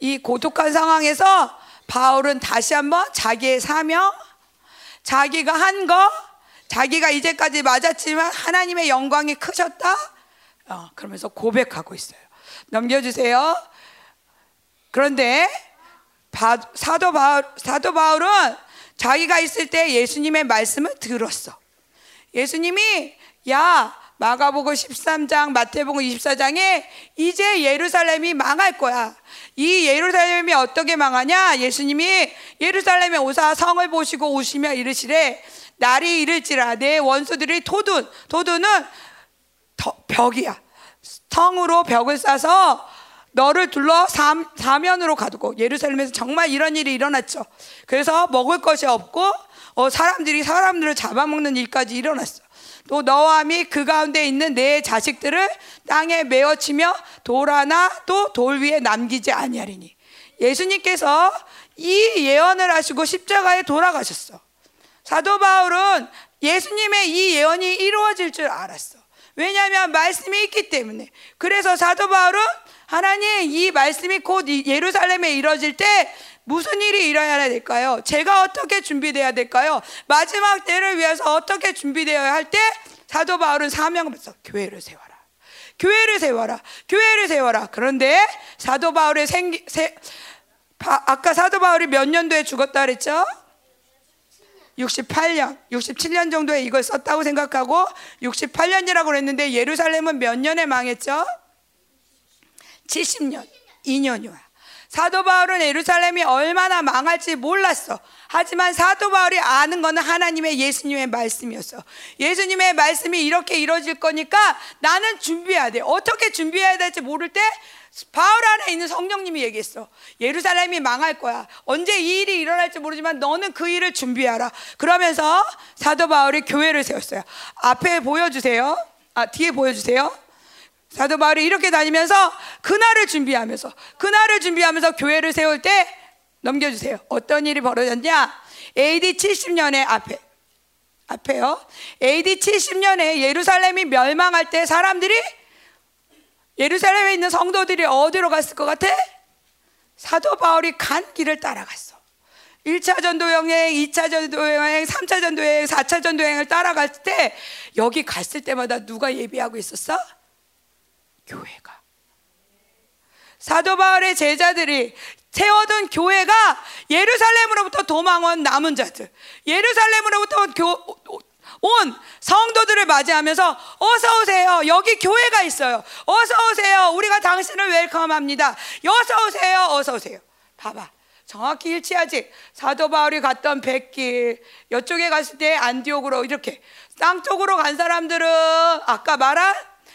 이 고독한 상황에서 바울은 다시 한번 자기의 사명, 자기가 한 거, 자기가 이제까지 맞았지만 하나님의 영광이 크셨다. 어, 그러면서 고백하고 있어요. 넘겨주세요. 그런데 바, 사도 바울 사도 바울은 자기가 있을 때 예수님의 말씀을 들었어. 예수님이 야 마가복음 13장 마태복음 24장에 이제 예루살렘이 망할 거야. 이 예루살렘이 어떻게 망하냐? 예수님이 예루살렘에 오사 성을 보시고 오시며 이르시되 날이 이를지라 내 원수들이 토둔 토둔은 벽이야. 성으로 벽을 쌓아서 너를 둘러 삼, 사면으로 가두고 예루살렘에서 정말 이런 일이 일어났죠. 그래서 먹을 것이 없고 어, 사람들이 사람들을 잡아먹는 일까지 일어났어. 또및그 가운데 있는 내 자식들을 땅에 메어치며 돌 하나 또 돌 위에 남기지 아니하리니 예수님께서 이 예언을 하시고 십자가에 돌아가셨어. 사도 바울은 예수님의 이 예언이 이루어질 줄 알았어. 왜냐하면 말씀이 있기 때문에. 그래서 사도 바울은 하나님 이 말씀이 곧 예루살렘에 이뤄질 때 무슨 일이 일어나야 될까요? 제가 어떻게 준비돼야 될까요? 마지막 때를 위해서 어떻게 준비되어야 할 때 사도 바울은 사명을 받았어. 교회를 세워라. 교회를 세워라. 교회를 세워라. 그런데 사도 바울의 생기 세, 바, 아까 사도 바울이 몇 년도에 죽었다 그랬죠? 68년, 67년 정도에 이걸 썼다고 생각하고 68년이라고 그랬는데 예루살렘은 몇 년에 망했죠? 70년, 2년 후야. 사도 바울은 예루살렘이 얼마나 망할지 몰랐어. 하지만 사도 바울이 아는 거는 하나님의 예수님의 말씀이었어. 예수님의 말씀이 이렇게 이루어질 거니까 나는 준비해야 돼. 어떻게 준비해야 될지 모를 때 바울 안에 있는 성령님이 얘기했어. 예루살렘이 망할 거야. 언제 이 일이 일어날지 모르지만 너는 그 일을 준비하라. 그러면서 사도 바울이 교회를 세웠어요. 앞에 보여주세요. 아, 뒤에 보여주세요. 사도 바울이 이렇게 다니면서 그날을 준비하면서 그날을 준비하면서 교회를 세울 때 넘겨주세요. 어떤 일이 벌어졌냐? AD 70년에 앞에 앞에요. AD 70년에 예루살렘이 멸망할 때 사람들이 예루살렘에 있는 성도들이 어디로 갔을 것 같아? 사도 바울이 간 길을 따라갔어. 1차 전도 여행, 2차 전도 여행, 3차 전도 여행, 4차 전도 여행을 따라갈 때 여기 갔을 때마다 누가 예비하고 있었어? 교회가. 사도 바울의 제자들이 세워둔 교회가 예루살렘으로부터 도망온 남은 자들, 예루살렘으로부터 교, 온 성도들을 맞이하면서 어서 오세요. 여기 교회가 있어요. 어서 오세요. 우리가 당신을 웰컴합니다. 어서 오세요. 어서 오세요. 봐봐. 정확히 일치하지. 사도 바울이 갔던 백길, 이쪽에 갔을 때 안디옥으로 이렇게 땅 쪽으로 간 사람들은 아까 말한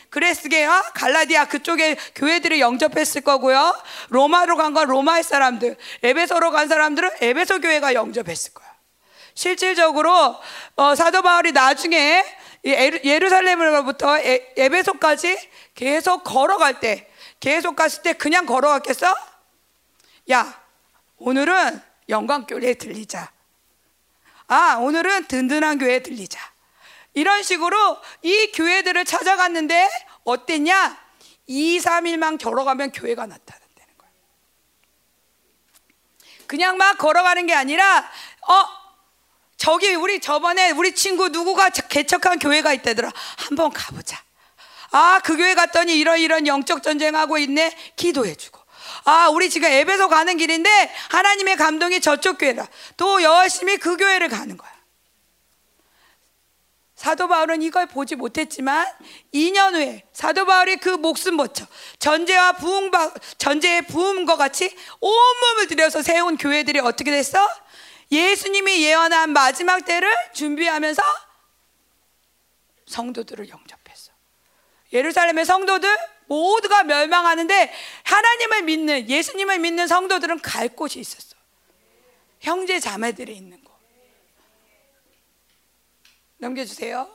그레스게와 갈라디아 그쪽에 교회들이 영접했을 거고요. 로마로 간 건 로마의 사람들, 에베소로 간 사람들은 에베소 교회가 영접했을 거야. 실질적으로 어, 사도 바울이 나중에 예루살렘으로부터 에, 에베소까지 계속 걸어갈 때, 계속 갔을 때 그냥 걸어갔겠어? 야, 오늘은 영광교회에 들리자. 아, 오늘은 든든한 교회에 들리자. 이런 식으로 이 교회들을 찾아갔는데 어땠냐? 2, 3일만 걸어가면 교회가 나타난다는 거야. 그냥 막 걸어가는 게 아니라 어 저기 우리 저번에 우리 친구 누구가 개척한 교회가 있다더라. 한번 가보자. 아, 그 교회 갔더니 이런 이런 영적 전쟁하고 있네. 기도해 주고. 아, 우리 지금 에베소 가는 길인데 하나님의 감동이 저쪽 교회다. 또 열심히 그 교회를 가는 거야. 사도 바울은 이걸 보지 못했지만 2년 후에 사도 바울이 그 목숨 버쳐 전제와 부흥 전제의 부흥과 같이 온 몸을 들여서 세운 교회들이 어떻게 됐어? 예수님이 예언한 마지막 때를 준비하면서 성도들을 영접했어. 예루살렘의 성도들 모두가 멸망하는데 하나님을 믿는 예수님을 믿는 성도들은 갈 곳이 있었어. 형제 자매들이 있는 곳. 넘겨주세요.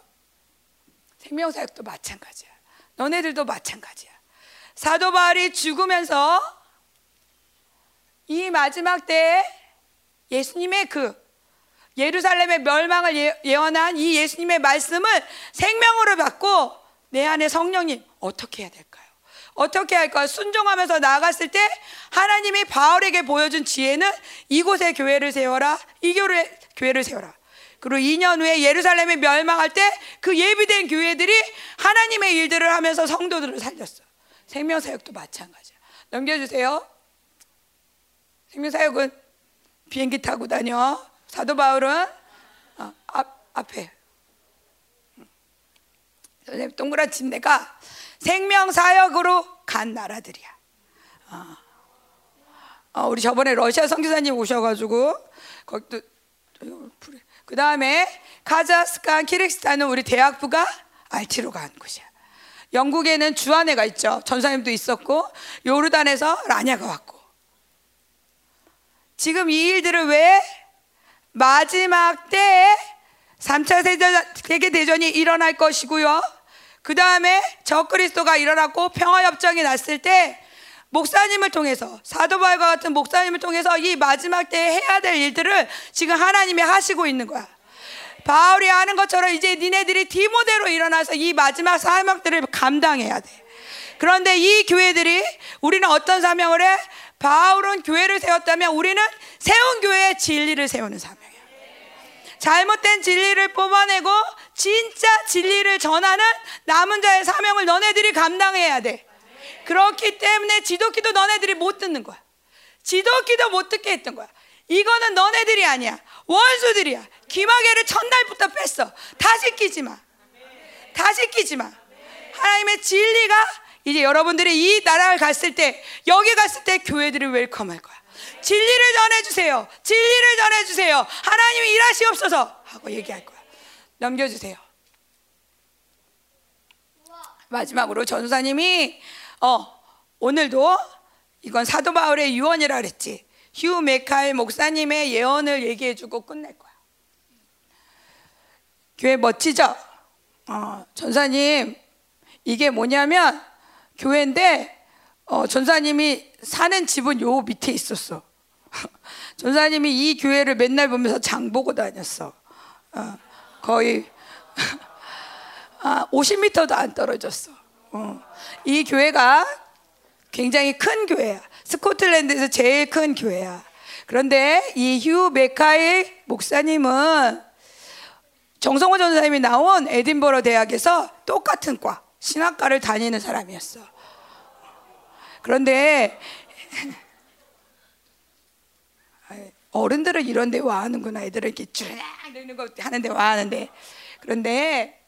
생명사역도 마찬가지야. 너네들도 마찬가지야. 사도 바울이 죽으면서 이 마지막 때에 예수님의 그 예루살렘의 멸망을 예, 예언한 이 예수님의 말씀을 생명으로 받고 내 안에 성령님 어떻게 해야 될까요? 어떻게 할까요? 순종하면서 나아갔을 때 하나님이 바울에게 보여준 지혜는 이곳에 교회를 세워라. 이 교회, 교회를 세워라. 그리고 2년 후에 예루살렘이 멸망할 때 그 예비된 교회들이 하나님의 일들을 하면서 성도들을 살렸어. 생명사역도 마찬가지야. 넘겨주세요. 생명사역은 비행기 타고 다녀. 사도 바울은 어, 앞, 앞에. 선생님 동그란 침대가 생명사역으로 간 나라들이야. 어. 어, 우리 저번에 러시아 선교사님 오셔가지고 거기도 그 다음에 카자흐스탄, 키르기스탄은 우리 대학부가 알티로 간 곳이야. 영국에는 주한회가 있죠. 전사님도 있었고 요르단에서 라냐가 왔고. 지금 이 일들을 왜 마지막 때에 3차 세계 대전이 일어날 것이고요. 그 다음에 적그리스도가 일어났고 평화협정이 났을 때 목사님을 통해서 사도바울과 같은 목사님을 통해서 이 마지막 때에 해야 될 일들을 지금 하나님이 하시고 있는 거야. 바울이 하는 것처럼 이제 니네들이 디모데로 일어나서 이 마지막 사명들을 감당해야 돼. 그런데 이 교회들이 우리는 어떤 사명을 해? 바울은 교회를 세웠다면 우리는 세운 교회의 진리를 세우는 사명이야. 잘못된 진리를 뽑아내고 진짜 진리를 전하는 남은 자의 사명을 너네들이 감당해야 돼. 그렇기 때문에 지도기도 너네들이 못 듣는 거야. 지도기도 못 듣게 했던 거야. 이거는 너네들이 아니야. 원수들이야. 기마개를 첫날부터 뺐어. 다시 끼지 마. 다시 끼지 마. 하나님의 진리가 이제 여러분들이 이 나라를 갔을 때 여기 갔을 때 교회들을 웰컴할 거야. 진리를 전해주세요. 진리를 전해주세요. 하나님이 일하시옵소서 하고 얘기할 거야. 넘겨주세요. 마지막으로 전사님이 어 오늘도 이건 사도 바울의 유언이라 그랬지. 휴 메카엘 목사님의 예언을 얘기해 주고 끝낼 거야. 교회 멋지죠? 어, 전사님 이게 뭐냐면 교회인데 어, 전사님이 사는 집은 요 밑에 있었어. 전사님이 이 교회를 맨날 보면서 장 보고 다녔어. 어, 거의 아, 50m도 안 떨어졌어. 어. 이 교회가 굉장히 큰 교회야. 스코틀랜드에서 제일 큰 교회야. 그런데 이 휴 메카의 목사님은 정성호 전사님이 나온 에딘버러 대학에서 똑같은 과 신학과를 다니는 사람이었어. 그런데 어른들은 이런 데 와 하는구나. 애들은 이렇게 쭈락 되는 거 하는데 와 하는데 그런데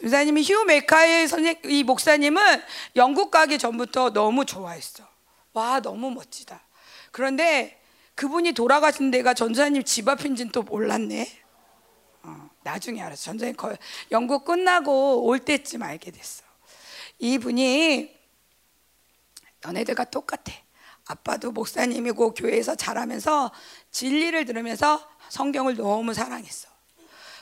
전사님이 휴 메카의 선생 이 목사님은 영국 가기 전부터 너무 좋아했어. 와 너무 멋지다. 그런데 그분이 돌아가신 데가 전사님 집 앞인지는 또 몰랐네. 어, 나중에 알았어. 전사님 거 영국 끝나고 올 때쯤 알게 됐어. 이분이 너네들과 똑같아. 아빠도 목사님이고 교회에서 자라면서 진리를 들으면서 성경을 너무 사랑했어.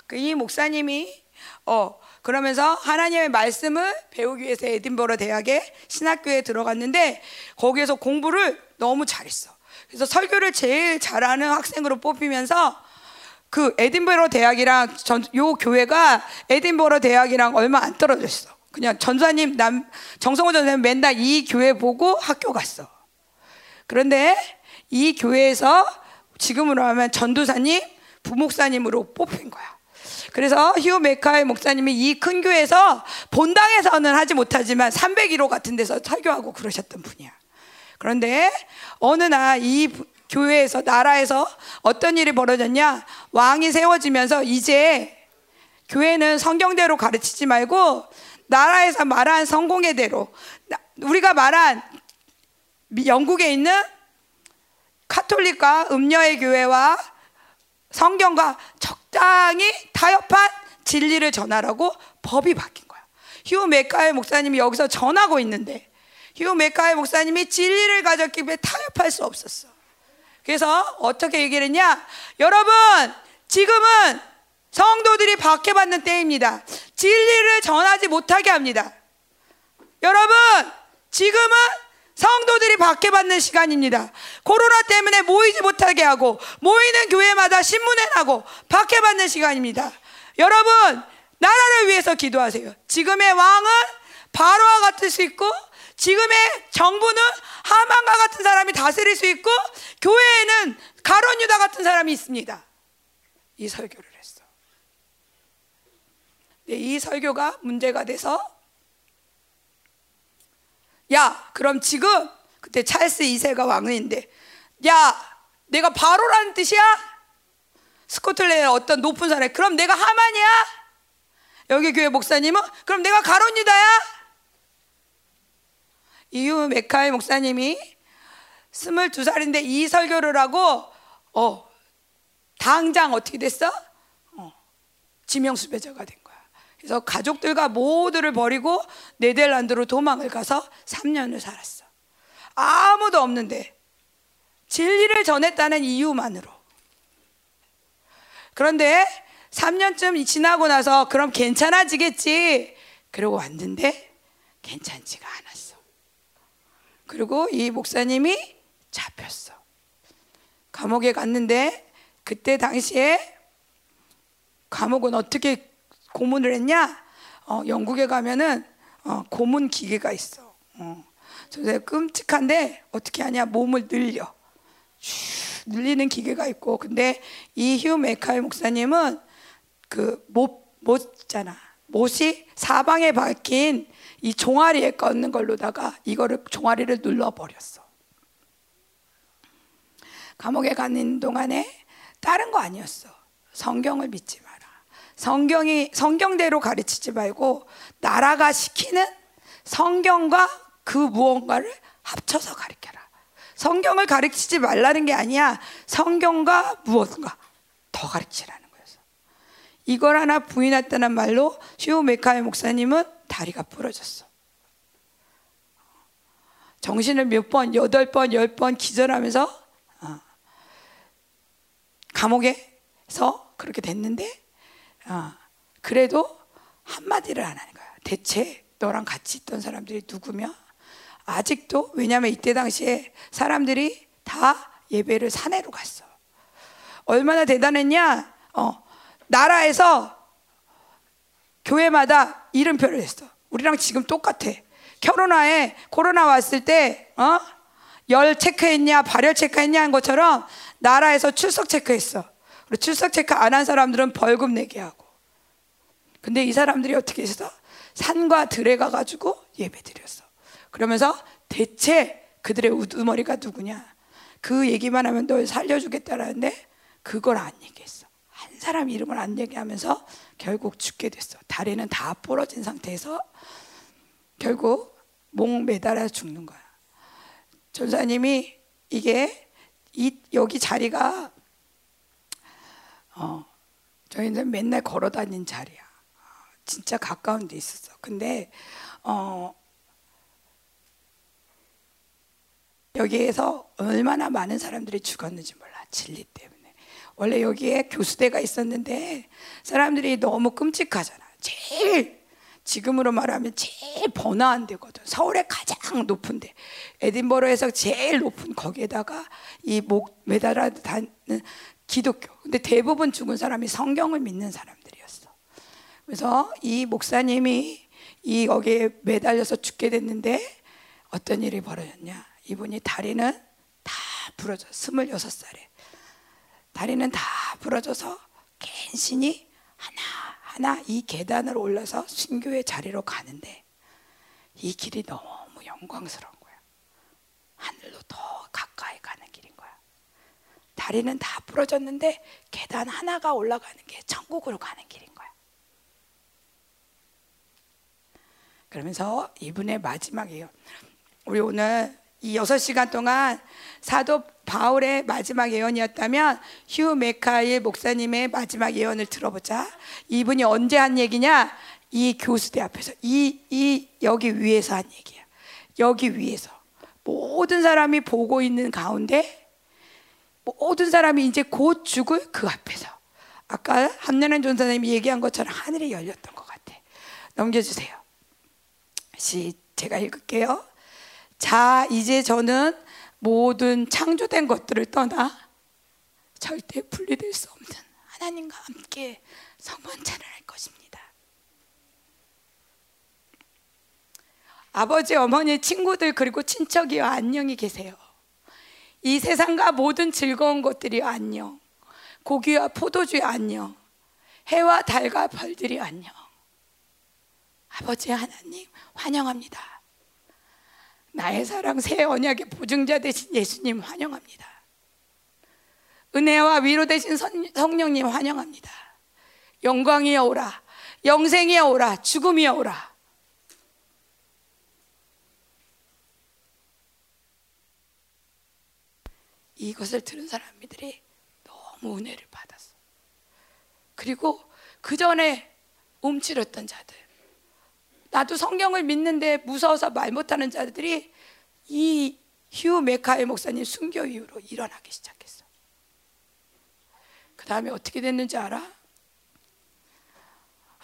그 이 목사님이 어 그러면서 하나님의 말씀을 배우기 위해서 에딘버러 대학에 신학교에 들어갔는데 거기에서 공부를 너무 잘했어. 그래서 설교를 제일 잘하는 학생으로 뽑히면서 그 에딘버러 대학이랑 전, 요 교회가 에딘버러 대학이랑 얼마 안 떨어졌어. 그냥 전사님 남 정성호 전사님 맨날 이 교회 보고 학교 갔어. 그런데 이 교회에서 지금으로 하면 전도사님, 부목사님으로 뽑힌 거야. 그래서 휴 메카의 목사님이 이 큰 교회에서 본당에서는 하지 못하지만 301호 같은 데서 설교하고 그러셨던 분이야. 그런데 어느 날 이 교회에서 나라에서 어떤 일이 벌어졌냐? 왕이 세워지면서 이제 교회는 성경대로 가르치지 말고 나라에서 말한 성공의 대로 우리가 말한 영국에 있는 카톨릭과 음녀의 교회와 성경과 적당히 타협한 진리를 전하라고 법이 바뀐 거야. 휴 메카의 목사님이 여기서 전하고 있는데 휴 메카의 목사님이 진리를 가졌기 때문에 타협할 수 없었어. 그래서 어떻게 얘기를 했냐? 여러분, 지금은 성도들이 박해받는 때입니다. 진리를 전하지 못하게 합니다. 여러분, 지금은 성도들이 박해받는 시간입니다. 코로나 때문에 모이지 못하게 하고 모이는 교회마다 신문에 나고 박해받는 시간입니다. 여러분 나라를 위해서 기도하세요. 지금의 왕은 바로와 같을 수 있고 지금의 정부는 하만과 같은 사람이 다스릴 수 있고 교회에는 가론 유다 같은 사람이 있습니다. 이 설교를 했어. 네, 이 설교가 문제가 돼서 야, 그럼 지금 그때 찰스 2세가 왕인데, 야, 내가 바로라는 뜻이야? 스코틀랜드 어떤 높은 사람, 그럼 내가 하만이야? 여기 교회 목사님은 그럼 내가 가론유다야? 이유 메카의 목사님이 22살인데 이 설교를 하고 어 당장 어떻게 됐어? 어, 지명수배자가 된 거야. 그래서 가족들과 모두를 버리고 네덜란드로 도망을 가서 3년을 살았어. 아무도 없는데 진리를 전했다는 이유만으로. 그런데 3년쯤 지나고 나서 그럼 괜찮아지겠지. 그러고 왔는데 괜찮지가 않았어. 그리고 이 목사님이 잡혔어. 감옥에 갔는데 그때 당시에 감옥은 어떻게 고문을 했냐? 어, 영국에 가면은 어, 고문 기계가 있어. 어. 저 끔찍한데 어떻게 하냐? 몸을 늘려. 늘리는 기계가 있고 근데 이 휴 메카이 목사님은 그 못 못잖아. 못이 사방에 박힌 이 종아리에 꺾는 걸로다가 이거를 종아리를 눌러 버렸어. 감옥에 가는 동안에 다른 거 아니었어. 성경을 믿지. 성경이 성경대로 가르치지 말고 나라가 시키는 성경과 그 무언가를 합쳐서 가르쳐라. 성경을 가르치지 말라는 게 아니야. 성경과 무언가 더 가르치라는 거였어. 이걸 하나 부인했다는 말로 슈 메카의 목사님은 다리가 부러졌어. 정신을 몇 번, 여덟 번, 열 번 기절하면서 어, 감옥에서 그렇게 됐는데 어, 그래도 한마디를 안 하는 거야. 대체 너랑 같이 있던 사람들이 누구며? 아직도 왜냐하면 이때 당시에 사람들이 다 예배를 산에로 갔어. 얼마나 대단했냐? 어, 나라에서 교회마다 이름표를 냈어. 우리랑 지금 똑같아. 코로나에 코로나 왔을 때 어? 열 체크했냐 발열 체크했냐 한 것처럼 나라에서 출석 체크했어. 그리고 출석 체크 안 한 사람들은 벌금 내게 하고. 근데 이 사람들이 어떻게 했어? 산과 들에 가가지고 예배 드렸어. 그러면서 대체 그들의 우두머리가 누구냐? 그 얘기만 하면 널 살려주겠다라는데 그걸 안 얘기했어. 한 사람 이름을 안 얘기하면서 결국 죽게 됐어. 다리는 다 부러진 상태에서 결국 목 매달아 죽는 거야. 전사님이 이게 이 여기 자리가 어 저희는 맨날 걸어 다닌 자리야. 진짜 가까운 데 있었어. 근데 어 여기에서 얼마나 많은 사람들이 죽었는지 몰라. 진리 때문에. 원래 여기에 교수대가 있었는데 사람들이 너무 끔찍하잖아. 제일 지금으로 말하면 제일 번화한 데거든. 서울의 가장 높은 데. 에딘버러에서 제일 높은 거기에다가 이 목 매달아 다는 기독교. 근데 대부분 죽은 사람이 성경을 믿는 사람들이었어. 그래서 이 목사님이 이 여기에 매달려서 죽게 됐는데 어떤 일이 벌어졌냐? 이분이 다리는 다 부러져. 스물여섯 살에 다리는 다 부러져서 갠신이 하나 하나 이 계단을 올라서 신교의 자리로 가는데 이 길이 너무 영광스러운 거야. 하늘로 더 가까이. 다리는 다 부러졌는데 계단 하나가 올라가는 게 천국으로 가는 길인 거야. 그러면서 이분의 마지막 예언. 우리 오늘 이 여섯 시간 동안 사도 바울의 마지막 예언이었다면 휴 메카일 목사님의 마지막 예언을 들어보자. 이분이 언제 한 얘기냐? 이 교수대 앞에서 이 이 여기 위에서 한 얘기야. 여기 위에서 모든 사람이 보고 있는 가운데 모든 사람이 이제 곧 죽을 그 앞에서 아까 한나는 전사님이 얘기한 것처럼 하늘이 열렸던 것 같아. 넘겨주세요. 시 제가 읽을게요. 자, 이제 저는 모든 창조된 것들을 떠나 절대 분리될 수 없는 하나님과 함께 성만찬을 할 것입니다. 아버지, 어머니, 친구들 그리고 친척이여 안녕히 계세요. 이 세상과 모든 즐거운 것들이 안녕. 고기와 포도주의 안녕. 해와 달과 별들이 안녕. 아버지 하나님 환영합니다. 나의 사랑 새 언약의 보증자 되신 예수님 환영합니다. 은혜와 위로 되신 성령님 환영합니다. 영광이여 오라. 영생이여 오라. 죽음이여 오라. 이것을 들은 사람들이 너무 은혜를 받았어. 그리고 그 전에 움츠렸던 자들, 나도 성경을 믿는데 무서워서 말 못하는 자들이 이 휴 메카의 목사님 순교 이후로 일어나기 시작했어. 그 다음에 어떻게 됐는지 알아?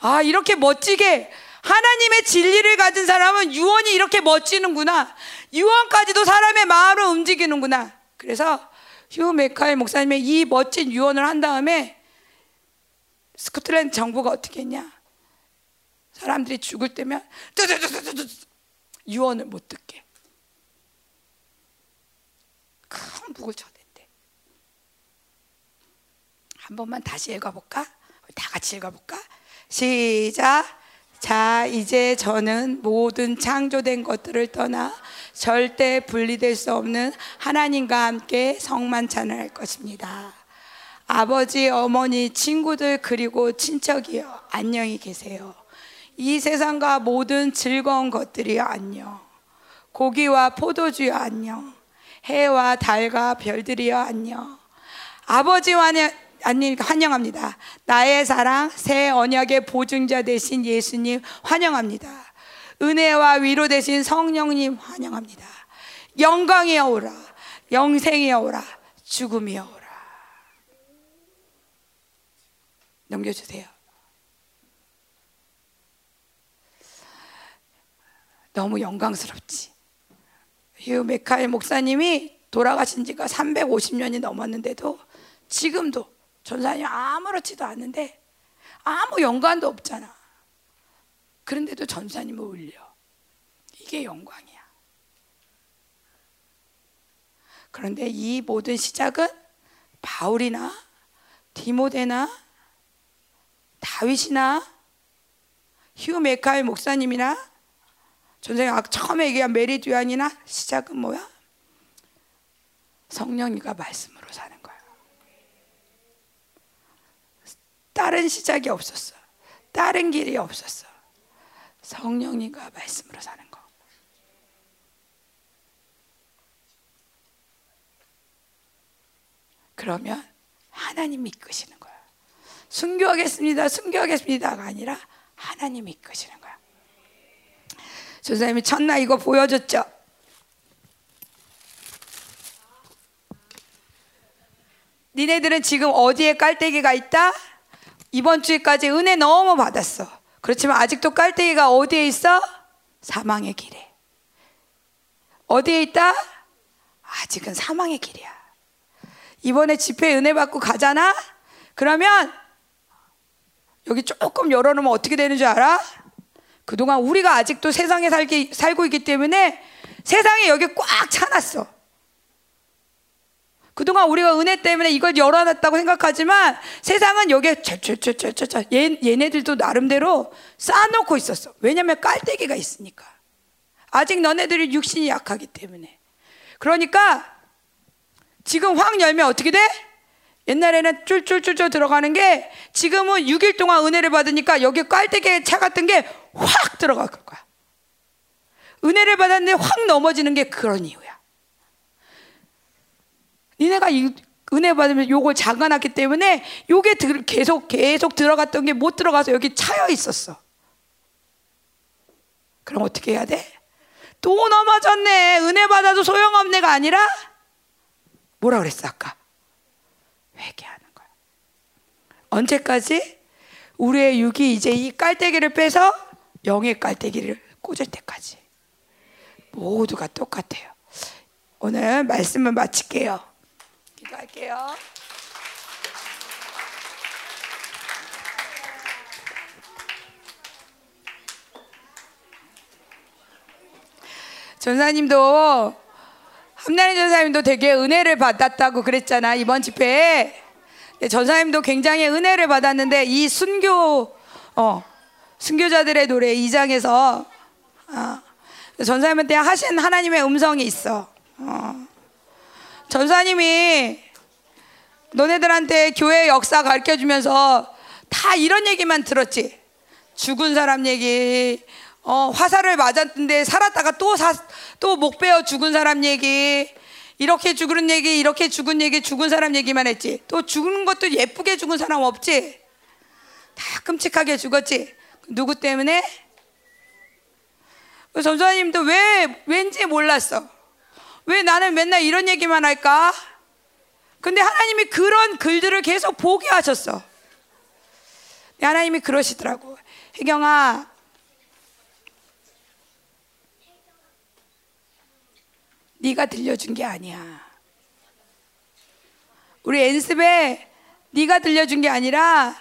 아, 이렇게 멋지게 하나님의 진리를 가진 사람은 유언이 이렇게 멋지는구나. 유언까지도 사람의 마음을 움직이는구나. 그래서 휴 메카의 목사님의 이 멋진 유언을 한 다음에 스코틀랜드 정부가 어떻게 했냐? 사람들이 죽을 때면 유언을 못 듣게 큰 북을 쳐댔대. 한 번만 다시 읽어볼까? 다 같이 읽어볼까? 시작. 자, 이제 저는 모든 창조된 것들을 떠나 절대 분리될 수 없는 하나님과 함께 성만찬을 할 것입니다. 아버지, 어머니, 친구들 그리고 친척이여 안녕히 계세요. 이 세상과 모든 즐거운 것들이여 안녕. 고기와 포도주여 안녕. 해와 달과 별들이여 안녕. 아버지 환영, 아니, 환영합니다. 나의 사랑, 새 언약의 보증자 되신 예수님 환영합니다. 은혜와 위로 되신 성령님 환영합니다. 영광이여 오라. 영생이여 오라. 죽음이여 오라. 넘겨주세요. 너무 영광스럽지. 휴 메카엘 목사님이 돌아가신 지가 350년이 넘었는데도 지금도 전사님 아무렇지도 않은데 아무 연관도 없잖아. 그런데도 전사님을 울려. 이게 영광이야. 그런데 이 모든 시작은 바울이나 디모데나 다윗이나 휴 메카엘 목사님이나 전생에 아, 처음에 얘기한 메리 듀안이나 시작은 뭐야? 성령이가 말씀으로 사는 거야. 다른 시작이 없었어. 다른 길이 없었어. 성령이가 말씀으로 사는 거. 그러면 하나님이 이끄시는 거야. 순교하겠습니다. 순교하겠습니다가 아니라 하나님이 이끄시는 거야. 조사님이 첫날 이거 보여줬죠. 니네들은 지금 어디에 깔때기가 있다? 이번 주에까지 은혜 너무 받았어. 그렇지만 아직도 깔때기가 어디에 있어? 사망의 길에. 어디에 있다? 아직은 사망의 길이야. 이번에 집회 은혜 받고 가잖아? 그러면 여기 조금 열어놓으면 어떻게 되는 줄 알아? 그동안 우리가 아직도 세상에 살기, 살고 있기 때문에 세상에 여기 꽉 차놨어. 그동안 우리가 은혜 때문에 이걸 열어놨다고 생각하지만 세상은 여기에 저저저저저 얘네들도 나름대로 쌓아놓고 있었어. 왜냐면 깔때기가 있으니까. 아직 너네들이 육신이 약하기 때문에. 그러니까 지금 확 열면 어떻게 돼? 옛날에는 쫄쫄쫄쫄 들어가는 게 지금은 6일 동안 은혜를 받으니까 여기 깔때기에 차갔던 게 확 들어갈 거야. 은혜를 받았는데 확 넘어지는 게 그런 이유야. 니네가 이 은혜 받으면 요걸 잠가놨기 때문에 요게 계속 계속 들어갔던 게 못 들어가서 여기 차여 있었어. 그럼 어떻게 해야 돼? 또 넘어졌네. 은혜 받아도 소용없네가 아니라 뭐라 그랬어 아까? 회개하는 거야. 언제까지? 우리의 육이 이제 이 깔때기를 빼서 영의 깔때기를 꽂을 때까지 모두가 똑같아요. 오늘 말씀을 마칠게요. 기도할게요. 전사님도 함나리 전사님도 되게 은혜를 받았다고 그랬잖아 이번 집회에 전사님도 굉장히 은혜를 받았는데 이 순교 어 순교자들의 노래 2장에서 어, 전사님한테 하신 하나님의 음성이 있어. 어. 전사님이 너네들한테 교회 역사 가르쳐 주면서 다 이런 얘기만 들었지. 죽은 사람 얘기, 어, 화살을 맞았는데 살았다가 또또목 베어 죽은 사람 얘기, 이렇게 죽은 얘기, 이렇게 죽은 얘기, 죽은 사람 얘기만 했지. 또 죽은 것도 예쁘게 죽은 사람 없지. 다 끔찍하게 죽었지. 누구 때문에? 전사님도 왜 왠지 몰랐어. 왜 나는 맨날 이런 얘기만 할까? 근데 하나님이 그런 글들을 계속 보게 하셨어. 하나님이 그러시더라고. 혜경아, 네가 들려준 게 아니야. 우리 연습에 네가 들려준 게 아니라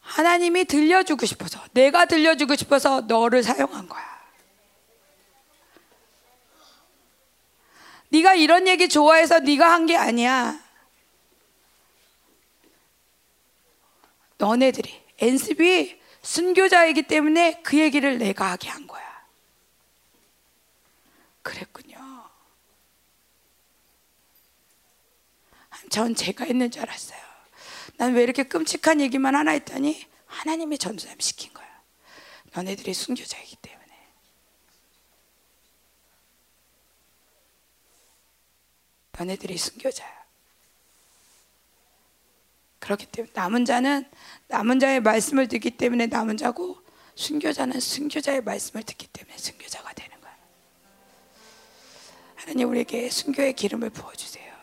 하나님이 들려주고 싶어서 내가 들려주고 싶어서 너를 사용한 거야. 네가 이런 얘기 좋아해서 네가 한 게 아니야. 너네들이 엔습이 순교자이기 때문에 그 얘기를 내가 하게 한 거야. 그랬군요. 전 제가 있는 줄 알았어요. 난 왜 이렇게 끔찍한 얘기만 하나 했더니 하나님이 전도사님 시킨 거야. 너네들이 순교자이기 때문에. 너네들이 순교자야. 그렇기 때문에 남은 자는 남은 자의 말씀을 듣기 때문에 남은 자고 순교자는 순교자의 말씀을 듣기 때문에 순교자가 되는 거야. 하나님 우리에게 순교의 기름을 부어 주세요.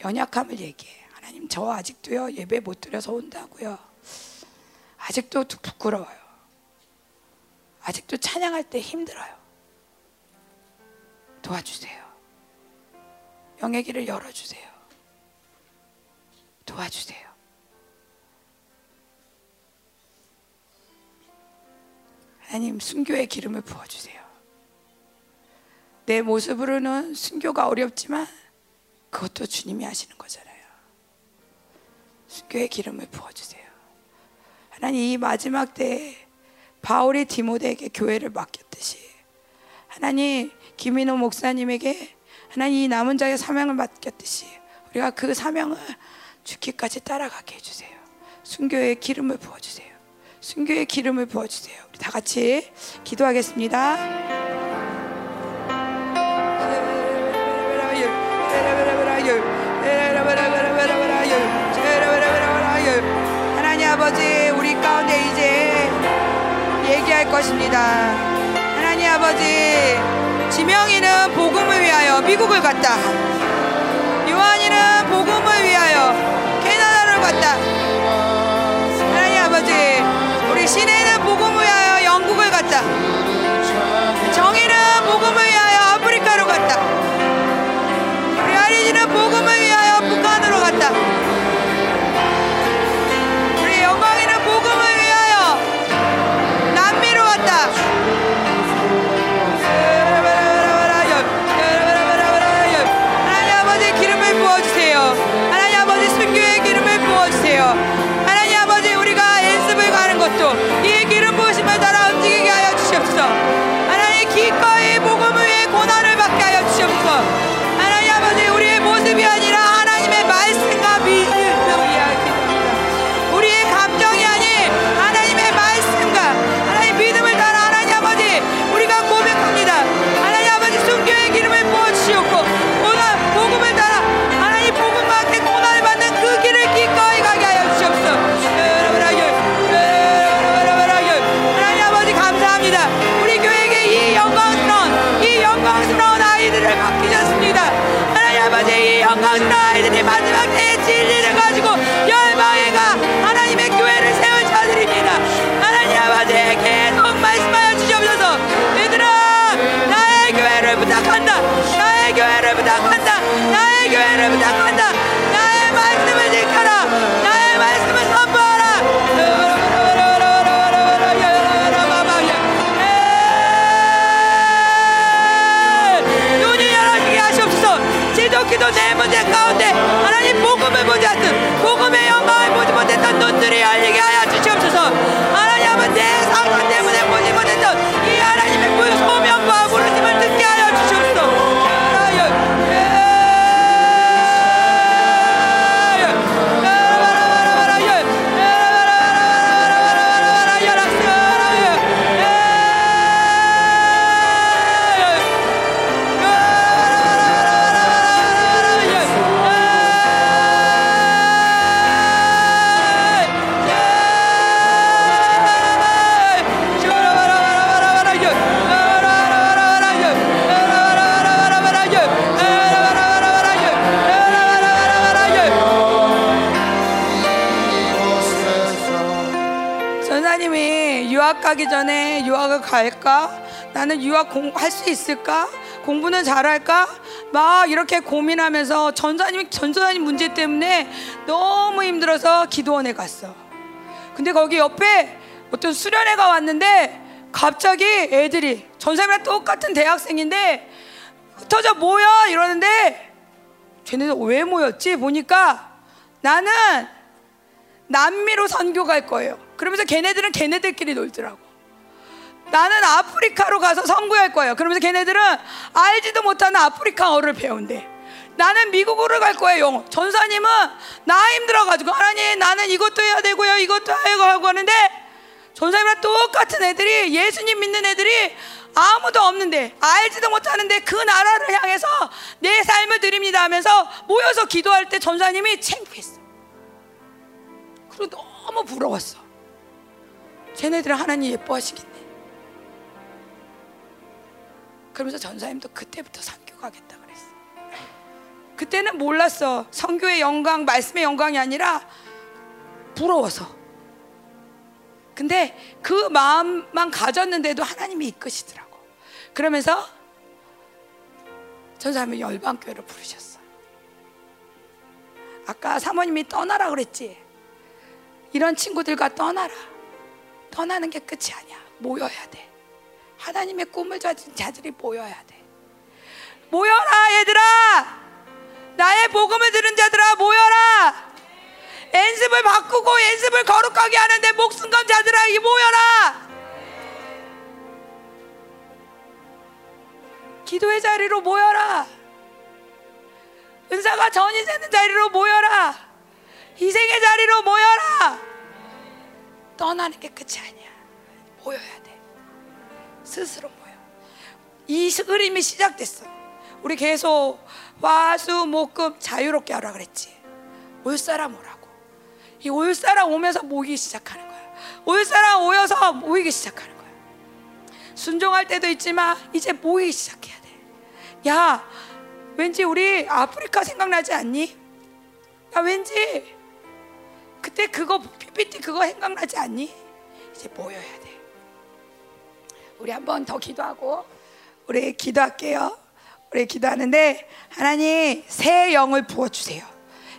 연약함을 얘기해. 하나님 저 아직도요 예배 못 드려서 온다고요. 아직도 부끄러워요. 아직도 찬양할 때 힘들어요. 도와주세요. 영의 길을 열어주세요. 도와주세요. 하나님 순교의 기름을 부어주세요. 내 모습으로는 순교가 어렵지만 그것도 주님이 하시는 거잖아요. 순교의 기름을 부어주세요. 하나님 이 마지막 때에 바울이 디모데에게 교회를 맡겼듯이 하나님 김인호 목사님에게 하나님 이 남은 자의 사명을 맡겼듯이 우리가 그 사명을 죽기까지 따라가게 해주세요. 순교의 기름을 부어주세요. 순교의 기름을 부어주세요. 우리 다 같이 기도하겠습니다. 하나님 아버지 우리 가운데 이제 얘기할 것입니다. 하나님 아버지 지명이는 복음을 위하여 미국을 갔다. 요한이는 복음을 위하여 캐나다를 갔다. 하나님 아버지 우리 신혜는 복음을 위하여 영국을 갔다. 정희는 복음을 위하여 아프리카로 갔다. 우리 아리지는 복음을 위하여 지독 가기 전에 유학을 갈까? 나는 유학 할 수 있을까? 공부는 잘할까? 막 이렇게 고민하면서 전사님 전사님 문제 때문에 너무 힘들어서 기도원에 갔어. 근데 거기 옆에 어떤 수련회가 왔는데 갑자기 애들이 전사님이랑 똑같은 대학생인데 흩어져 모여 이러는데 쟤네들 왜 모였지? 보니까 나는 남미로 선교 갈 거예요. 그러면서 걔네들은 걔네들끼리 놀더라고. 나는 아프리카로 가서 선교할 거예요. 그러면서 걔네들은 알지도 못하는 아프리카어를 배운대. 나는 미국으로 갈 거예요. 전사님은 나 힘들어가지고 하나님 나는 이것도 해야 되고요. 이것도 해야 하고 하는데 전사님이랑 똑같은 애들이 예수님 믿는 애들이 아무도 없는데 알지도 못하는데 그 나라를 향해서 내 삶을 드립니다 하면서 모여서 기도할 때 전사님이 창피했어. 그리고 너무 부러웠어. 쟤네들은 하나님 예뻐하시겠네. 그러면서 전사님도 그때부터 선교 가겠다 그랬어. 그때는 몰랐어. 선교의 영광, 말씀의 영광이 아니라 부러워서. 근데 그 마음만 가졌는데도 하나님이 이끄시더라고. 그러면서 전사님은 열방교회로 부르셨어. 아까 사모님이 떠나라 그랬지. 이런 친구들과 떠나라. 떠나는 게 끝이 아니야. 모여야 돼. 하나님의 꿈을 가진 자들이 모여야 돼. 모여라 얘들아. 나의 복음을 들은 자들아 모여라. 연습을 바꾸고 연습을 거룩하게 하는데 목숨 건 자들아 이 모여라. 기도의 자리로 모여라. 은사가 전이 되는 자리로 모여라. 희생의 자리로 모여라. 떠나는 게 끝이 아니야. 모여야 돼. 스스로 모여. 이 흐름이 시작됐어. 우리 계속 화수 목금 자유롭게 하라 그랬지. 올 사람 오라고. 이 올 사람 오면서 모이기 시작하는 거야. 올 사람 오여서 모이기 시작하는 거야. 순종할 때도 있지만 이제 모이기 시작해야 돼. 야, 왠지 우리 아프리카 생각나지 않니? 야, 왠지 그때 그거 PPT 그거 생각나지 않니? 이제 모여야 돼. 우리 한번 더 기도하고 우리 기도할게요. 우리 기도하는데 하나님 새 영을 부어 주세요.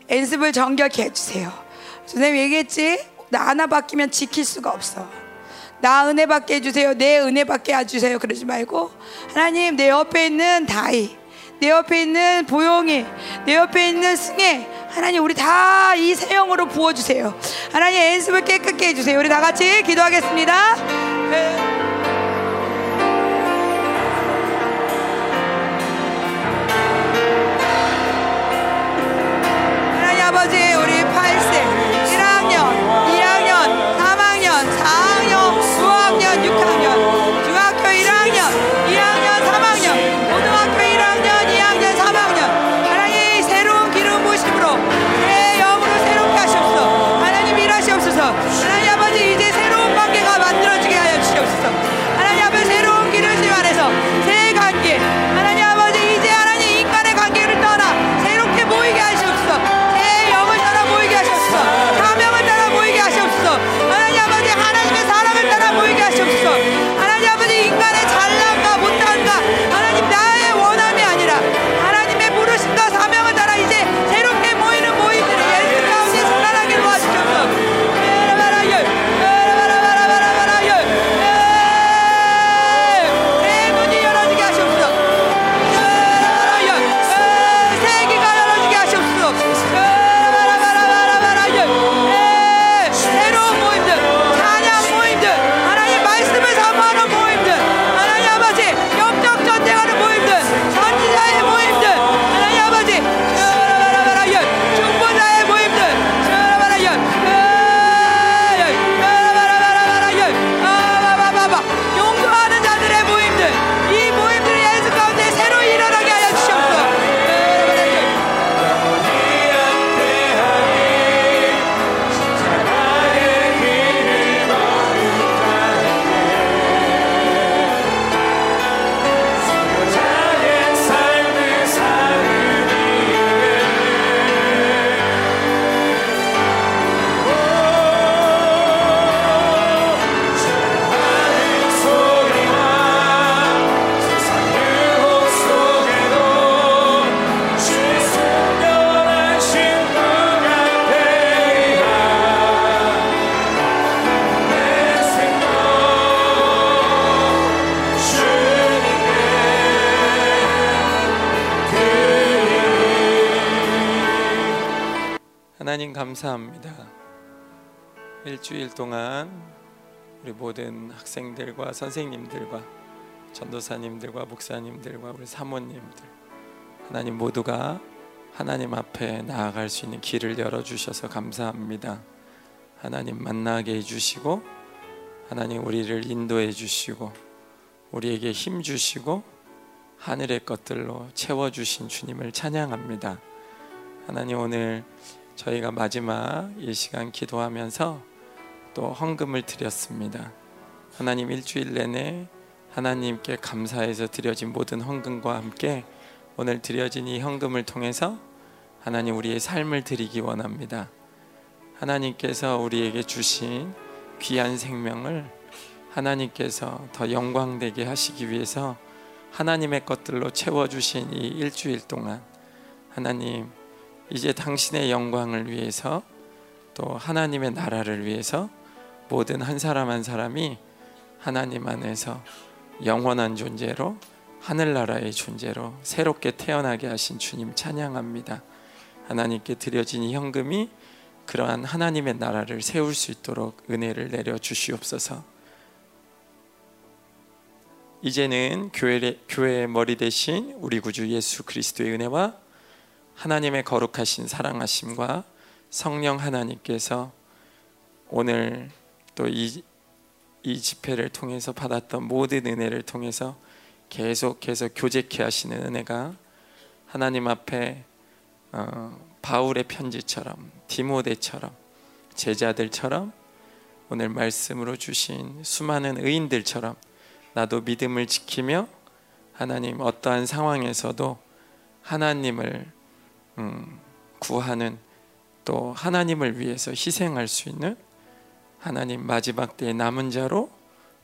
연습을 정결케 해 주세요. 선생님 얘기했지? 나 하나 바뀌면 지킬 수가 없어. 나 은혜 받게 해주세요. 내 은혜 받게 해주세요. 그러지 말고 하나님 내 옆에 있는 다이, 내 옆에 있는 보용이, 내 옆에 있는 승혜. 하나님 우리 다이새 영으로 부어주세요. 하나님 연습을 깨끗게 해주세요. 우리 다 같이 기도하겠습니다. 네. 아버지 우리 감사합니다. 일주일 동안 우리 모든 학생들과 선생님들과 전도사님들과 목사님들과 우리 사모님들 하나님 모두가 하나님 앞에 나아갈 수 있는 길을 열어 주셔서 감사합니다. 하나님 만나게 해 주시고 하나님 우리를 인도해 주시고 우리에게 힘 주시고 하늘의 것들로 채워 주신 주님을 찬양합니다. 하나님 오늘 저희가 마지막 이 시간 기도하면서 또 헌금을 드렸습니다. 하나님 일주일 내내 하나님께 감사해서 드려진 모든 헌금과 함께 오늘 드려진 이 헌금을 통해서 하나님 우리의 삶을 드리기 원합니다. 하나님께서 우리에게 주신 귀한 생명을 하나님께서 더 영광되게 하시기 위해서 하나님의 것들로 채워주신 이 일주일 동안 하나님 이제 당신의 영광을 위해서 또 하나님의 나라를 위해서 모든 한 사람 한 사람이 하나님 안에서 영원한 존재로 하늘나라의 존재로 새롭게 태어나게 하신 주님 찬양합니다. 하나님께 드려진 이 현금이 그러한 하나님의 나라를 세울 수 있도록 은혜를 내려 주시옵소서. 이제는 교회, 교회의 머리 대신 우리 구주 예수 그리스도의 은혜와 하나님의 거룩하신 사랑하심과 성령 하나님께서 오늘 또이 이 집회를 통해서 받았던 모든 은혜를 통해서 계속해서 교제케 하시는 은혜가 하나님 앞에 어, 바울의 편지처럼 디모데처럼 제자들처럼 오늘 말씀으로 주신 수많은 의인들처럼 나도 믿음을 지키며 하나님 어떠한 상황에서도 하나님을 음, 구하는 또 하나님을 위해서 희생할 수 있는 하나님 마지막 때의 남은 자로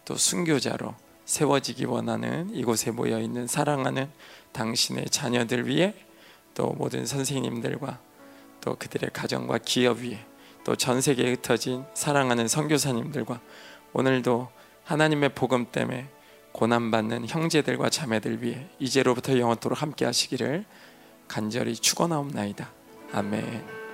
또 순교자로 세워지기 원하는 이곳에 모여 있는 사랑하는 당신의 자녀들 위해 또 모든 선생님들과 또 그들의 가정과 기업 위에 또 전 세계에 흩어진 사랑하는 선교사님들과 오늘도 하나님의 복음 때문에 고난받는 형제들과 자매들 위해 이제로부터 영원토록 함께 하시기를 간절히 축원하옵나이다. 아멘.